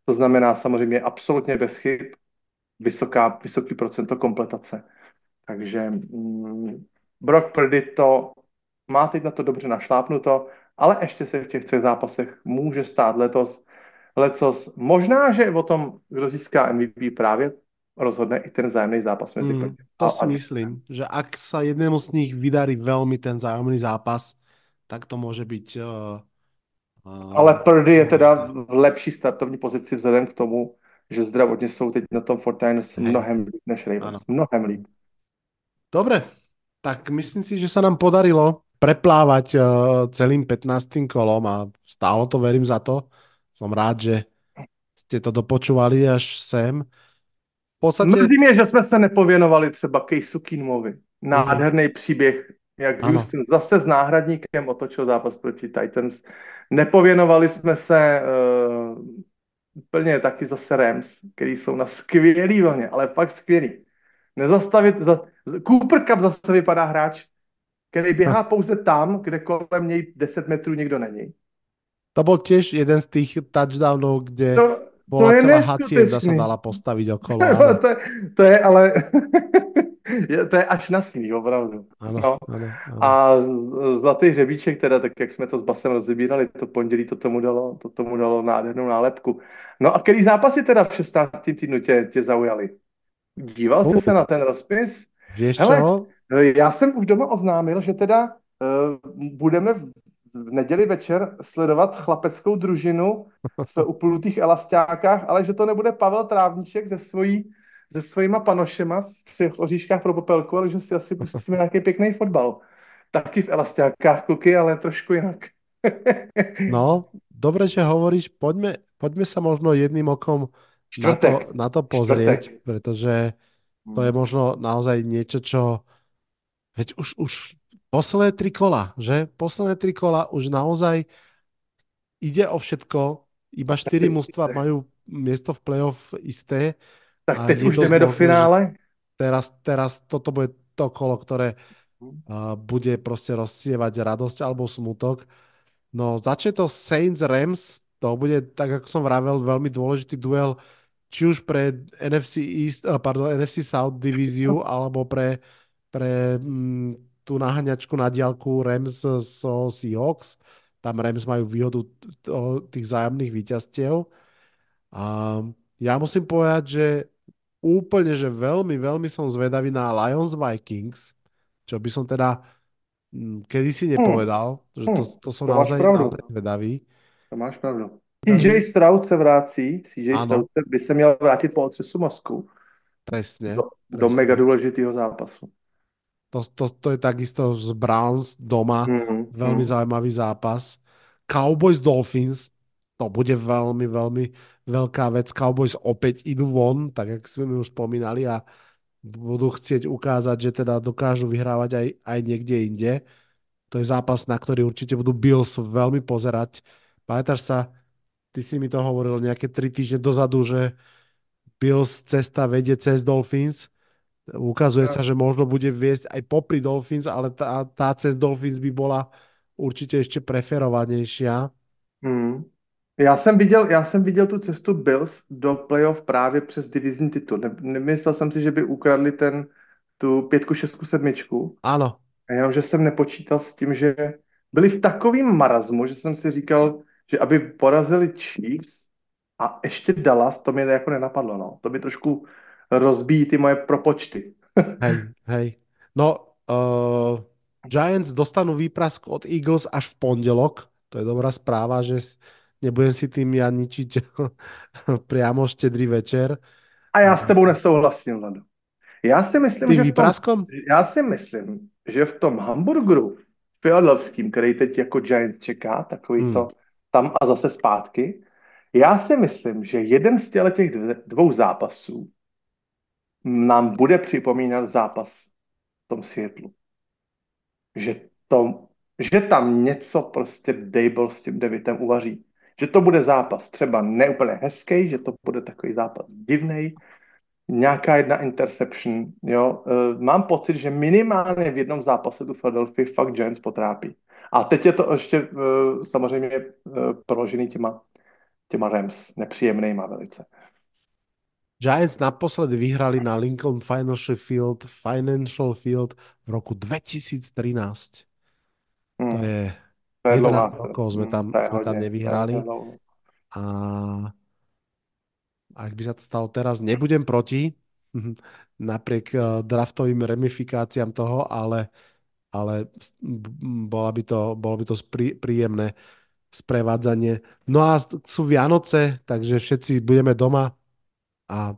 to znamená samozřejmě absolutně bez chyb, vysoká, vysoký procento kompletace. Takže mm, Brock Purdy to má teď na to dobře našlápnuto, ale ještě se v těch třech zápasech může stát letos, letos. Možná, že o tom, kdo získá MVP právě rozhodne i ten vzájemný zápas mezi mm, To si myslím, že ak sa jednému z nich vydarí veľmi ten vzájemný zápas, tak to může být uh, uh, Ale Purdy je teda v lepší startovní pozici vzhledem k tomu, že zdravotně jsou teď na tom Fortiners mnohem líp než Ravens. Ano. Mnohem líp. Dobre, tak myslím si, že sa nám podarilo preplávať uh, celým 15. kolom a stálo to, verím za to. Som rád, že ste to dopočúvali až sem. V podstatě... Mrzí mě, že jsme se nepověnovali třeba Caseu Keenumovi. Nádherný mm. příběh, jak ano. Houston zase s náhradníkem otočil zápas proti Titans. Nepověnovali jsme se uh, úplně taky zase Rams, který jsou na skvělý vlně, ale fakt skvělý. Nezastavit, za, Cooper Cup zase vypadá hráč, který běhá pouze tam, kde kolem něj 10 metrů nikdo není. To byl těž jeden z těch touchdownů, kde to, bola to celá hacienda sa dala postavit okolo. No, (laughs) to, je, to je ale... (laughs) je, to je až na sní, opravdu. Ano, no. ano, ano. A zlatý hřebíček, teda, tak jak jsme to s Basem rozebírali, to pondělí to tomu dalo, to tomu dalo nádhernou nálepku. No a který zápasy teda v 16. týdnu tě, tě zaujaly? Díval jsi uh. se na ten rozpis? Víš Hele, čo? Já jsem už doma oznámil, že teda uh, budeme v, neděli večer sledovat chlapeckou družinu v uplutých elastákách, ale že to nebude Pavel Trávníček ze svojí se svýma panošema v třech oříškách pro popelku, ale že si asi pustíme nějaký pěkný fotbal. Taky v elastákách kuky, ale trošku jinak. (laughs) no, dobře, že hovoríš, pojďme, pojďme se možno jedným okom na to, na to pozrieť, Čtvrtek. pretože to je možno naozaj niečo, čo veď už, už posledné tri kola, že? Posledné tri kola už naozaj ide o všetko, iba štyri mužstva majú miesto v playoff isté. Tak teď už jdeme do finále? teraz, teraz toto bude to kolo, ktoré uh, bude proste rozsievať radosť alebo smutok. No začne to Saints Rams, to bude, tak ako som vravel, veľmi dôležitý duel, či už pre NFC East, pardon, NFC South divíziu, alebo pre, pre mm, tú naháňačku na diálku Rams so Seahawks. Tam Rams majú výhodu tých zájomných víťazstiev. A ja musím povedať, že úplne, že veľmi, veľmi som zvedavý na Lions Vikings, čo by som teda mm, kedysi hm. nepovedal, hmm. že to, to som to naozaj, naozaj zvedavý. To máš pravdu. CJ Stroud se vrací, CJ Stroud by se měl vrátit po otřesu mozku. Presne. Do, presne. do mega důležitého zápasu. To, to, to je takisto z Browns doma. Mm, veľmi mm. zaujímavý zápas. Cowboys Dolphins, to bude veľmi, veľmi veľká vec. Cowboys opäť idú von, tak jak sme už spomínali a budú chcieť ukázať, že teda dokážu vyhrávať aj, aj niekde inde. To je zápas, na ktorý určite budú Bills veľmi pozerať. Pamätáš sa, ty si mi to hovoril nejaké tri týždne dozadu, že Bills cesta vedie cez Dolphins Ukazuje sa, že možno bude viesť aj popri Dolphins, ale tá, tá cez Dolphins by bola určitě ještě preferovanější. Hmm. Já jsem viděl, já jsem viděl tu cestu Bills do playoff právě přes divizní titul. Ne, nemyslel jsem si, že by ukradli ten, tu pětku, šestku, sedmičku. Ano. A jenom, že jsem nepočítal s tím, že byli v takovým marazmu, že jsem si říkal, že aby porazili Chiefs a ještě Dallas, to mi jako nenapadlo. No. To by trošku rozbíjí ty moje propočty. (laughs) hej, hej. No, uh, Giants dostanú výprask od Eagles až v pondelok. To je dobrá správa, že nebudem si tým ja ničiť (laughs) priamo štedrý večer. A já s tebou nesouhlasím, Lado. Já si myslím, Tým že v tom, já si myslím, že v tom hamburgeru Philadelphským, který teď jako Giants čeká, takový hmm. to tam a zase zpátky, já si myslím, že jeden z těch dvou zápasů nám bude připomínat zápas v tom světlu. Že, to, že tam něco prostě Dable s tím Devitem uvaří. Že to bude zápas třeba neúplně hezký, že to bude takový zápas divný, nějaká jedna interception, jo. E, mám pocit, že minimálně v jednom zápase tu Philadelphia fakt Giants potrápí. A teď je to ještě e, samozřejmě e, proložený těma, těma Rams, nepříjemnýma velice. Giants naposledy vyhrali na Lincoln Financial Field, Financial Field v roku 2013. Mm. To je, to je 11 rokov sme tam, mm, sme tam nevyhrali. A ak by sa to stalo teraz, nebudem proti, (laughs) napriek uh, draftovým ramifikáciám toho, ale, ale bola by to, bolo by to sprí, príjemné sprevádzanie. No a sú Vianoce, takže všetci budeme doma a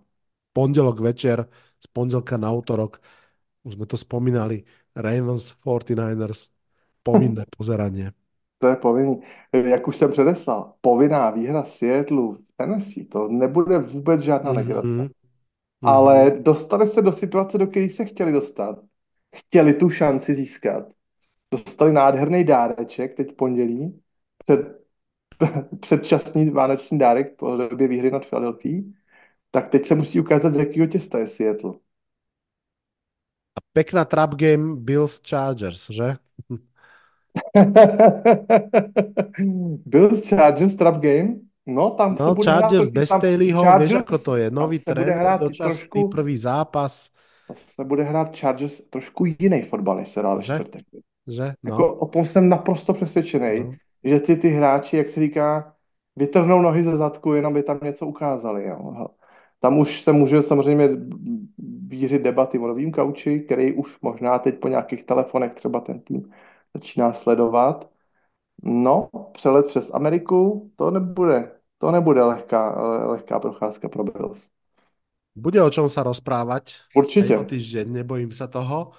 pondelok večer, z pondelka na útorok, už sme to spomínali, Ravens 49ers, povinné (laughs) pozeranie. To je povinný. Jak už jsem předeslal, povinná výhra Seattle v Tennessee, to nebude vůbec žádná mm-hmm. legrace. Mm-hmm. Ale dostali se do situace, do které se chtěli dostat. Chtěli tu šanci získat. Dostali nádherný dáreček teď pondělí, před, (laughs) předčasný vánoční dárek po době výhry nad Philadelphia tak teď se musí ukázat, z jakého těsta je Seattle. A pekná trap game Bills Chargers, že? (laughs) Bills Chargers trap game? No, tam no, bude Chargers hrát, bez Staleyho, víš, ako to je. Nový trend, dočasný trošku, prvý zápas. Se bude hrát Chargers trošku jiný fotbal, než se dá ve čtvrtek. Že? No. Jako, o tom jsem naprosto přesvědčený, no. že ty, ty hráči, jak se říká, vytrhnou nohy ze zadku, jenom by tam něco ukázali. Jo. Tam už se může samozřejmě vířit debaty o novým kauči, který už možná teď po nějakých telefonech třeba ten tým začíná sledovat. No, přelet přes Ameriku, to nebude, to nebude lehká, lehká procházka pro Bills. Bude o čom sa rozprávať. Určite. o týždeň, nebojím sa toho.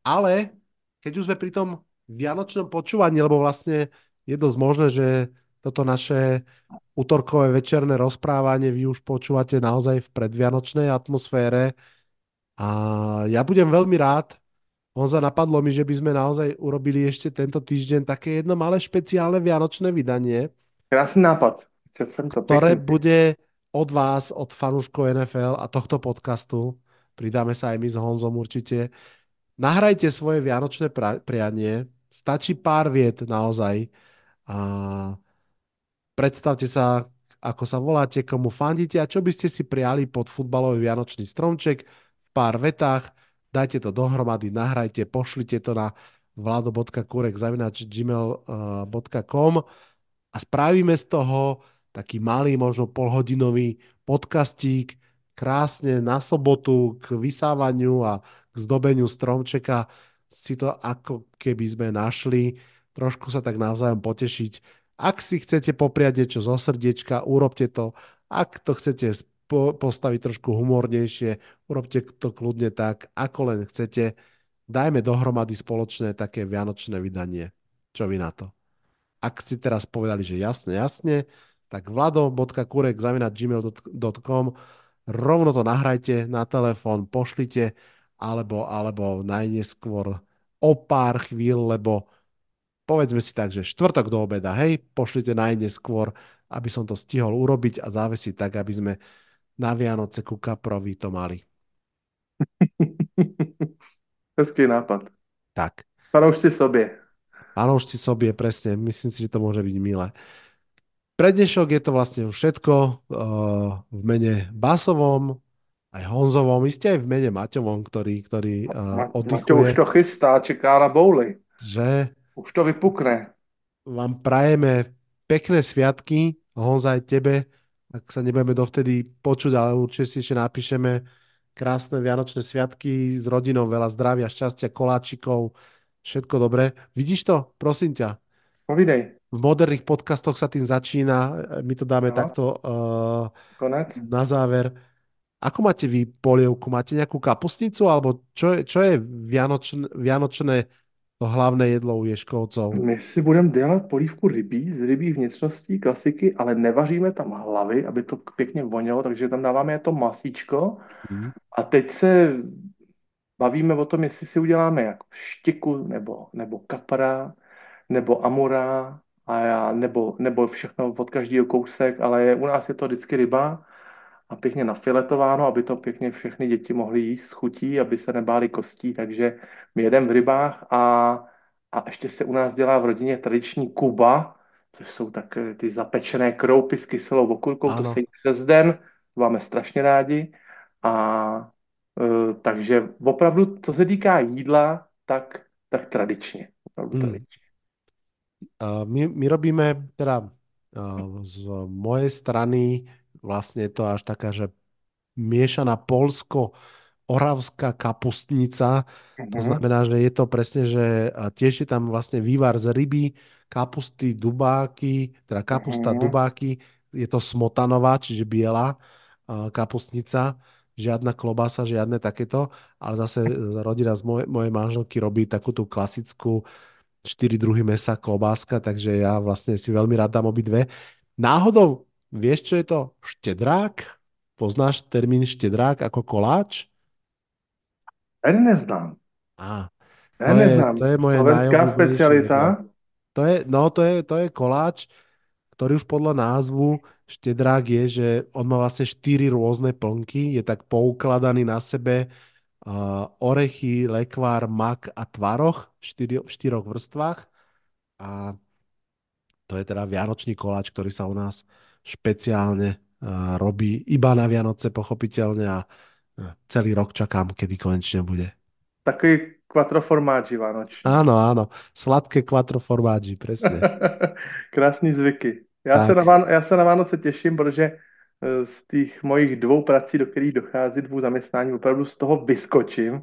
Ale keď už sme pri tom vianočnom počúvaní, lebo vlastne je dosť možné, že toto naše útorkové večerné rozprávanie vy už počúvate naozaj v predvianočnej atmosfére a ja budem veľmi rád, Honza, napadlo mi, že by sme naozaj urobili ešte tento týždeň také jedno malé špeciálne vianočné vydanie. Krásny nápad. Ktoré pekný. bude od vás, od fanúškov NFL a tohto podcastu pridáme sa aj my s Honzom určite. Nahrajte svoje vianočné prianie, stačí pár viet naozaj a predstavte sa, ako sa voláte, komu fandíte a čo by ste si prijali pod futbalový vianočný stromček v pár vetách, dajte to dohromady, nahrajte, pošlite to na vlado.kurek.gmail.com a spravíme z toho taký malý, možno polhodinový podcastík, krásne na sobotu k vysávaniu a k zdobeniu stromčeka. Si to ako keby sme našli, trošku sa tak navzájom potešiť. Ak si chcete popriať niečo zo srdiečka, urobte to. Ak to chcete postaviť trošku humornejšie, urobte to kľudne tak, ako len chcete. Dajme dohromady spoločné také vianočné vydanie. Čo vy na to? Ak ste teraz povedali, že jasne, jasne, tak vlado.kurek.gmail.com rovno to nahrajte na telefón, pošlite, alebo, alebo najneskôr o pár chvíľ, lebo povedzme si tak, že štvrtok do obeda, hej, pošlite najneskôr, aby som to stihol urobiť a závesiť tak, aby sme na Vianoce ku Kaprovi to mali. (laughs) Hezký nápad. Tak. Fanoušci sobě. Fanoušci sobě, presne. Myslím si, že to môže byť milé. Pre dnešok je to vlastne už všetko uh, v mene Basovom, aj Honzovom, iste aj v mene Maťovom, ktorý, ktorý uh, oddychuje. Maťo už to chystá, čeká na bouly. Že? Už to vypukne. Vám prajeme pekné sviatky, Honza aj tebe, ak sa nebudeme dovtedy počuť, ale určite si ešte napíšeme krásne Vianočné sviatky s rodinou, veľa zdravia, šťastia, koláčikov, všetko dobré. Vidíš to? Prosím ťa. Povídej v moderných podcastoch sa tým začína, my to dáme no. takto uh, Konec. na záver. Ako máte vy polievku? Máte nejakú kapustnicu? Alebo čo je, čo je vianočné, vianočné to hlavné jedlo u Ješkovcov? My si budeme dělat polívku rybí z rybí vnitřností, klasiky, ale nevaříme tam hlavy, aby to pěkně vonělo, takže tam dáváme to masíčko. Hmm. A teď se bavíme o tom, jestli si uděláme jako štiku nebo, nebo kapra nebo amura a já, nebo, nebo všechno od každého kousek, ale je, u nás je to vždycky ryba a pěkně nafiletováno, aby to pěkně všechny děti mohly jíst s chutí, aby se nebáli kostí, takže my jedeme v rybách a, a ještě se u nás dělá v rodině tradiční kuba, což jsou tak eh, ty zapečené kroupy s kyselou okurkou, ano. to se jí přes den, máme strašně rádi a e, takže opravdu, co se týká jídla, tak, tak tradičně. Opravdu hmm. tradičně my, my robíme teda z mojej strany vlastne to až taká, že miešaná polsko-oravská kapustnica. Uh-huh. To mhm. znamená, že je to presne, že tiež je tam vlastne vývar z ryby, kapusty, dubáky, teda kapusta, uh-huh. dubáky, je to smotanová, čiže biela kapustnica, žiadna klobasa, žiadne takéto, ale zase rodina z mojej, mojej manželky robí takú tú klasickú 4 druhy mesa, klobáska, takže ja vlastne si veľmi rád dám obidve. Náhodou, vieš, čo je to štedrák? Poznáš termín štedrák ako koláč? Ten neznám. Á, to, je, neznám. to je moje specialita. To je, no, to je, to je koláč, ktorý už podľa názvu štedrák je, že on má vlastne štyri rôzne plnky, je tak poukladaný na sebe uh, orechy, lekvár, mak a tvaroch štyri, v štyroch vrstvách. A to je teda vianočný koláč, ktorý sa u nás špeciálne uh, robí iba na Vianoce pochopiteľne a uh, celý rok čakám, kedy konečne bude. Takový quattro formaggi vánoční. Áno, áno. Sladké quattro formaggi, presne. (laughs) Krásný zvyky. Já se, na Váno- já se na Vánoce těším, protože Eh, z těch mojich dvou prací, do kterých dochází, dvou zaměstnání, opravdu z toho vyskočím.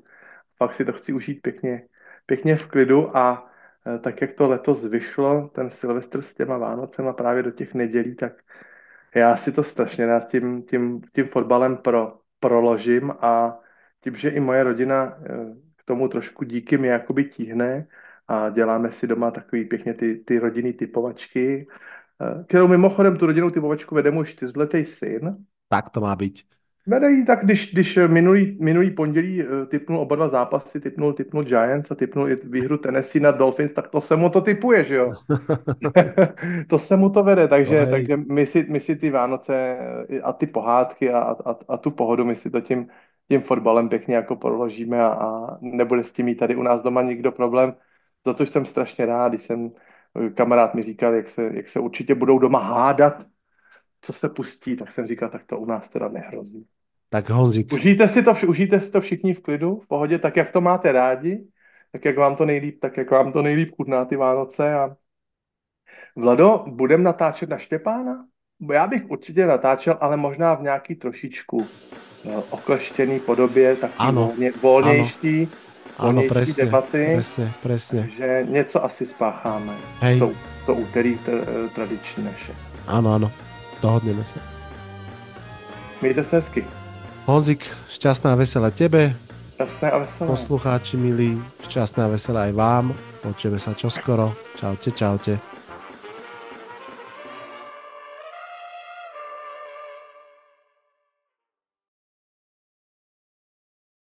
Fakt si to chci užít pěkně, pěkně v klidu a eh, tak, jak to letos vyšlo, ten Silvestr s těma Vánocema právě do těch nedělí, tak já si to strašně rád tím, tím, tím fotbalem pro, proložím a tím, že i moje rodina eh, k tomu trošku díky mi jakoby tíhne a děláme si doma takový pěkně ty, ty rodinný typovačky Eh, kterou mimochodem tu rodinnou typovačku vede můj čtyřletý syn. Tak to má být. Vede ji tak, když, když minulý, minulý pondělí eh, typnul oba dva zápasy, typnul, typnul Giants a typnul i výhru Tennessee na Dolphins, tak to se mu to typuje, že jo? (laughs) (laughs) to se mu to vede, takže, no takže my, si, my si ty Vánoce eh, a ty pohádky a, a, a tu pohodu, my si to tím, tím fotbalem pěkně jako proložíme a, a nebude s tím mít tady u nás doma nikdo problém, za což jsem strašně rád, když jsem, kamarád mi říkal, jak se, jak se určitě budou doma hádat, co se pustí, tak jsem říkal, tak to u nás teda nehrozí. Tak Honzik. Užijte si to, užijte si to všichni v klidu, v pohodě, tak jak to máte rádi, tak jak vám to nejlíp, tak jak vám to nejlíp chutná ty Vánoce a Vlado, budem natáčet na Štěpána? Já bych určitě natáčel, ale možná v nějaký trošičku no, okleštěný podobě, ano, volně, volnější, ano, volnější presne, debaty. Presne, presne. Takže něco asi spácháme. Hej. To, to úterý tradiční naše. Ano, ano, dohodneme se. Mějte se hezky. Honzik, šťastná veselé tebe. Šťastné a veselé. Poslucháči milí, šťastné a veselé aj vám. Počujeme sa čoskoro. Čaute, čaute.